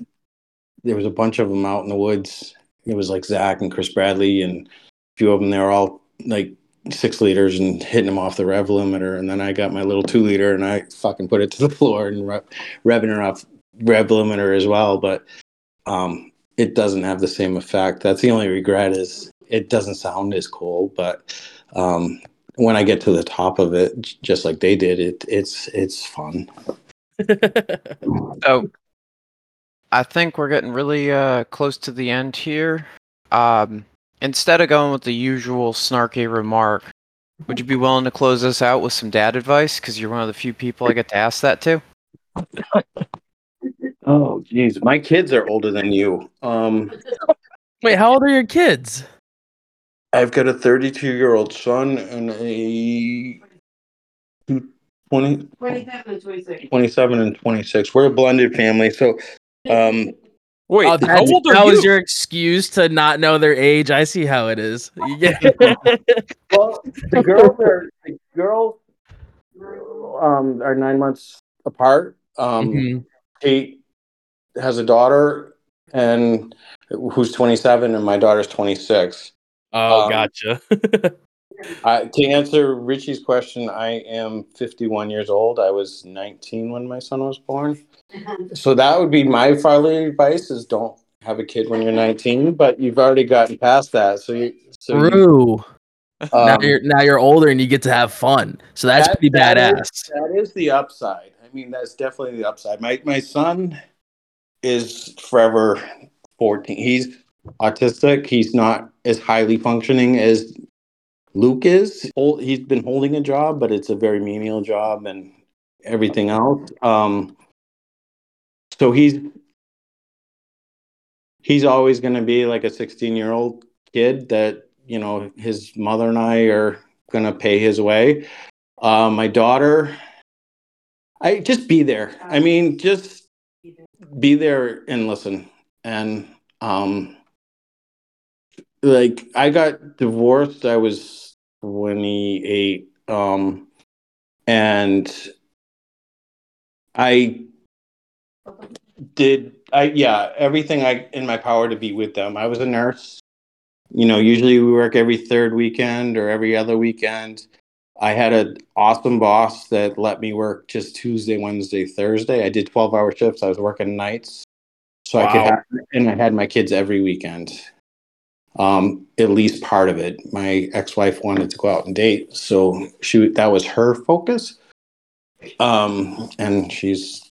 there was a bunch of them out in the woods. It was like zach and chris bradley and a few of them they were all like six liters and hitting them off the rev limiter. And then i got my little two liter and i fucking put it to the floor and re- revving her off rev limiter as well. But um it doesn't have the same effect. That's the only regret is it doesn't sound as cool. But um when i get to the top of it just like they did it it's it's fun. So I think we're getting really uh, close to the end here. Um, instead of going with the usual snarky remark, would you be willing to close us out with some dad advice? Because you're one of the few people I get to ask that to. oh geez my kids are older than you um Wait, how old are your kids? i've got a 32 year old son and a 20 Twenty-seven and twenty-six. 27 and 26 we're a blended family so um Wait, oh, how that's- old that are was your excuse to not know their age. I see how it is. Yeah. Well, the girls are the girls um are nine months apart. Um Mhm. Kate has a daughter and who's 27 and my daughter's 26. Oh, Um, gotcha. I, to answer Richie's question, I am 51 years old. I was 19 when my son was born. So that would be my fatherly advice: is don't have a kid when you're 19. But you've already gotten past that, so you. So you, True. now um, you're now you're older and you get to have fun. So that's That- pretty that badass. is- that is the upside. I mean, that's definitely the upside. My my son is forever 14. He's autistic. He's not as highly functioning as Luke is. He's been holding a job, but it's a very menial job and everything else. Um, so he's he's always going to be like a 16 year old kid that you know his mother and I are going to pay his way. Uh, my daughter, I just be there. I mean, just be there and listen. And um, like I got divorced. I was 28. Um, and I did I yeah, everything I in my power to be with them. I was a nurse. You know, usually we work every third weekend or every other weekend. I had an awesome boss that let me work just Tuesday, Wednesday, Thursday. I did 12 hour shifts. I was working nights. So I could have, and I had my kids every weekend. Um, at least part of it. My ex-wife wanted to go out and date, so she that was her focus. Um, and she's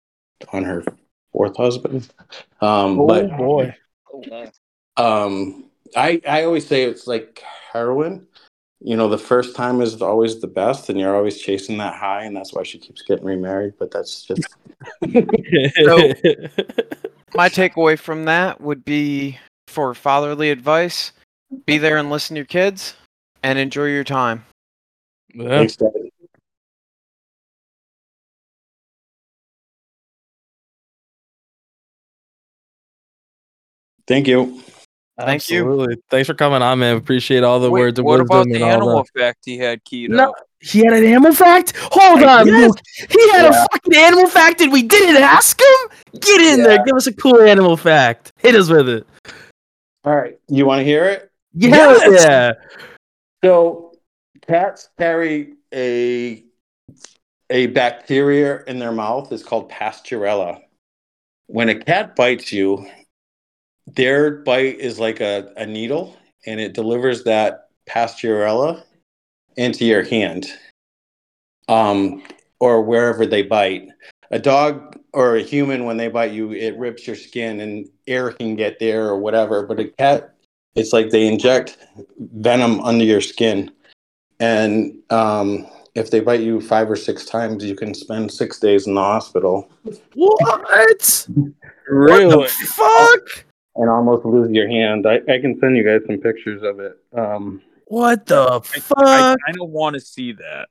on her fourth husband. Um, Oh but boy. um, I I always say it's like heroin. You know, the first time is always the best, and you're always chasing that high, and that's why she keeps getting remarried. But that's just My takeaway from that would be for fatherly advice: be there and listen to your kids, and enjoy your time. Yeah. Thanks, Daddy. Thank you. Thank you. Thanks for coming on, man. Appreciate all the Wait, words of what wisdom about the animal that. effect he had keyed No, up? he had an animal fact. Hold on, Yes. Luke. He had Yeah. a fucking animal fact, and we didn't ask him. Get in there. Give us a cool animal fact. Hit us with it. All right, you want to hear it? Yeah, Yes. yeah. So, cats carry a a bacteria in their mouth. It's called Pasteurella. When a cat bites you, their bite is like a, a needle, and it delivers that Pasteurella into your hand, um, or wherever they bite. A dog or a human, when they bite you, it rips your skin, and air can get there or whatever. But a cat, it's like they inject venom under your skin, and um, if they bite you five or six times, you can spend six days in the hospital What? Really? What the fuck? and almost lose your hand. I, I can send you guys some pictures of it. Um, What the fuck? I don't want to see that.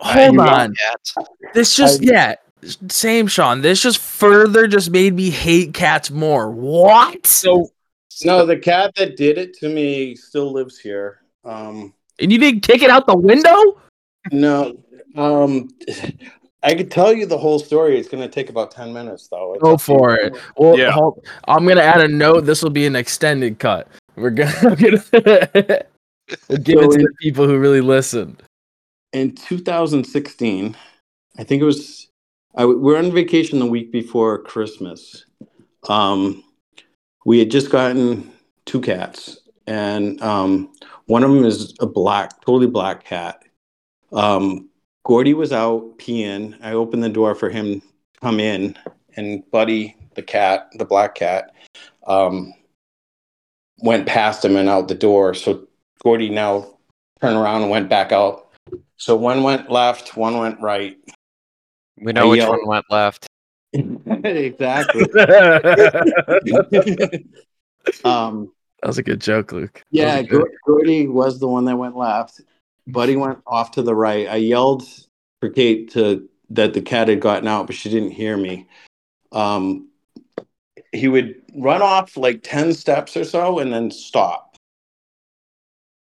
Hold you on. This just I- yeah. Same, Shawn. This just further just made me hate cats more. What? So no, the cat that did it to me still lives here. Um, And you didn't kick it out the window? no, um, I could tell you the whole story. It's going to take about 10 minutes, though. It's Go for you. it. Well, Yeah. hold, I'm gonna add a note. This will be an extended cut. We're gonna, we're gonna we'll give it to So the people who really listened. in 2016, I think it was, We were on vacation the week before Christmas. Um, we had just gotten two cats, and um, one of them is a black, totally black cat. Um, Gordy was out peeing. I opened the door for him to come in, and Buddy, the cat, the black cat, um, went past him and out the door. So Gordy now turned around and went back out. So one went left, one went right. We know I which yelled- one went left. exactly. that um, was a good joke, Luke. Yeah, was good. Gordy was the one that went left. Buddy went off to the right. I yelled for Kate to that the cat had gotten out, but she didn't hear me. Um, he would run off like 10 steps or so and then stop.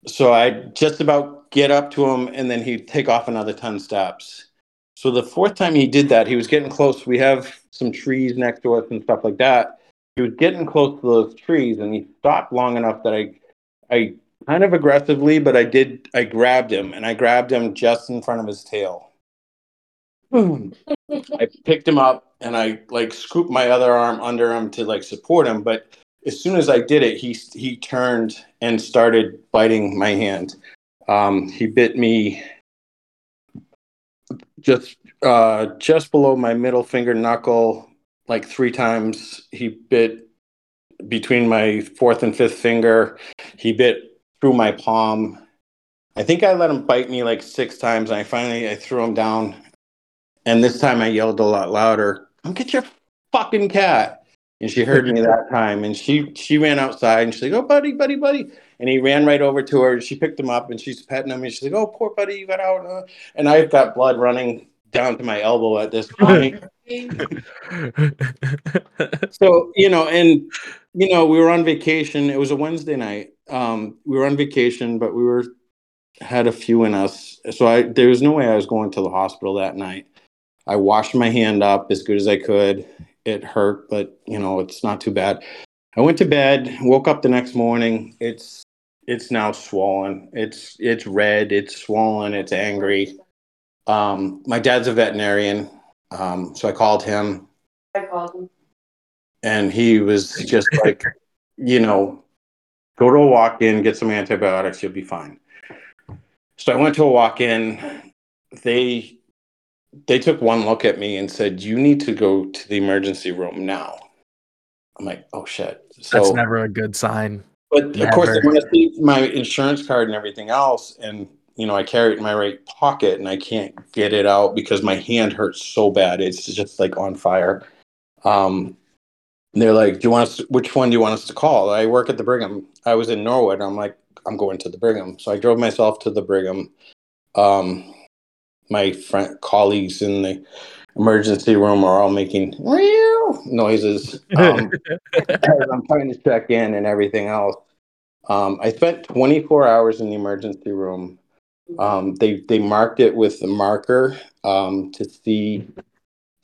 So I just about get up to him and then he'd take off another 10 steps. So the fourth time he did that, he was getting close. We have some trees next to us and stuff like that. He was getting close to those trees and he stopped long enough that I I kind of aggressively, but I did I grabbed him and I grabbed him just in front of his tail. I picked him up and I like scooped my other arm under him to like support him, but as soon as I did it, he he turned and started biting my hand. Um, he bit me just uh, just below my middle finger knuckle, like three times. He bit between my fourth and fifth finger. He bit through my palm. I think I let him bite me like six times. And I finally I threw him down, and this time I yelled a lot louder. Come get your fucking cat! and she heard me that time, and she she ran outside, and she's like, "Oh, buddy, buddy, buddy," and he ran right over to her. She picked him up, and she's petting him, and she's like, "Oh, poor buddy, you got out," uh," and I've got blood running down to my elbow at this point. so you know, and you know, we were on vacation. It was a Wednesday night. Um, we were on vacation, but we were had a few in us. So I there was no way I was going to the hospital that night. I washed my hand up as good as I could. It hurt, but you know, it's not too bad. I went to bed, woke up the next morning. It's it's now swollen. It's it's red, it's swollen, it's angry. Um, my dad's a veterinarian. Um, so I called him I called him. and he was just like, you know, go to a walk in, get some antibiotics, you'll be fine. So I went to a walk in. They they took one look at me and said, "You need to go to the emergency room now." I'm like, "Oh shit!" So, That's never a good sign. But of course, they want to see my insurance card and everything else, and you know, I carry it in my right pocket, and I can't get it out because my hand hurts so bad; it's just like on fire. Um, they're like, "Do you want us? which one do you want us to call?" I work at the Brigham. I was in Norwood. I'm like, "I'm going to the Brigham," so I drove myself to the Brigham. Um, my friend colleagues in the emergency room are all making real noises um, as I'm trying to check in and everything else. Um, I spent 24 hours in the emergency room. Um, they they marked it with the marker um, to see.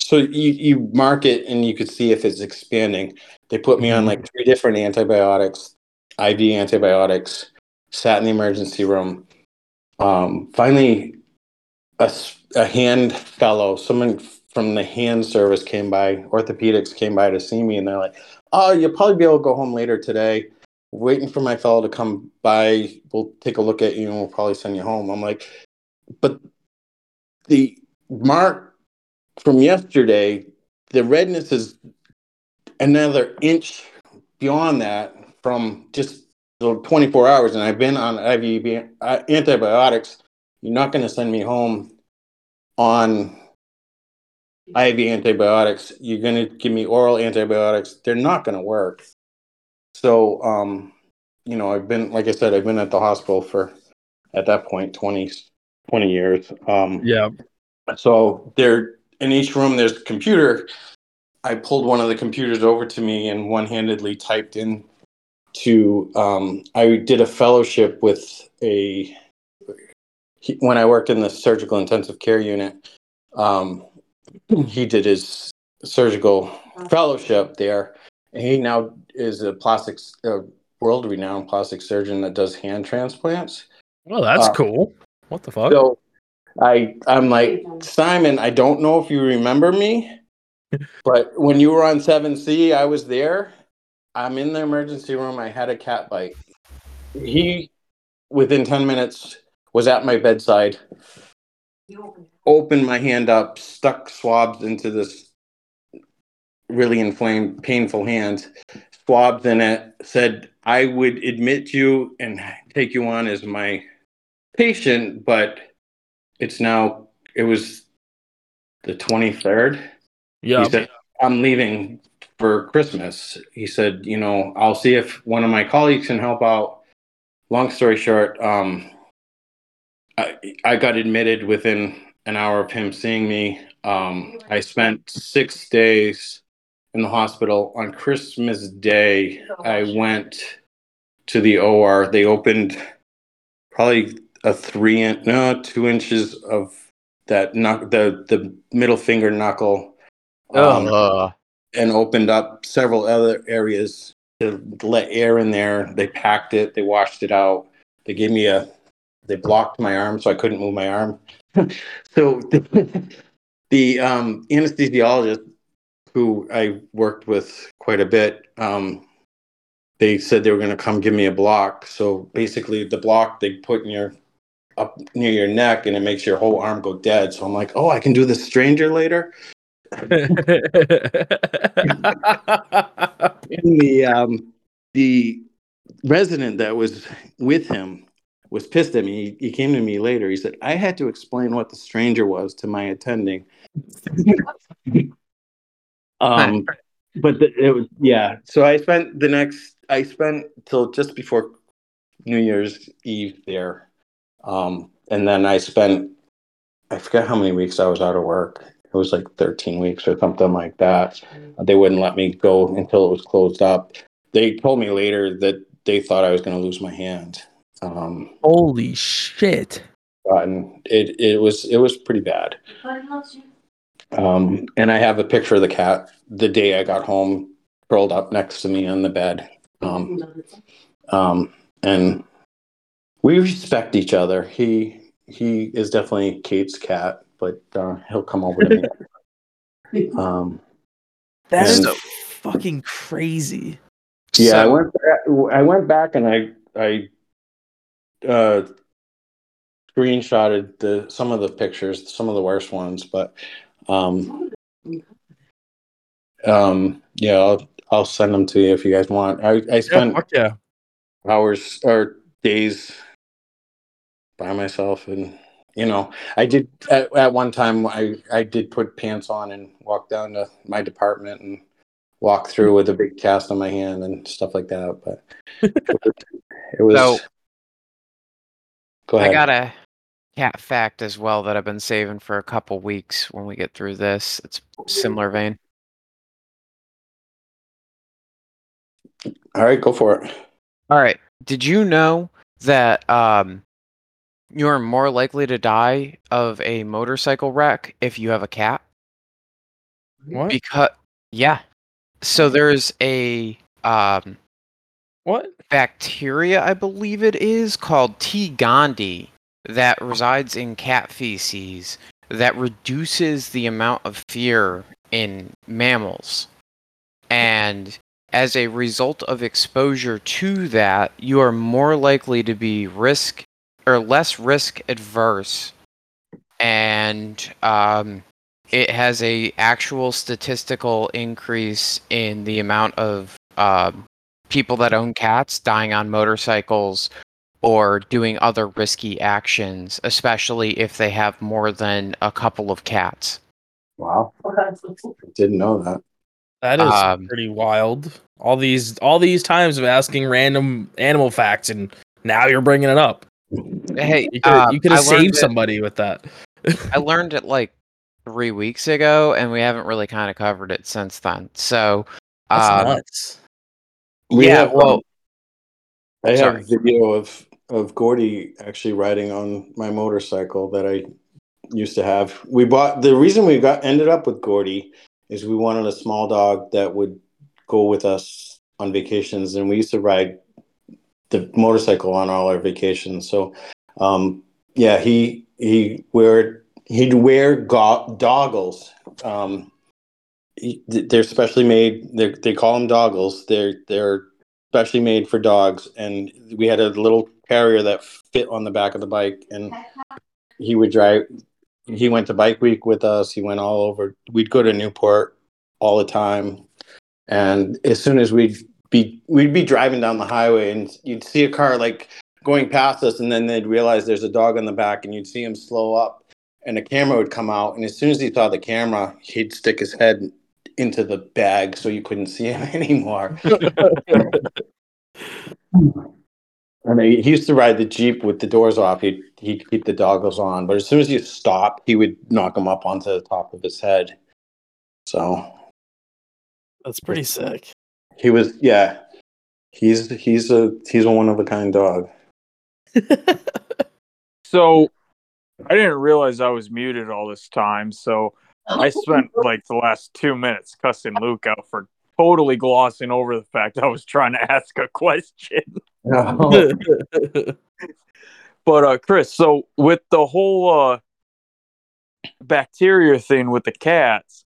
So you you mark it and you could see if it's expanding. They put me on like three different antibiotics, IV antibiotics. Sat in the emergency room. Um, finally, a hand fellow, someone from the hand service came by, orthopedics came by to see me, and they're like, "Oh, you'll probably be able to go home later today." Waiting for my fellow to come by, we'll take a look at you and we'll probably send you home. I'm like, but the mark from yesterday, the redness is another inch beyond that from just the 24 hours, and I've been on IV uh, antibiotics. You're not going to send me home on IV antibiotics. You're going to give me oral antibiotics. They're not going to work. So, um, you know, I've been, like I said, I've been at the hospital for, at that point, 20, 20 years. Um, Yeah. so there, in each room, there's a computer. I pulled one of the computers over to me and one-handedly typed in to. Um, I did a fellowship with a when I worked in the surgical intensive care unit. Um, he did his surgical fellowship there. And he now is a plastics, uh, world-renowned plastic surgeon that does hand transplants. Well, that's Uh, cool. What the fuck? So I I'm like Simon, I don't know if you remember me, but when you were on 7C, I was there. I'm in the emergency room. I had a cat bite. He within 10 minutes was at my bedside, You opened my hand up, stuck swabs into this really inflamed, painful hand, swabs in it, said I would admit you and take you on as my patient, but it's now it was the 23rd. yeah. He said, I'm leaving for Christmas. He said, you know, I'll see if one of my colleagues can help out. Long story short, um, I, I got admitted within an hour of him seeing me. Um, I spent six days in the hospital. On Christmas Day, I went to the OR. They opened probably a three inch, no, two inches of that knuck, the the middle finger knuckle, um, Ugh. and opened up several other areas to let air in there. They packed it, they washed it out. They gave me a, they blocked my arm so I couldn't move my arm. so the, the um, anesthesiologist who I worked with quite a bit, um, they said they were going to come give me a block. So basically, the block they put in your up near your neck and it makes your whole arm go dead. So I'm like, oh, I can do the stranger later. And the um, the resident that was with him was pissed at me. He, he came to me later. He said, I had to explain what the stranger was to my attending. um, but the, it was yeah. So I spent the next. I spent till just before New Year's Eve there, um, and then I spent. I forget how many weeks I was out of work. It was like 13 weeks or something like that. They wouldn't let me go until it was closed up. They told me later that they thought I was going to lose my hand. Um, Holy shit. and it it was it was pretty bad. What else you- Um, and I have a picture of the cat the day I got home, curled up next to me on the bed. Um, um, and we respect each other. He he is definitely Kate's cat, but uh, he'll come over to me. Um, That is And- fucking crazy. yeah, I went back, I went back and I I uh, screenshotted the some of the pictures, some of the worst ones, but um, um, yeah, I'll I'll send them to you if you guys want. I I spent fuck yeah. hours or days by myself and you know i did at, at one time i i did put pants on and walk down to my department and walk through with a big cast on my hand and stuff like that but it was So- go ahead I got a cat fact as well that I've been saving for a couple weeks when we get through this. It's similar vein. all right go for it All right. Did you know that um you are more likely to die of a motorcycle wreck if you have a cat? What? Because yeah. So there's a um What? bacteria, I believe it is, called T. gondii that resides in cat feces that reduces the amount of fear in mammals. And as a result of exposure to that, you are more likely to be risk or less risk adverse. And um, it has a actual statistical increase in the amount of um, people that own cats dying on motorcycles or doing other risky actions, especially if they have more than a couple of cats. wow didn't know that That is Um, pretty wild. All these all these times of asking random animal facts, and now you're bringing it up. Hey, You could you could have learned saved it- somebody with that. I learned it like three weeks ago, and we haven't really kind of covered it since then. So, That's um, nuts. We yeah, have, well, I Sorry. have video of of Gordy actually riding on my motorcycle that I used to have. We bought the reason we got ended up with Gordy is we wanted a small dog that would go with us on vacations, and we used to ride the motorcycle on all our vacations. So, um, yeah, he he wear he'd wear go- doggles. Um, they're specially made. They they call them doggles. They're they're specially made for dogs. And we had a little carrier that fit on the back of the bike, and he would drive. He went to Bike Week with us. He went all over. We'd go to Newport all the time, and as soon as we'd be we'd be driving down the highway, and you'd see a car like going past us, and then they'd realize there's a dog in the back, and you'd see him slow up, and a camera would come out, and as soon as he saw the camera, he'd stick his head into the bag so you couldn't see him anymore. And he he used to ride the jeep with the doors off. He'd he'd keep the doggles on, but as soon as you stop, he would knock them up onto the top of his head. So That's pretty sick. he was, yeah, he's he's a he's a one of a kind dog. So I didn't realize I was muted all this time. So I spent like the last two minutes cussing Luke out for totally glossing over the fact I was trying to ask a question. But uh Chris, so with the whole uh bacteria thing with the cats,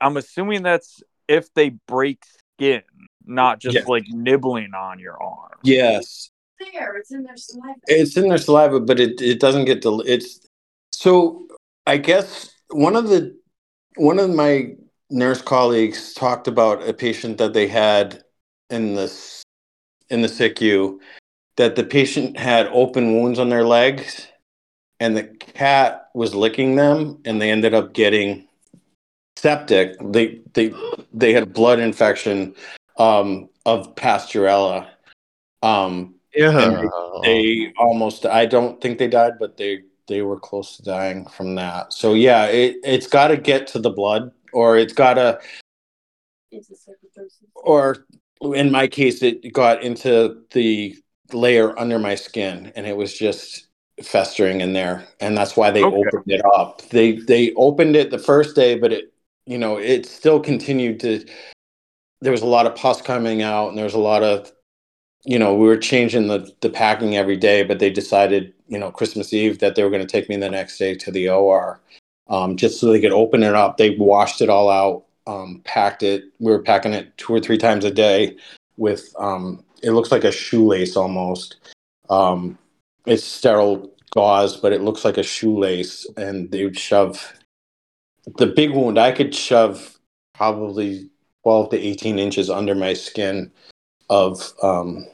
I'm assuming that's if they break skin, not just Yeah. like nibbling on your arm. yes, There, it's in their saliva. it's in their saliva, but it it doesn't get del- it's so. I guess one of the one of my nurse colleagues talked about a patient that they had in this in the SICU that the patient had open wounds on their legs and the cat was licking them and they ended up getting septic. They they they had a blood infection um, of Pasteurella. Um, Yeah. they almost I don't think they died, but they they were close to dying from that. So yeah, it it's got to get to the blood, or it's got to, or in my case, it got into the layer under my skin, and it was just festering in there, and that's why they Okay. opened it up. They they opened it the first day, but it you know it still continued to. There was a lot of pus coming out, and there was a lot of you know, we were changing the, the packing every day, but they decided, you know, Christmas Eve that they were going to take me the next day to the OR um, just so they could open it up. They washed it all out, um, packed it. We were packing it two or three times a day with, um, it looks like a shoelace almost. Um, it's sterile gauze, but it looks like a shoelace. And they would shove the big wound. I could shove probably 12 to 18 inches under my skin of um,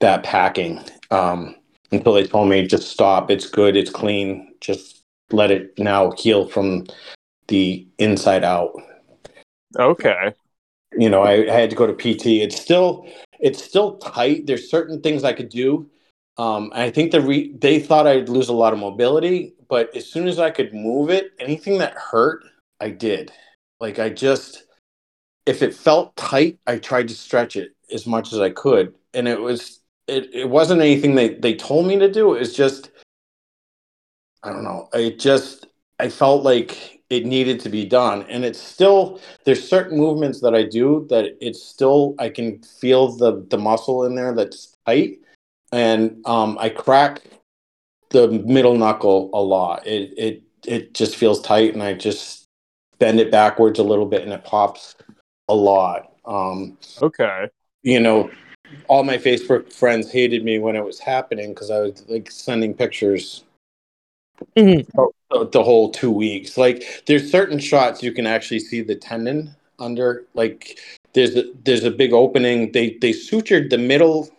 that packing um, until they told me just stop. It's good. It's clean. Just let it now heal from the inside out. Okay. You know, I, I had to go to PT. It's still it's still tight. There's certain things I could do. Um, I think the re- they thought I'd lose a lot of mobility, but as soon as I could move it, anything that hurt, I did. Like I just, if it felt tight, I tried to stretch it as much as I could, and it was it. It wasn't anything they they told me to do. It was just, I don't know. I just I felt like it needed to be done, and it's still there's certain movements that I do that it's still I can feel the the muscle in there that's tight, and um, I crack the middle knuckle a lot. It it it just feels tight, and I just bend it backwards a little bit, and it pops a lot. Um, Okay. you know, all my Facebook friends hated me when it was happening because I was like sending pictures Mhm. the, the whole two weeks. Like, there's certain shots you can actually see the tendon under. Like, there's a, there's a big opening. They they sutured the middle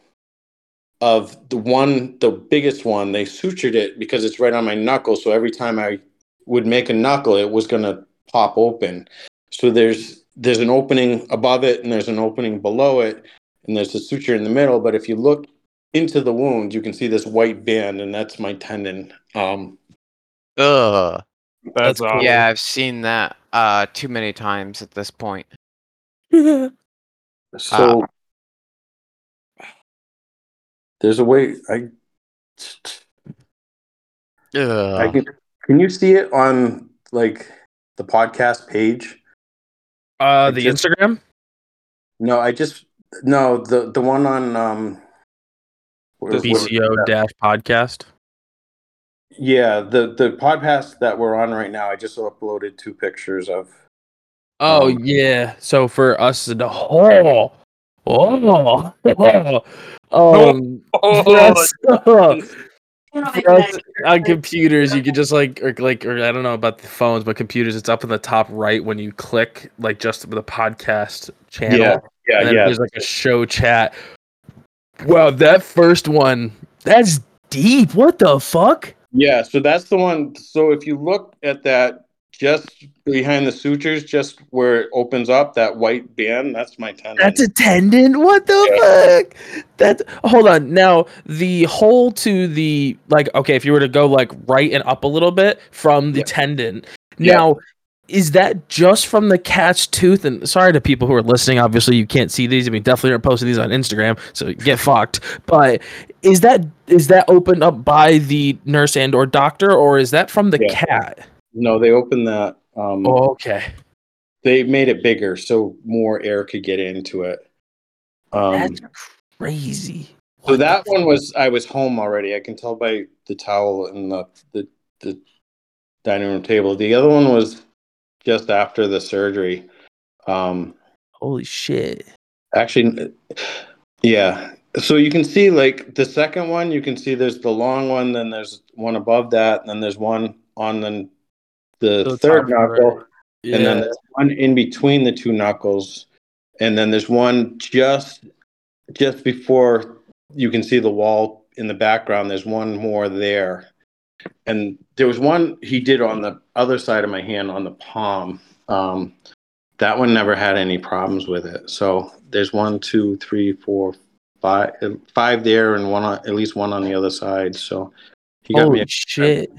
of the one, the biggest one. They sutured it because it's right on my knuckle. So every time I would make a knuckle, it was gonna pop open. So there's there's an opening above it and there's an opening below it and there's a suture in the middle. But if you look into the wound, you can see this white band, and that's my tendon. Um, Ugh. That's, That's cool. awesome. Yeah, I've seen that uh too many times at this point. so there's a way I I can can you see it on like the podcast page? Uh, I the just- Instagram. No, I just no the the one on um where- where- BCO dash podcast. Yeah, the the podcast that we're on right now, I just uploaded two pictures of. Oh Um, yeah. So for us, the whole. oh, oh, um, for us, for us on computers, you could just like or like or I don't know about the phones, but computers, it's up in the top right when you click like just the podcast channel. Yeah, yeah, and then yeah. there's like a show chat. Wow, that first one, that's deep. What the fuck? Yeah, so that's the one. So if you look at that, just behind the sutures, just where it opens up, that white band, that's my tendon. That's a tendon. What the fuck? That hold on. Now the hole to the like. Okay, if you were to go like right and up a little bit from the Yeah. tendon. Yeah. Now, is that just from the cat's tooth? And sorry to people who are listening. Obviously, you can't see these. I mean, definitely aren't posting these on Instagram, so get fucked. But is that is that opened up by the nurse and or doctor, or is that from the Yeah. cat? no, they opened that. Um, Oh, okay. They made it bigger so more air could get into it. Um, That's crazy. so that one was I was home already. I can tell by the towel and the the, the dining room table. The other one was just after the surgery. Um, Holy shit. Actually, yeah. So you can see like the second one, you can see there's the long one, then there's one above that, and then there's one on the the The third right. knuckle, Yeah. and then there's one in between the two knuckles, and then there's one just just before you can see the wall in the background. There's one more there, and there was one he did on the other side of my hand on the palm. Um, that one never had any problems with it. So there's one, two, three, four, five, five there, and one on, at least one on the other side. So he got Holy me. shit.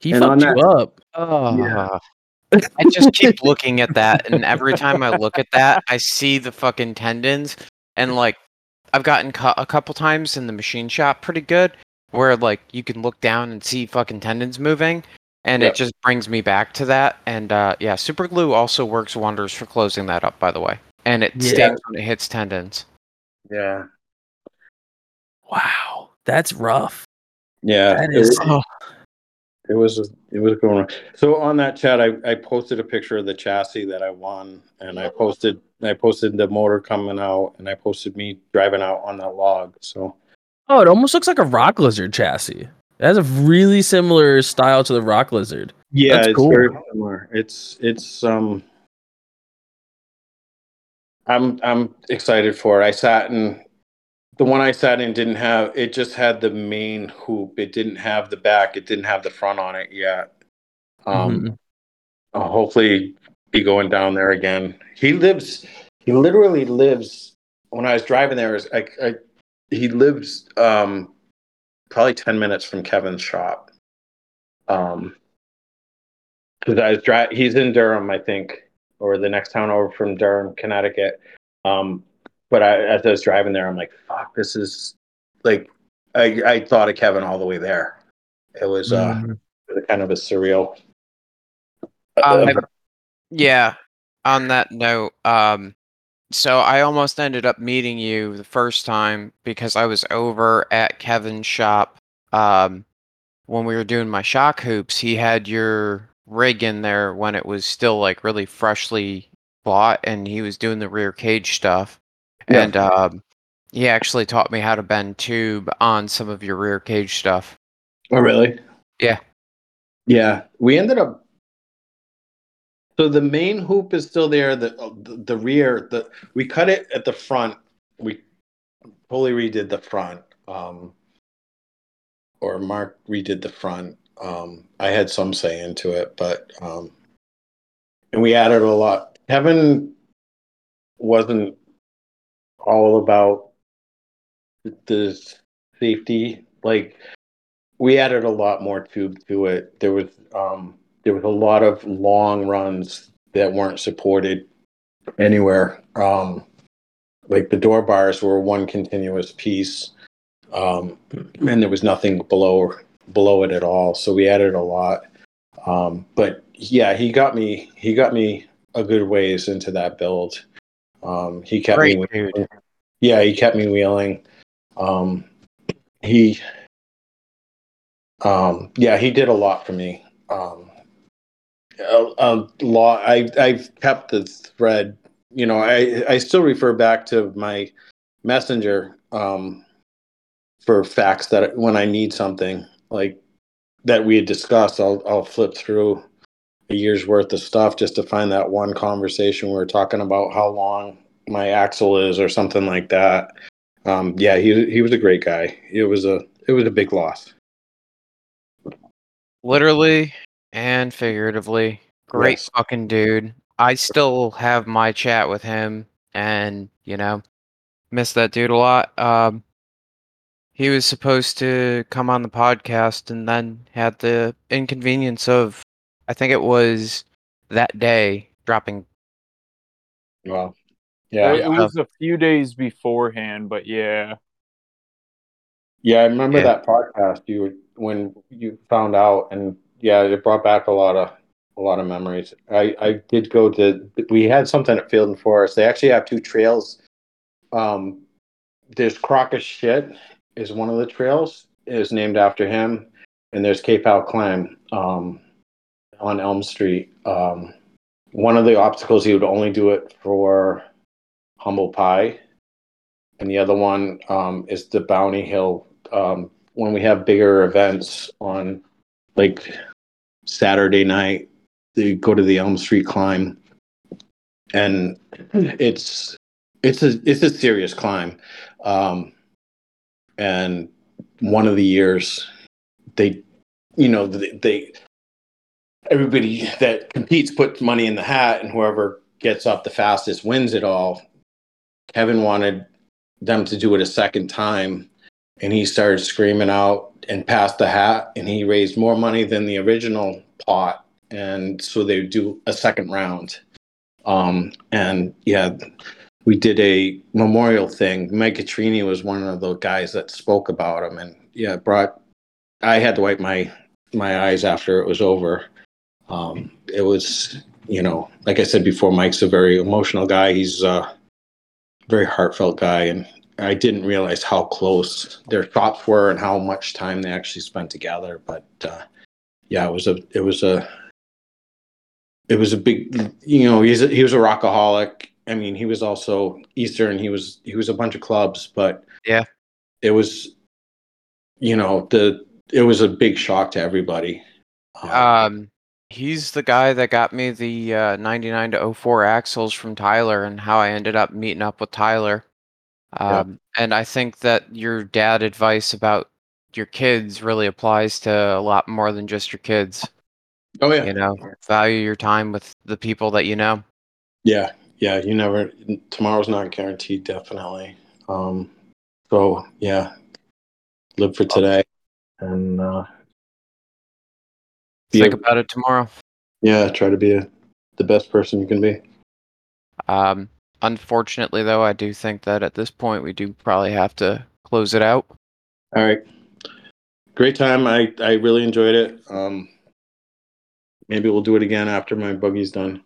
He And on fucked you that- up. Oh. Yeah. I just keep looking at that, and every time I look at that, I see the fucking tendons, and like I've gotten cut a couple times in the machine shop pretty good, where like you can look down and see fucking tendons moving, and Yeah. it just brings me back to that. And uh, yeah, super glue also works wonders for closing that up, by the way, and it Yeah. stings when it hits tendons. Yeah. Wow. That's rough. Yeah. That it is was- It was it was going on. So on that chat, I, I posted a picture of the chassis that I won, and I posted I posted the motor coming out, and I posted me driving out on that log. So Oh, it almost looks like a rock lizard chassis. It has a really similar style to the rock lizard. yeah, That's it's cool. very similar. It's it's um. I'm I'm excited for it. I sat in the one I sat in didn't have it just had the main hoop. It didn't have the back. It didn't have the front on it yet. Um, Mhm. I'll hopefully be going down there again. He lives. He literally lives. When I was driving there, is I, I he lives um, probably ten minutes from Kevin's shop. Um, because I was dri He's in Durham, I think, or the next town over from Durham, Connecticut. Um, but I, as I was driving there, I'm like, "Fuck, this is like." I I thought of Kevin all the way there. It was uh, Mhm. kind of a surreal. Um, uh, Yeah. On that note, um, so I almost ended up meeting you the first time because I was over at Kevin's shop. Um, when we were doing my shock hoops, he had your rig in there when it was still like really freshly bought, and he was doing the rear cage stuff. Yeah. And um, he actually taught me how to bend tube on some of your rear cage stuff. Oh, really? Yeah. Yeah. We ended up. So the main hoop is still there. The the, the rear, the we cut it at the front. We fully redid the front. Um, or Mark redid the front. Um, I had some say into it, but um, and we added a lot. Kevin wasn't all about the safety. Like we added a lot more tube to it. There was um, there was a lot of long runs that weren't supported anywhere. Um, like the door bars were one continuous piece, um, and there was nothing below below it at all. So we added a lot. Um, but yeah, he got me. He got me a good ways into that build. Um, he kept Great me. dude. Yeah, he kept me wheeling. Um, he, um, yeah, he did a lot for me. Um, a, lot. I I've kept the thread. You know, I I still refer back to my messenger um, for facts that when I need something like that we had discussed, I'll I'll flip through a year's worth of stuff just to find that one conversation we were talking about how long my axle is or something like that. Um, yeah, he he was a great guy. It was a it was a big loss. literally and figuratively great Yes. fucking dude i still have my chat with him and you know miss that dude a lot um he was supposed to come on the podcast and then had the inconvenience of i think it was that day dropping Wow. Yeah, it was a few days beforehand, but yeah. yeah. I remember Yeah. that podcast you when you found out, and yeah, it brought back a lot of a lot of memories. I I did go to we had something at Field and Forest. They actually have two trails. Um, there's Crocus Shit is one of the trails is named after him, and there's Cape Al Climb um, on Elm Street. Um, one of the obstacles he would only do it for humble pie, and the other one um, is the Bounty Hill. Um, when we have bigger events on like Saturday night, they go to the Elm Street climb, and it's it's a it's a serious climb. Um, and one of the years, they, you know, they, they everybody that competes puts money in the hat, and whoever gets up the fastest wins it all. Kevin wanted them to do it a second time, and he started screaming out and passed the hat, and he raised more money than the original pot, and so they do a second round. Um, and yeah, we did a memorial thing. Mike Catrini was one of the guys that spoke about him, and yeah, brought. I had to wipe my my eyes after it was over. Um, it was, you know, like I said before, Mike's a very emotional guy. He's a very heartfelt guy, and I didn't realize how close their thoughts were and how much time they actually spent together. But uh, yeah, it was a it was a it was a big you know he's a, he was a rockaholic. I mean, he was also Eastern. He was he was a bunch of clubs, but Yeah. it was you know the it was a big shock to everybody. Um, Um, he's the guy that got me the uh, 99 to 04 axles from Tyler, and how I ended up meeting up with Tyler. Yeah. Um, and I think that your dad advice about your kids really applies to a lot more than just your kids. oh yeah, You know, value your time with the people that you know. Yeah, yeah, you never tomorrow's not guaranteed definitely. Um so yeah, live for today and uh Think a- about it tomorrow. yeah, try to be a, the best person you can be. Um, unfortunately, though, I do think that at this point we do probably have to close it out. All right. Great time. I I really enjoyed it. Um maybe we'll do it again after my buggy's done.